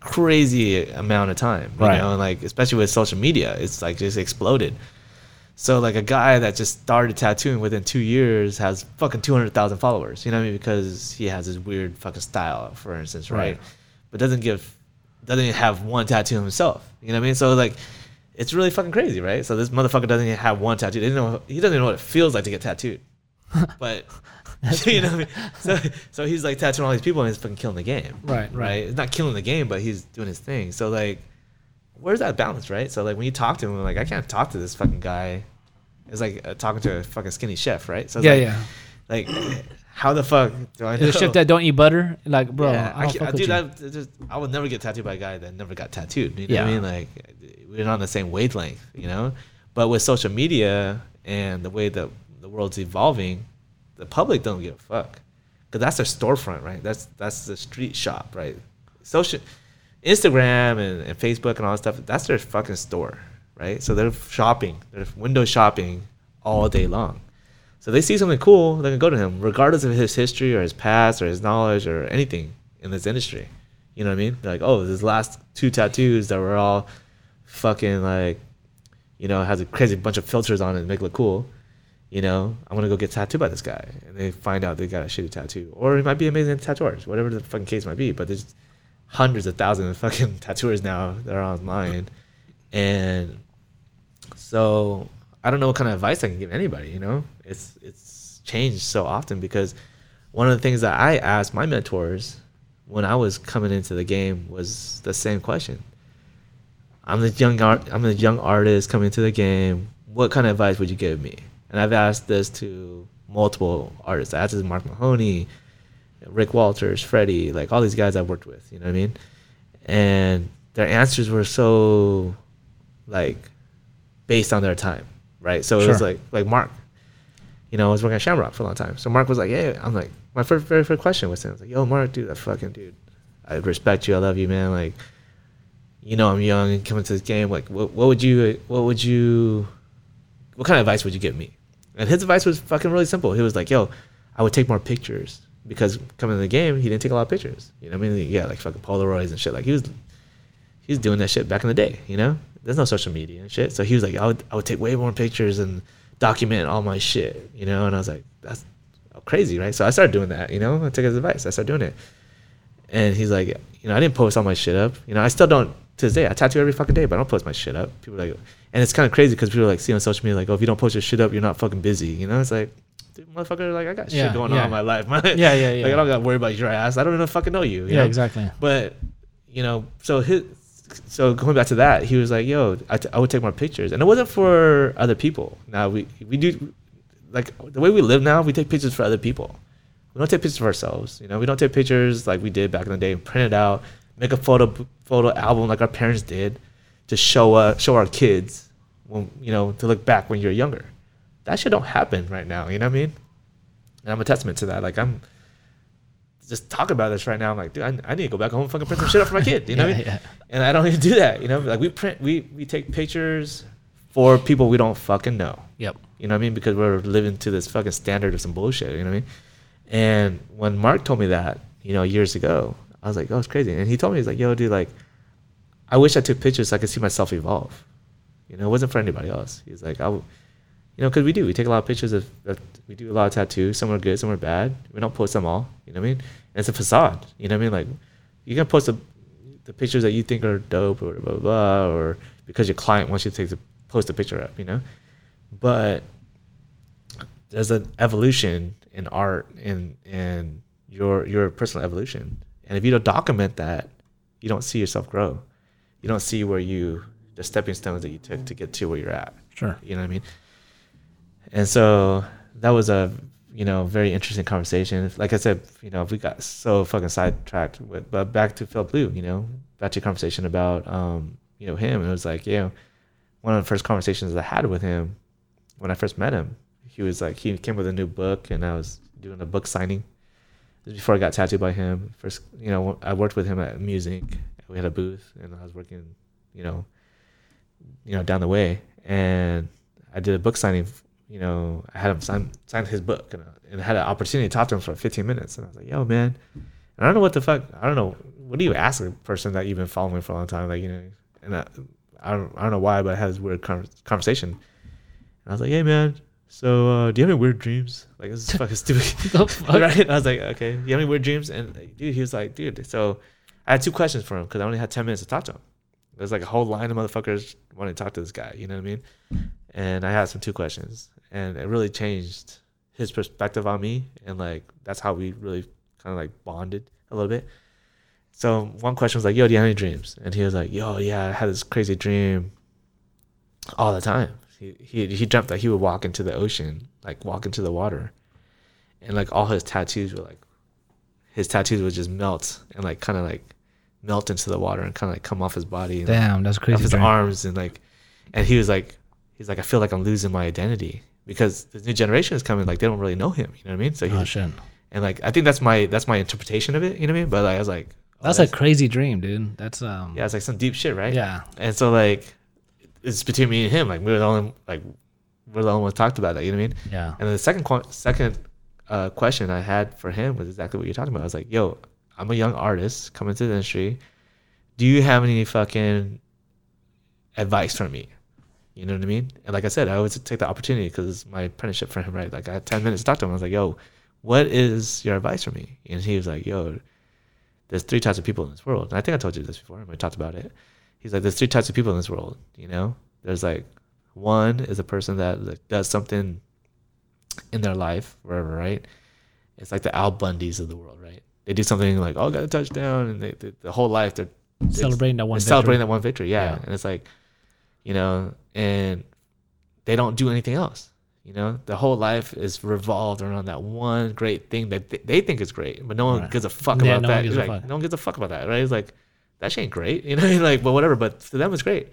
crazy amount of time. You Right. know, and like especially with social media, it's like just exploded. So like a guy that just started tattooing within two years has fucking two hundred thousand followers. You know what I mean? Because he has this weird fucking style, for instance, right? Right. But doesn't give doesn't even have one tattoo himself. You know what I mean? So like it's really fucking crazy, right? So this motherfucker doesn't even have one tattoo. He doesn't know he doesn't even know what it feels like to get tattooed. *laughs* But *laughs* *laughs* you know what I mean? So so he's like tattooing all these people and he's fucking killing the game. Right, right. Right. It's not killing the game, but he's doing his thing. So like where's that balance, right? So like when you talk to him, like I can't talk to this fucking guy. It's like uh, talking to a fucking skinny chef, right? So it's yeah like, yeah like how the fuck do I know? the chef that don't eat butter like bro yeah, I I, don't can't- fuck with dude. I, just, I would never get tattooed by a guy that never got tattooed. You know what I mean? Like we're not on the same wavelength, you know. But with social media and the way that the world's evolving, the public don't give a fuck because that's their storefront, right? That's that's the street shop, right? Social, Instagram and, and Facebook and all that stuff, that's their fucking store, right? So they're shopping, they're window shopping all day long. So they see something cool, they can go to him, regardless of his history or his past or his knowledge or anything in this industry. You know what I mean? They're like, oh, this last two tattoos that were all fucking like, you know, has a crazy bunch of filters on it to make it look cool. You know, I'm gonna go get tattooed by this guy, and they find out they got a shitty tattoo, or it might be amazing tattooers, whatever the fucking case might be. But there's hundreds of thousands of fucking *laughs* tattooers now that are online, and so I don't know what kind of advice I can give anybody. You know, it's it's changed so often because one of the things that I asked my mentors when I was coming into the game was the same question. I'm the young art. I'm the young artist coming into the game. What kind of advice would you give me? And I've asked this to multiple artists. I asked this Mark Mahoney, Rick Walters, Freddie, like all these guys I've worked with. You know what I mean? And their answers were so like based on their time, right? So it was like like Mark. You know, I was working at Shamrock for a long time. So Mark was like, "Hey," I'm like, my first very first question was him. I was like, "Yo, Mark, dude, that fucking dude, I respect you. I love you, man. Like, you know, I'm young and coming to this game. Like, what, what would you, what would you, what kind of advice would you give me?" And his advice was fucking really simple. He was like, "Yo, I would take more pictures because coming to the game, he didn't take a lot of pictures. You know, what I mean, yeah, like fucking Polaroids and shit. Like he was, he was doing that shit back in the day. You know, there's no social media and shit. So he was like, I would, I would take way more pictures and document all my shit. You know, and I was like, that's crazy, right? So I started doing that. You know, I took his advice. I started doing it. And he's like, you know, I didn't post all my shit up. You know, I still don't to this day. I tattoo every fucking day, but I don't post my shit up. People like, and it's kind of crazy because people like see on social media like, oh, if you don't post your shit up, you're not fucking busy. You know, it's like, dude, motherfucker, like I got Yeah, shit going yeah. on in my life. *laughs* man. Yeah, yeah, yeah. Like I don't got to worry about your ass. I don't even fucking know you. you Yeah, know? exactly. But you know, so his, so going back to that, he was like, "Yo, I, t- I would take more pictures," and it wasn't for other people. Now we we do like the way we live now. We take pictures for other people. We don't take pictures for ourselves. You know, we don't take pictures like we did back in the day, and print it out, make a photo photo album like our parents did, to show uh, show our kids when you know to look back when you're younger. That shit don't happen right now. You know what I mean? And I'm a testament to that. Like I'm just talking about this right now. I'm like, dude, I, I need to go back home and fucking print some shit up for my kid. You know what I *laughs* mean? Yeah, And I don't even do that. You know, like we print, we we take pictures for people we don't fucking know. Yep. You know what I mean? Because we're living to this fucking standard of some bullshit. You know what I mean? And when Mark told me that, you know, years ago, I was like, oh, it's crazy. And he told me, he's like, yo, dude, like, I wish I took pictures so I could see myself evolve. You know, it wasn't for anybody else. He's like, I, w- you know, because we do. We take a lot of pictures of, of, we do a lot of tattoos. Some are good, some are bad. We don't post them all. You know what I mean? And it's a facade. You know what I mean? Like, you can post the, the pictures that you think are dope or blah, blah, blah, or because your client wants you to take the, post a picture up, you know? But there's an evolution in art and and your your personal evolution. And if you don't document that, you don't see yourself grow. You don't see where you the stepping stones that you took to get to where you're at. Sure. You know what I mean? And so that was a you know very interesting conversation. Like I said, you know, we got so fucking sidetracked. With, but back to Filip Leu, you know, back to conversation about um, you know him. And it was like, you know, one of the first conversations I had with him when I first met him, he was like, he came with a new book, and I was doing a book signing. Before I got tattooed by him. First, you know, I worked with him at Music. We had a booth, and I was working, you know, you know, down the way, and I did a book signing. You know, I had him sign sign his book, and, and I had an opportunity to talk to him for 15 minutes. And I was like, "Yo, man, I don't know what the fuck. I don't know. What do you ask a person that you've been following for a long time? Like, you know, and I, I don't, I don't know why, but I had this weird con- conversation. And I was like, "Hey, man, so uh, do you have any weird dreams? Like, this is *laughs* fucking stupid, fuck? *laughs* right?" And I was like, "Okay, do you have any weird dreams?" And dude, he was like, "Dude, so I had two questions for him because I only had 10 minutes to talk to him. There's like a whole line of motherfuckers wanting to talk to this guy. You know what I mean? And I had some two questions, and it really changed his perspective on me, and like that's how we really kind of like bonded a little bit. So one question was like, "Yo, do you have any dreams?" And he was like, "Yo, yeah, I had this crazy dream all the time. He he he dreamt that he would walk into the ocean, like walk into the water, and like all his tattoos were like, his tattoos would just melt and like kind of like melt into the water and kind of like come off his body and Damn, that's off crazy. his dream. arms and like, and he was like, he's like, I feel like I'm losing my identity because the new generation is coming. Like they don't really know him. You know what I mean? So Oh shit. and like I think that's my that's my interpretation of it. You know what I mean? But like, I was like, That's a crazy dream, dude. That's um. yeah, it's like some deep shit, right? Yeah. And so like, it's between me and him. Like we were the only like we're the only ones talked about that. You know what I mean? Yeah. And then the second second uh, question I had for him was exactly what you're talking about. I was like, "Yo, I'm a young artist coming to the industry. Do you have any fucking advice for me?" You know what I mean? And like I said, I always take the opportunity because my apprenticeship for him, right? Like I had 10 minutes to talk to him. I was like, "Yo, what is your advice for me?" And he was like, "Yo, there's three types of people in this world." And I think I told you this before. and We talked about it. He's like, "There's three types of people in this world. You know, there's like one is a person that like, does something in their life, wherever, right? It's like the Al Bundys of the world, right? They do something like, oh, got a touchdown, and they, they the whole life they're Celebrating that one. they're celebrating victory. that one victory, yeah. Yeah. And it's like, you know, and they don't do anything else. You know, the whole life is revolved around that one great thing that th- they think is great, but no one Right. gives a fuck Yeah, about no one that. a like, fuck. No one gives a fuck about that, right? It's like that shit ain't great, *laughs* you know. like, but whatever. But to them, it's great.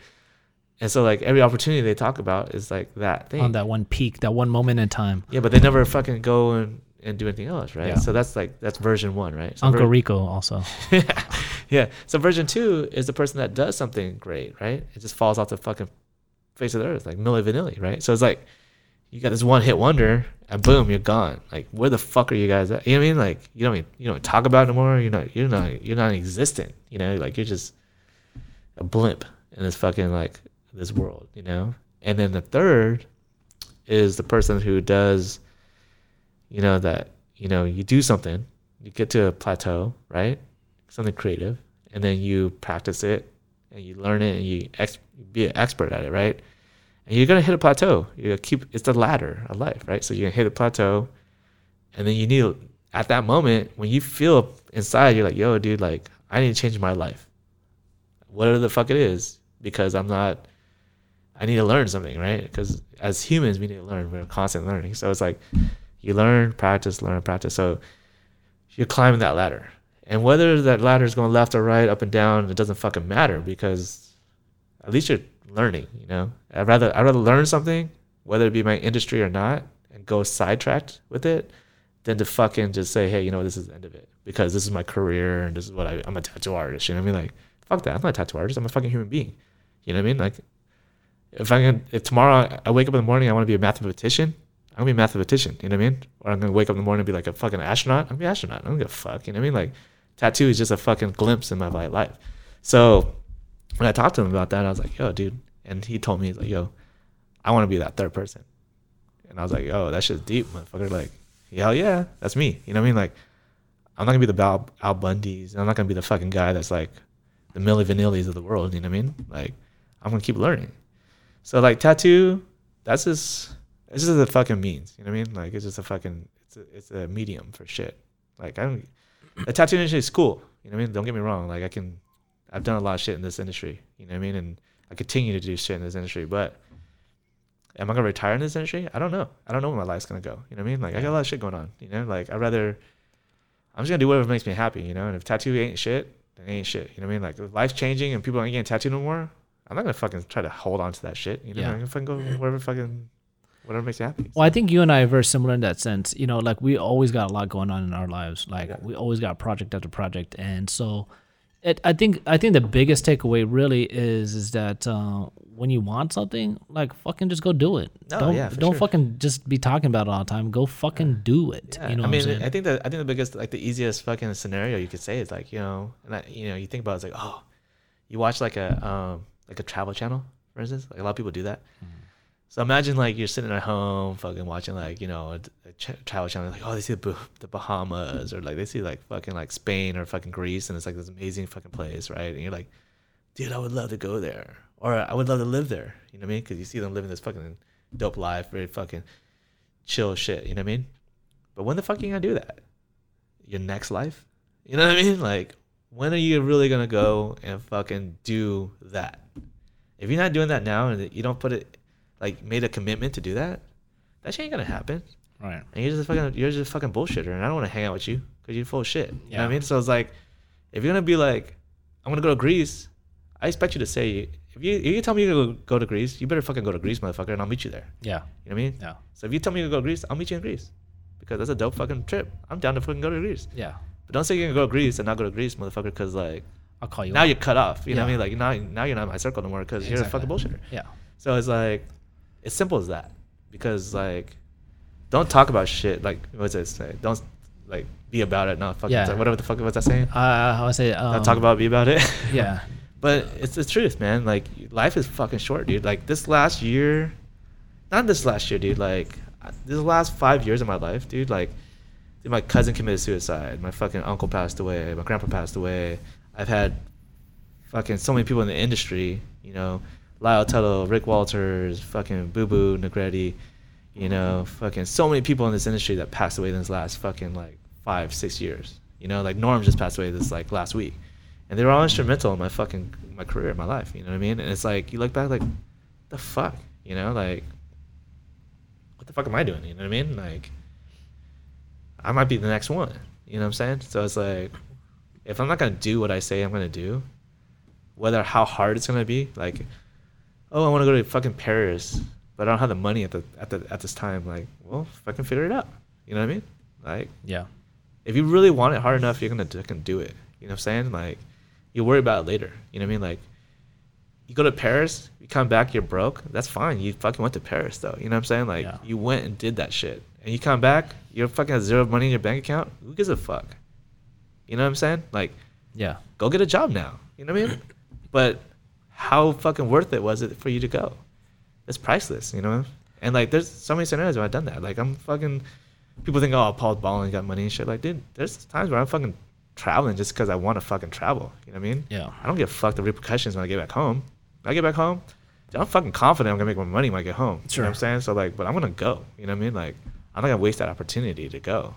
And so, like every opportunity they talk about is like that thing. on that one peak, that one moment in time. Yeah, but they never fucking go and, and do anything else, right? Yeah. So that's like that's version one, right? So Uncle ver- Rico also. *laughs* *laughs* *laughs* yeah. So version two is the person that does something great, right? It just falls off the fucking face of the earth, like Milli Vanilli, right? So it's like you got this one hit wonder, and boom, you're gone. Like where the fuck are you guys at? You know what I mean? Like you don't you don't talk about it anymore. You're not you're not you're not existent. You know, like you're just a blimp in this fucking like this world, you know. And then the third is the person who does, you know, that you know you do something, you get to a plateau, right? Something creative, and then you practice it, and you learn it, and you ex- be an expert at it, right? And you're gonna hit a plateau. You keep it's the ladder of life, right? So you're gonna hit a plateau, and then you need at that moment when you feel inside, you're like, yo, dude, like I need to change my life, whatever the fuck it is, because I'm not. I need to learn something, right? Because as humans, we need to learn. We're constant learning. So it's like you learn, practice, learn, practice. So you're climbing that ladder. And whether that ladder is going left or right, up and down, it doesn't fucking matter because at least you're learning, you know? I'd rather I'd rather learn something, whether it be my industry or not, and go sidetracked with it than to fucking just say, hey, you know, this is the end of it. Because this is my career and this is what I, I'm a tattoo artist. You know what I mean? Like, fuck that. I'm not a tattoo artist. I'm a fucking human being. You know what I mean? Like, if I can, if tomorrow I wake up in the morning, I want to be a mathematician, I'm gonna be a mathematician. You know what I mean? Or I'm gonna wake up in the morning and be like a fucking astronaut. I'm gonna be an astronaut. I don't give a fuck. You know what I mean? Like, tattoo is just a fucking glimpse in my life. So when I talked to him about that, I was like, yo, dude. And he told me, he's like, yo, I want to be that third person. And I was like, oh, that shit's deep, motherfucker. Like, hell yeah, that's me. You know what I mean? Like, I'm not gonna be the Al, Al Bundys. I'm not gonna be the fucking guy that's like the Milli Vanillis of the world. You know what I mean? Like, I'm gonna keep learning. So like tattoo, that's just it's just a fucking means. You know what I mean? Like it's just a fucking it's a, it's a medium for shit. Like I don't the tattoo industry is cool. You know what I mean? Don't get me wrong. Like I can I've done a lot of shit in this industry. You know what I mean? And I continue to do shit in this industry. But am I gonna retire in this industry? I don't know. I don't know where my life's gonna go. You know what I mean? Like I got a lot of shit going on. You know, like I'd rather I'm just gonna do whatever makes me happy. You know, and if tattoo ain't shit, then ain't shit. You know what I mean? Like if life's changing and people aren't getting tattooed no more. I'm not gonna fucking try to hold on to that shit. You know, Yeah. I'm gonna fucking go wherever fucking whatever makes you happy. Well, I think you and I are very similar in that sense. You know, like we always got a lot going on in our lives. Like Yeah. we always got project after project, and so it. I think I think the biggest takeaway really is is that uh, when you want something, like fucking just go do it. No, don't yeah, don't sure. fucking just be talking about it all the time. Go fucking do it. Yeah, You know I mean? I think that I think the biggest, like the easiest fucking scenario you could say is like, you know, and I, you know, you think about it, it's like, oh, you watch like a um like a travel channel, for instance, like a lot of people do that. Mm-hmm. So imagine like you're sitting at home, fucking watching like you know a, a travel channel, like oh they see the, the Bahamas or like they see like fucking like Spain or fucking Greece, and it's like this amazing fucking place, right? And you're like, dude, I would love to go there, or I would love to live there. You know what I mean? Because you see them living this fucking dope life, very fucking chill shit. You know what I mean? But when the fuck are you gonna do that? Your next life? You know what I mean? Like, when are you really gonna go and fucking do that? If you're not doing that now and you don't put it, like, made a commitment to do that, that shit ain't gonna happen. right. And you're just fucking, you're just a fucking bullshitter, and I don't want to hang out with you because you're full of shit. You know what Yeah. I mean? So it's like, if you're gonna be like, I'm gonna go to Greece, I expect you to say, if you if you tell me you're gonna go to Greece, you better fucking go to Greece, motherfucker, and I'll meet you there. Yeah. You know what I mean? Yeah. So if you tell me you're gonna go to Greece, I'll meet you in Greece because that's a dope fucking trip. I'm down to fucking go to Greece. Yeah. But don't say you're gonna go to Greece and not go to Greece, motherfucker, because like I'll call you. now out. you're cut off. You know what I mean? Like now, now you're not in my circle no more because you're a fucking bullshitter. Yeah. So it's like, it's simple as that. Because like, don't talk about shit. Like what's it say? Don't like be about it. Not fucking. Yeah. Whatever the fuck was I saying? Uh, I would say. Um, not talk about it, be about it. *laughs* Yeah. But it's the truth, man. Like life is fucking short, dude. Like this last year, not this last year, dude. Like this last five years of my life, dude. Like, dude, my cousin committed suicide. My fucking uncle passed away. My grandpa passed away. I've had fucking so many people in the industry. You know, Lyle Tuttle, Rick Walters, fucking Boo Boo Negretti. You know, fucking so many people in this industry that passed away in this last fucking like five, six years. You know, like Norm just passed away this like last week and they were all instrumental in my fucking my career, my life. You know what I mean? And it's like you look back, like, the fuck, you know, like, what the fuck am I doing? You know what I mean? Like, I might be the next one. You know what I'm saying? So it's like, if I'm not gonna do what I say I'm gonna do, whether how hard it's gonna be, like, oh, I want to go to fucking Paris, but I don't have the money at the at the at this time. Like, well, fucking figure it out. You know what I mean? Like, Yeah. if you really want it hard enough, you're gonna fucking do it. You know what I'm saying? Like, you worry about it later. You know what I mean? Like, you go to Paris, you come back, you're broke. That's fine. You fucking went to Paris though. You know what I'm saying? Like, Yeah. you went and did that shit, and you come back, you're fucking have zero money in your bank account. Who gives a fuck? You know what I'm saying? Like, Yeah. go get a job now. You know what I mean? But how fucking worth it was it for you to go? It's priceless, you know. And like, there's so many scenarios where I've done that. Like, I'm fucking. People think, oh, Paul's balling, got money and shit. Like, dude, there's times where I'm fucking traveling just because I want to fucking travel. You know what I mean? Yeah. I don't give a fuck the repercussions when I get back home. When I get back home, dude, I'm fucking confident I'm gonna make my money when I get home. You Sure. know what I'm saying? So like, but I'm gonna go. You know what I mean? Like, I'm not gonna waste that opportunity to go.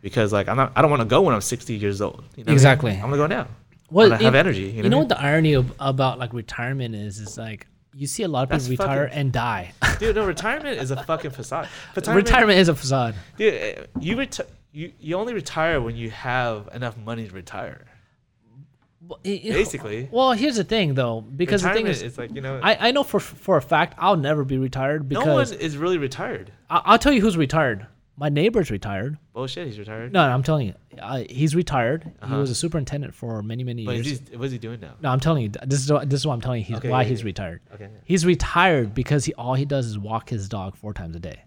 Because like I'm not, I don't want to go when I'm 60 years old. You know what I mean? Exactly. I'm gonna go now. Well, Well, I have energy. You know, You know what the irony of, about like retirement is? Is like you see a lot of That's people retire fucking- and die. *laughs* Dude? No, retirement is a fucking facade. Retirement, retirement is a facade. dude. eh, You reti- you you only retire when you have enough money to retire. Well, it- it- Basically, Well, here's the thing though, because the thing retirement is, it's like you know, I, I know for for a fact I'll never be retired no because one is really retired. I, I'll tell you who's retired. My neighbor's retired. Bullshit, he's retired. No, no I'm telling you, I, he's retired. He Uh-huh. was a superintendent for many many but years. is he, what is he doing now? no, I'm telling you, this is this is what I'm telling you. He's, Okay, why yeah, he's yeah. retired. Okay, yeah. He's retired because he all he does is walk his dog four times a day.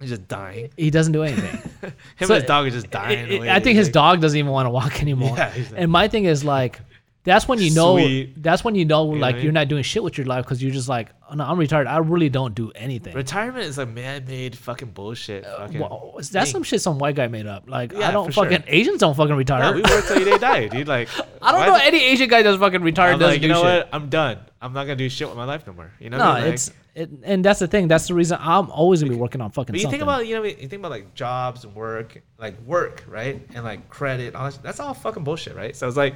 he's just dying. He doesn't do anything. *laughs* Him So, and his dog is just dying. It-. I think his Like, dog doesn't even want to walk anymore. Yeah, like- and my thing is like, that's when you know. Sweet. That's when you know I like mean? you're not doing shit with your life because you're just like, oh, no, I'm retired. I really don't do anything. Retirement is a man-made fucking bullshit. Uh, fucking Well, that's thing. some shit some white guy made up. Like I don't for sure. fucking Asians don't fucking retire. Yeah, we work till they die, dude. Like *laughs* I don't know any Asian guy that's fucking retired I'm doesn't like, you do know shit. what? I'm done. I'm not gonna do shit with my life no more. You know? No, what I mean? Like, it's it, and that's the thing. That's the reason I'm always gonna be working on fucking But you something. think about you know you think about like jobs and work, like work, right? And like credit, all that, that's all fucking bullshit, right? So it's like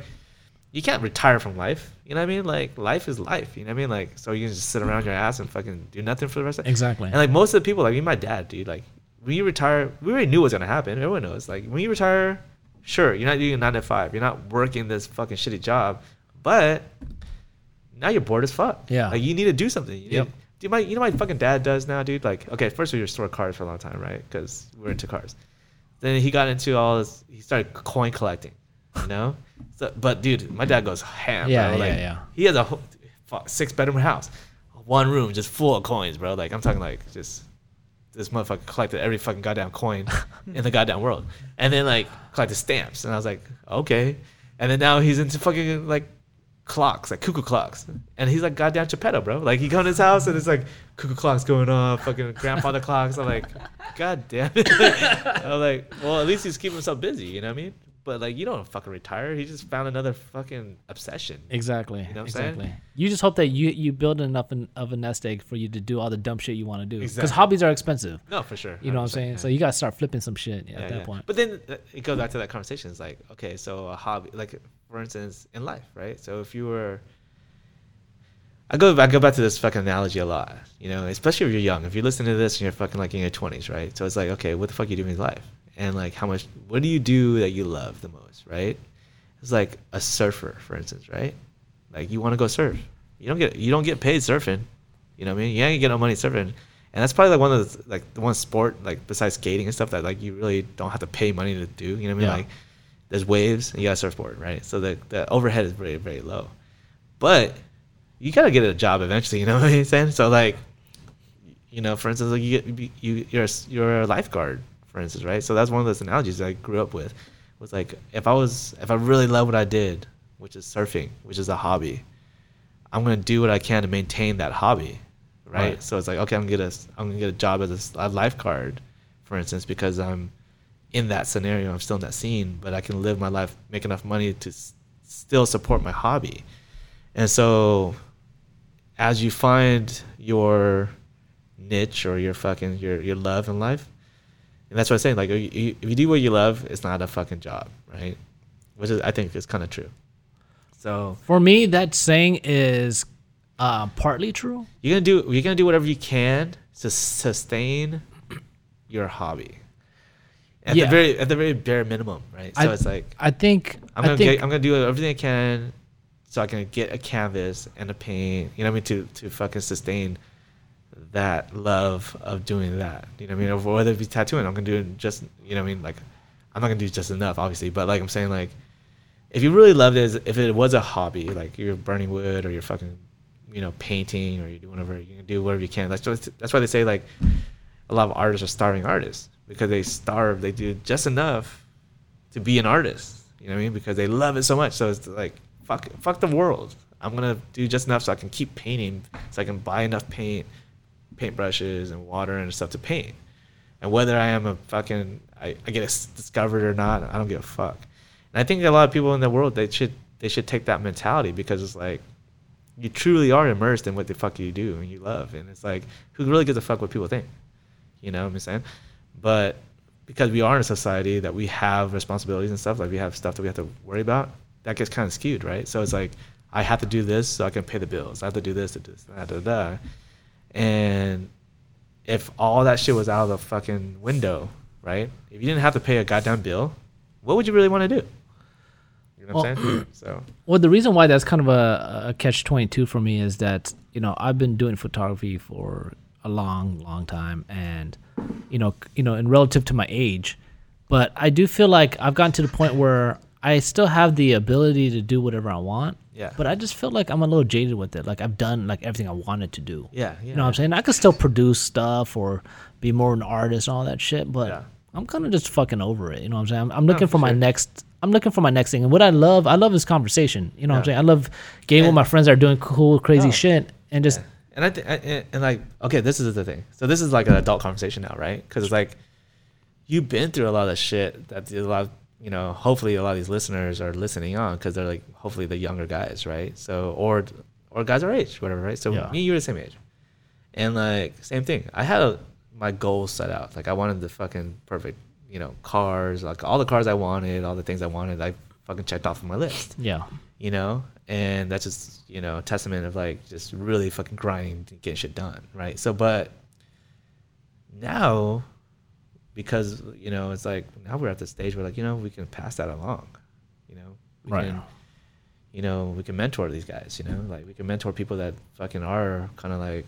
you can't retire from life. You know what I mean? Like life is life. You know what I mean? Like so you can just sit around your ass and fucking do nothing for the rest of exactly. And like most of the people, like me, my dad, dude, like when you retire, we already knew what's gonna happen. Everyone knows. Like when you retire, sure, you're not doing nine to five. You're not working this fucking shitty job, but now you're bored as fuck. Yeah. Like you need to do something. You Yep. need- Dude, my you know what my fucking dad does now, dude. Like, okay, first we were store cars for a long time, right? Because we're into cars. Then he got into all this. He started coin collecting, you know. So, but dude, my dad goes ham. Yeah, bro. yeah, Like, yeah. He has a whole, six bedroom house, one room just full of coins, bro. Like I'm talking like just this motherfucker collected every fucking goddamn coin in the goddamn world, and then like collected stamps. And I was like, okay. And then now he's into fucking like clocks, like cuckoo clocks, and he's like goddamn Geppetto, bro. Like he come to his house and it's like cuckoo clocks going off, fucking grandfather clocks. I'm like, *laughs* god damn it. *laughs* I'm like, well, at least he's keeping himself busy. You know what I mean? But like, you don't fucking retire. He just found another fucking obsession. Exactly. You know what I'm saying? exactly. You just hope that you you build enough in, of a nest egg for you to do all the dumb shit you want to do. Because Exactly. hobbies are expensive. No, for sure. You know what I'm saying? yeah. So you gotta start flipping some shit yeah, at that yeah. point. But then uh, it goes back to that conversation. It's like, okay, so a hobby, like for instance, in life, right? So if you were, I go, I go back to this fucking analogy a lot, you know, especially if you're young. If you listen to this and you're fucking like in your 20s, right? So it's like, okay, what the fuck are you doing in life? And like, how much, what do you do that you love the most, right? It's like a surfer, for instance, right? Like you want to go surf, you don't get, you don't get paid surfing, you know what I mean? You ain't get no money surfing. And that's probably like one of the like the one sport like besides skating and stuff that like you really don't have to pay money to do. You know what I mean? Yeah. Like there's waves, and you got a surfboard, right? So the the overhead is very very low, but you gotta get a job eventually. You know *laughs* what I'm saying? So like, you know, for instance, like you get you you're a, you're a lifeguard, for instance, right? So that's one of those analogies I grew up with. Was like if I was if I really love what I did, which is surfing, which is a hobby, I'm gonna do what I can to maintain that hobby, right? Right. So it's like okay, I'm gonna get a I'm gonna get a job as a a lifeguard, for instance, because I'm in that scenario, I'm still in that scene, but I can live my life, make enough money to s- still support my hobby. And so, as you find your niche or your fucking your your love in life, and that's what I'm saying. Like, you- you- if you do what you love, it's not a fucking job, right? Which is, I think, is kind of true. So For me, that saying is uh, partly true. you're gonna do you're gonna do whatever you can to sustain your hobby. At Yeah. the very at the very bare minimum, right? So I- it's like I think. I'm gonna think. get, I'm gonna do everything I can so I can get a canvas and a paint. You know what I mean? To to fucking sustain that love of doing that. You know what I mean? Whether it be tattooing, I'm gonna do just you know what I mean? Like I'm not gonna do just enough, obviously, but like I'm saying, like if you really loved it, if it was a hobby, like you're burning wood or you're fucking, you know, painting or you're doing whatever, you can do whatever you can. That's just, that's why they say like a lot of artists are starving artists because they starve, they do just enough to be an artist. You know what I mean? Because they love it so much. So it's like fuck, fuck the world. I'm gonna do just enough so I can keep painting, so I can buy enough paint, paintbrushes and water and stuff to paint. And whether I am a fucking, I, I get discovered or not, I don't give a fuck. And I think a lot of people in the world they should they should take that mentality because it's like you truly are immersed in what the fuck you do and you love, and it's like who really gives a fuck what people think, you know what I'm saying? But because we are in a society that we have responsibilities and stuff, like we have stuff that we have to worry about, that gets kind of skewed, right? So it's like I have to do this so I can pay the bills. I have to do this to do this, da da da. And if all that shit was out of the fucking window, right? If you didn't have to pay a goddamn bill, what would you really want to do? You know what I'm saying? *clears throat* So Well, the reason why that's kind of a, a catch twenty two for me is that you know I've been doing photography for a long, long time, and you know, you know, in relative to my age, but I do feel like I've gotten to the point where I still have the ability to do whatever I want. Yeah. But I just feel like I'm a little jaded with it. Like I've done like everything I wanted to do. yeah, yeah. You know what I'm saying? I could still produce stuff or be more an artist and all that shit, but Yeah. I'm kind of just fucking over it. You know what I'm saying? I'm, I'm looking for for my next. I'm looking for my next thing, and what I love, I love this conversation. You know what I'm saying? I love getting with my friends that are doing cool, crazy Oh. shit, and just And I th- and, and like okay, this is the thing. So this is like an adult conversation now, right? Because it's like you've been through a lot of shit that a lot, of, you know. Hopefully, a lot of these listeners are listening on because they're like hopefully the younger guys, right? So or or guys our age, whatever, right? So Yeah. me, you're the same age, and like same thing. I had a, my goals set out. Like I wanted the fucking perfect, you know, cars, like all the cars I wanted, all the things I wanted. I fucking checked off on my list yeah, you know and that's just you know a testament of like just really fucking grinding to get shit done right so but now because you know it's like now we're at the stage where like you know we can pass that along you know we Right. can you know we can mentor these guys you know like we can mentor people that fucking are kind of like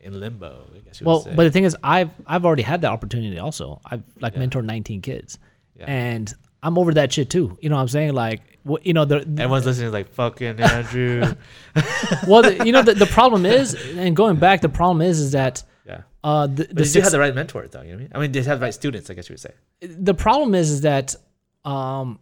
in limbo i guess you Well, would say but the thing is, I've I've already had that opportunity. Also, I've like Yeah. mentored 19 kids, Yeah. and I'm over that shit too. You know what I'm saying? Like, you know, the, the everyone's listening like fucking andrew *laughs* well, the, you know, the, the problem is, and going back, the problem is, is that uh, the but the, did you have the right mentor though you know what i mean i mean did have the right students i guess you would say the problem is, is that um,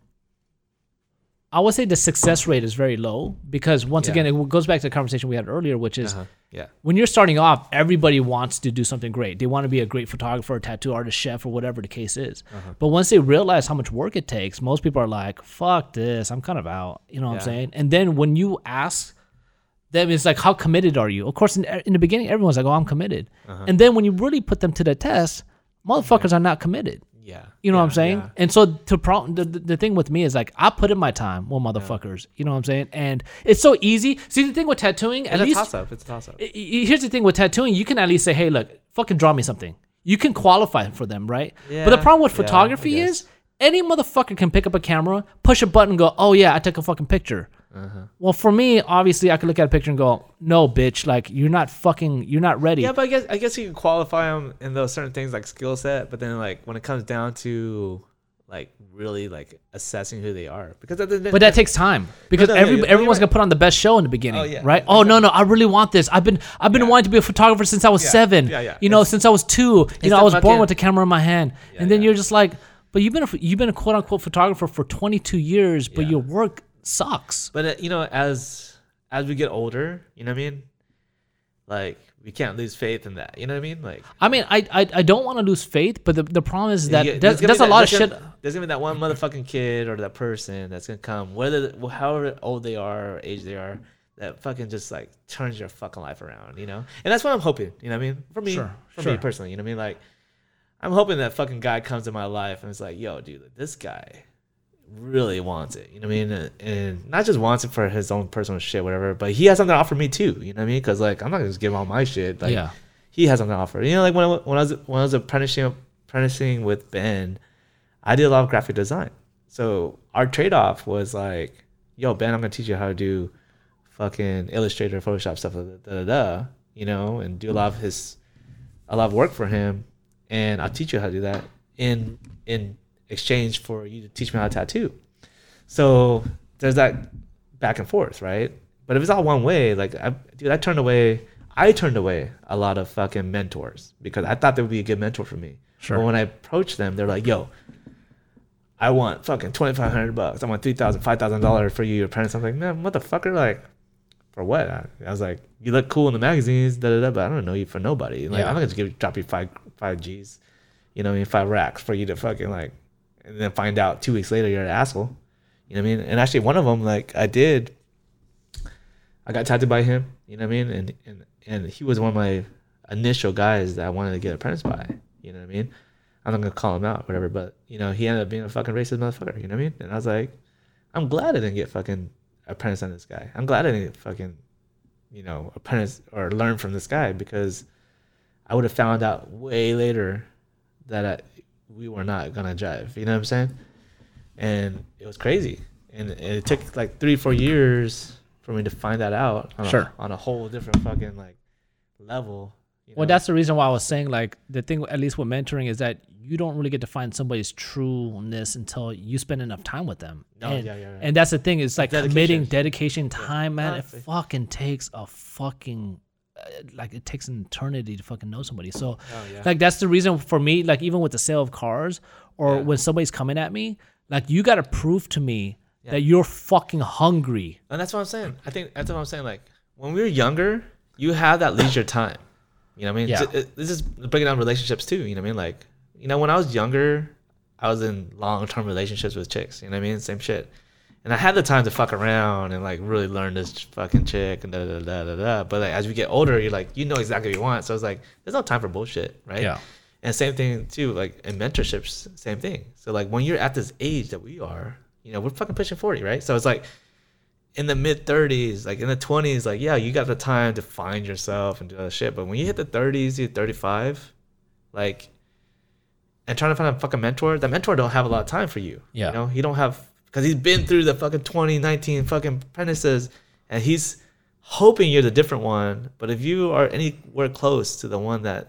I would say the success rate is very low because once Yeah. again, it goes back to the conversation we had earlier, which is uh-huh. yeah when you're starting off, everybody wants to do something great. They want to be a great photographer, tattoo artist, chef, or whatever the case is. Uh-huh. But once they realize how much work it takes, most people are like, "Fuck this, I'm kind of out." You know what Yeah. I'm saying? And then when you ask them, it's like, "How committed are you?" Of course, in, in the beginning, everyone's like, "Oh, I'm committed," Uh-huh. and then when you really put them to the test, motherfuckers are not committed. yeah You know what I'm saying? yeah. And so to pro- the, the thing with me is like I put in my time, well, motherfuckers. You know what I'm saying? And it's so easy. See the thing with tattooing, at It's a least toss up. It's a toss up. Here's the thing with tattooing, you can at least say, "Hey, look, fucking draw me something." You can qualify for them, right? Yeah, but the problem with photography is any motherfucker can pick up a camera, push a button, and go, "Oh yeah, I took a fucking picture." Uh-huh. Well, for me, obviously, I could look at a picture and go, "No, bitch, like you're not fucking, you're not ready." Yeah, but I guess I guess you can qualify them in those certain things like skill set, but then like when it comes down to like really like assessing who they are because the, But that takes time because no, yeah, every, yeah, everyone's you're gonna put on the best show in the beginning, Oh, yeah. right? Oh no, no, I really want this. I've been I've been wanting to be a photographer since I was Yeah, seven. yeah, yeah. You know, It's- since I was two. You know, I was born with the camera in my hand, and then yeah. you're just like, but you've been a, you've been a quote unquote photographer for 22 years, but Yeah. your work sucks. But uh, you know, as as we get older, you know what I mean? Like we can't lose faith in that. You know what I mean? Like I mean, I I, I don't want to lose faith, but the, the problem is that get- there's, gonna there's be a lot of there's shit. gonna- There's gonna be that one motherfucking kid or that person that's gonna come, whether however old they are or age they are, that fucking just like turns your fucking life around, you know. And that's what I'm hoping. You know what I mean? For me, Sure, for sure. me personally, you know what I mean? Like I'm hoping that fucking guy comes in my life and it's like, yo, dude, this guy really wants it. You know what I mean? And, not just wants it for his own personal shit, whatever, but he has something to offer me too. You know what I mean? Because like I'm not gonna just give him all my shit. Like yeah, he has something to offer. You know, like when I, when I was when I was apprenticing apprenticing with Ben, I did a lot of graphic design. So our trade off was like, "Yo, Ben, I'm gonna teach you how to do fucking Illustrator, Photoshop stuff, da da da, da you know, and do a lot of his a lot of work for him, and I'll teach you how to do that in in exchange for you to teach me how to tattoo." So there's that back and forth, right? But if it's all one way, like, I, dude, I turned away. I turned away a lot of fucking mentors because I thought they would be a good mentor for me. Sure. But when I approached them, they're like, "Yo, I want fucking twenty five hundred bucks. I want three thousand, five thousand dollars for you, your apprentice." I'm like, "Man, motherfucker, like, for what?" I, I was like, "You look cool in the magazines, da da da, but I don't know you for nobody. Like, Yeah. I'm not gonna just give drop you five five G's, you know, what I mean, five racks for you to fucking like, and then find out two weeks later you're an asshole. You know what I mean? And actually, one of them, like, I did. I got tattooed by him. You know what I mean? And and and he was one of my initial guys that I wanted to get apprenticed by. You know what I mean? I'm not gonna call him out, whatever. But you know, he ended up being a fucking racist motherfucker. You know what I mean? And I was like, I'm glad I didn't get fucking apprentice on this guy. I'm glad I didn't get fucking, you know, apprentice or learn from this guy because I would have found out way later that I, we were not gonna drive. You know what I'm saying? And it was crazy. And it took like three, four years for me to find that out on, Sure. a, on a whole different fucking like level. Well, know? that's the reason why I was saying like the thing, at least with mentoring, is that you don't really get to find somebody's trueness until you spend enough time with them. No, and, yeah, yeah, yeah. and that's the thing. It's like dedication. committing dedication, time, man. It fucking takes a fucking Uh, like it takes an eternity to fucking know somebody. So, Oh, yeah. like that's the reason for me. Like even with the sale of cars, or Yeah. when somebody's coming at me, like you got to prove to me Yeah. that you're fucking hungry. And that's what I'm saying. I think that's what I'm saying. Like when we were younger, you have that leisure time. You know what I mean? Yeah. Th- it- This is breaking down relationships too. You know what I mean? Like, you know, when I was younger, I was in long term relationships with chicks. You know what I mean? Same shit. And I had the time to fuck around and like really learn this fucking chick and da da da da da. But like as we get older, you're like you know exactly what you want. So it's like there's no time for bullshit, right? Yeah. And same thing too, like in mentorships, same thing. So like when you're at this age that we are, you know, we're fucking pushing 40, right? So it's like in the mid 30s, like in the 20s, like yeah, you got the time to find yourself and do other shit. But when you hit the 30s, you're 35, like, and trying to find a fucking mentor, that mentor don't have a lot of time for you. Yeah. You know, he don't have because he's been through the fucking 2019 fucking apprentices, and he's hoping you're the different one. But if you are anywhere close to the one that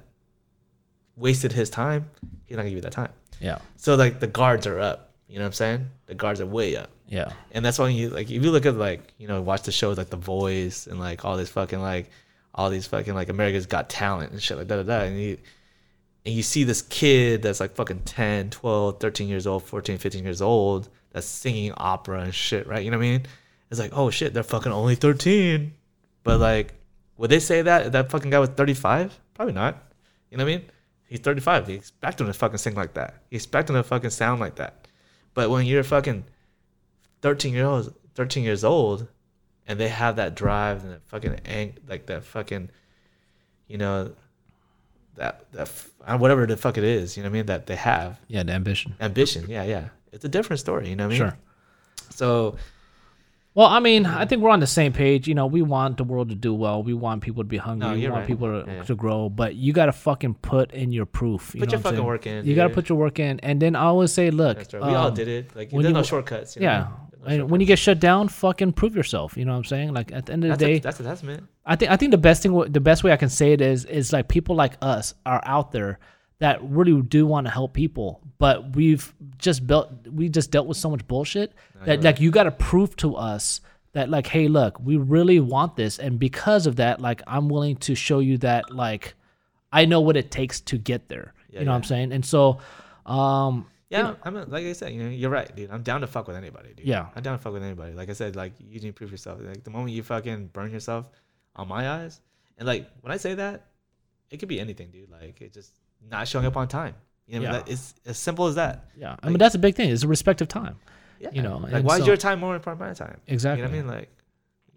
wasted his time, he's not gonna give you that time. Yeah. So like the guards are up. You know what I'm saying? The guards are way up. Yeah. And that's why you like if you look at like, you know, watch the shows like The Voice and like all this fucking like all these fucking like America's Got Talent and shit like da da da and you and you see this kid that's like fucking 10, 12, 13 years old, 14, 15 years old that's singing opera and shit, right? You know what I mean? It's like, oh shit, they're fucking only 13. But like, would they say that if that fucking guy was 35? Probably not. You know what I mean? He's 35. You expect him to fucking sing like that. You expect him to fucking sound like that. But when you're fucking 13 years old, 13 years old, and they have that drive and that fucking ang- like that fucking, you know, that that whatever the fuck it is, you know what I mean? That they have Yeah. The ambition. ambition. Yeah, yeah. It's a different story. You know what I mean? Sure. So Well, I mean, I think we're on the same page. You know, we want the world to do well. We want people to be hungry. No, we want right. people to, Yeah. to grow. But you got to fucking put in your proof. You Put know your what I'm fucking saying? work in, You got to put your work in. And then I always say, look, right. We all um, did it. Like there's you- no shortcuts. You know? Yeah. No And when you get shut down, fucking prove yourself. You know what I'm saying? Like at the end of the day, a, that's a testament. I think I think the best thing, the best way I can say it is, is like people like us are out there that really do want to help people, but we've just built we just dealt with so much bullshit that like you got to prove to us that like hey look we really want this and because of that like I'm willing to show you that like I know what it takes to get there. Yeah, you know what I'm saying? And so um Yeah, I'm like I said, you know, you're right, dude. I'm down to fuck with anybody, dude. Yeah. I'm down to fuck with anybody. Like I said, like you need to prove yourself. Like the moment you fucking burn yourself on my eyes, and like when I say that, it could be anything, dude. Like it just not showing up on time. You know, Yeah. that it's as simple as that. yeah, I mean that's a big thing. It's a respect of time. Yeah. You know, like why is your time more important than my time? Exactly. You know what I mean? Like,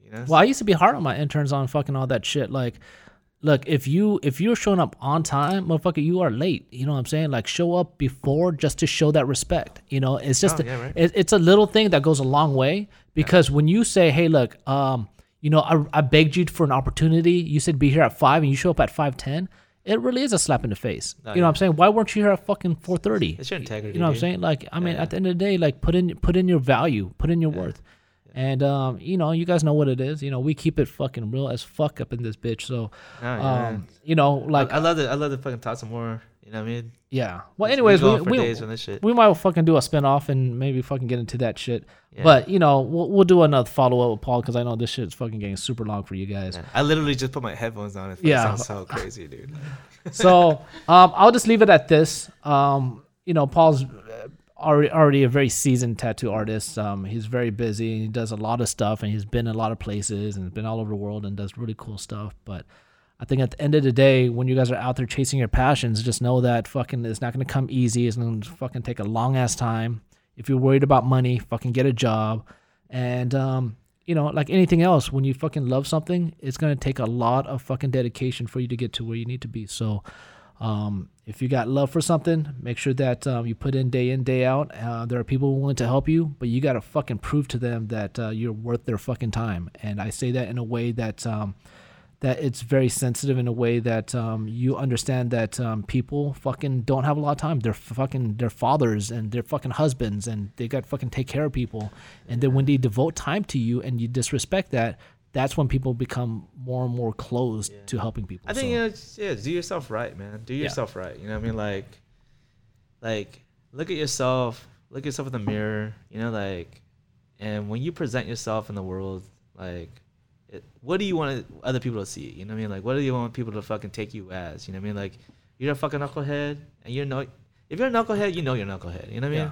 you know. Well, I used to be hard on my interns on fucking all that shit. Like, look, if you if you're showing up on time, motherfucker, you are late. You know what I'm saying? Like, show up before just to show that respect. You know, it's just Oh, yeah, right. it, it's a little thing that goes a long way because when you say, hey, look, um, you know, I, I begged you for an opportunity. You said be here at five, and you show up at five ten. It really is a slap in the face. Oh, you know what I'm saying? Why weren't you here at fucking four thirty? It's your integrity, You know what I'm saying? Like, I mean, Yeah. at the end of the day, like put in put in your value, put in your worth. And um, you know, you guys know what it is. You know, we keep it fucking real as fuck up in this bitch. So, Oh, yeah. um, you know, like, I, I love to I love to fucking talk some more. You know what I mean? yeah. Well, We anyways, we we, days on this shit. we might fucking do a spin off and maybe fucking get into that shit. Yeah. But you know, we'll we'll do another follow up with Paul because I know this shit's fucking getting super long for you guys. Yeah. I literally just put my headphones on. It Yeah. sounds so *laughs* crazy, dude. so um, I'll just leave it at this. Um, you know, Paul's uh, already already a very seasoned tattoo artist. Um, he's very busy. He does a lot of stuff, and he's been in a lot of places and been all over the world and does really cool stuff. But I think at the end of the day, when you guys are out there chasing your passions, just know that fucking it's not gonna come easy. It's gonna fucking take a long ass time. If you're worried about money, fucking get a job. And um, you know, like anything else, when you fucking love something, it's gonna take a lot of fucking dedication for you to get to where you need to be. So, um, if you got love for something, make sure that um, you put in day in day out. Uh, there are people willing to help you, but you gotta fucking prove to them that uh, you're worth their fucking time. And I say that in a way that um, that it's very sensitive in a way that um, you understand that um, people fucking don't have a lot of time. They're fucking their fathers and their fucking husbands, and they got fucking take care of people. And then when they devote time to you and you disrespect that, that's when people become more and more closed to helping people. I think So- you know, just- yeah, do yourself right, man. Do Yeah. yourself right. You know what I mean? Like, like look at yourself. Look at yourself in the mirror. You know, like, and when you present yourself in the world, like, what do you want other people to see? You know what I mean? Like, what do you want people to fucking take you as? You know what I mean? Like, you're a fucking knucklehead, and you're know, if you're a knucklehead, you know you're a knucklehead. You know what I mean? Yeah.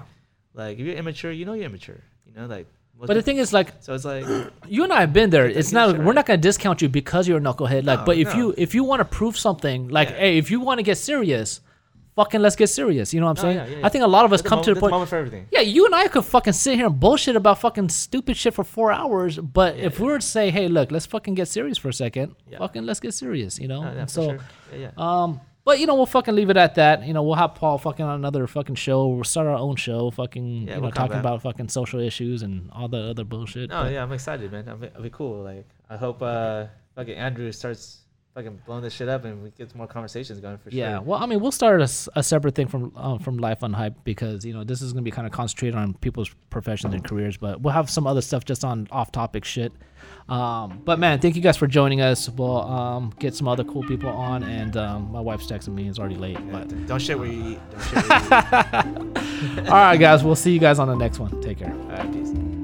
Like, if you're immature, you know you're immature. You know, like. But the thing is, like, so it's like, *clears throat* you and I have been there. It's not. We're not gonna discount you because you're a knucklehead. Like, No, but if no. you if you want to prove something, like, Yeah. hey, if you want to get serious, fucking let's get serious. You know what I'm Oh, saying? yeah, yeah, I think a lot of us come to moment- the there's a point. moment for everything. Yeah, you and I could fucking sit here and bullshit about fucking stupid shit for four hours, but if we were to say, hey, look, let's fucking get serious for a second, Yeah. fucking let's get serious, you know? Oh, yeah, so, sure. Yeah, yeah. um, but you know, we'll fucking leave it at that. You know, we'll have Paul fucking on another fucking show. We'll start our own show, fucking, Yeah, you know, we'll come talking about fucking social issues and all the other bullshit. No, but- yeah, I'm excited, man. It'll be, it'll be cool. Like, I hope uh, fucking Andrew starts fucking blowing this shit up and we get some more conversations going for Yeah, sure. Yeah. Well, I mean, we'll start a separate thing from um, from Life Unhyped because you know this is gonna be kind of concentrated on people's professions and careers, but we'll have some other stuff just on off-topic shit. Um, but man, thank you guys for joining us. We'll um, get some other cool people on, and um, my wife's texting me; it's already late. Yeah, But Don't shit where you eat. Don't shit where you *laughs* eat. all right, guys, we'll see you guys on the next one. Take care. All right, peace.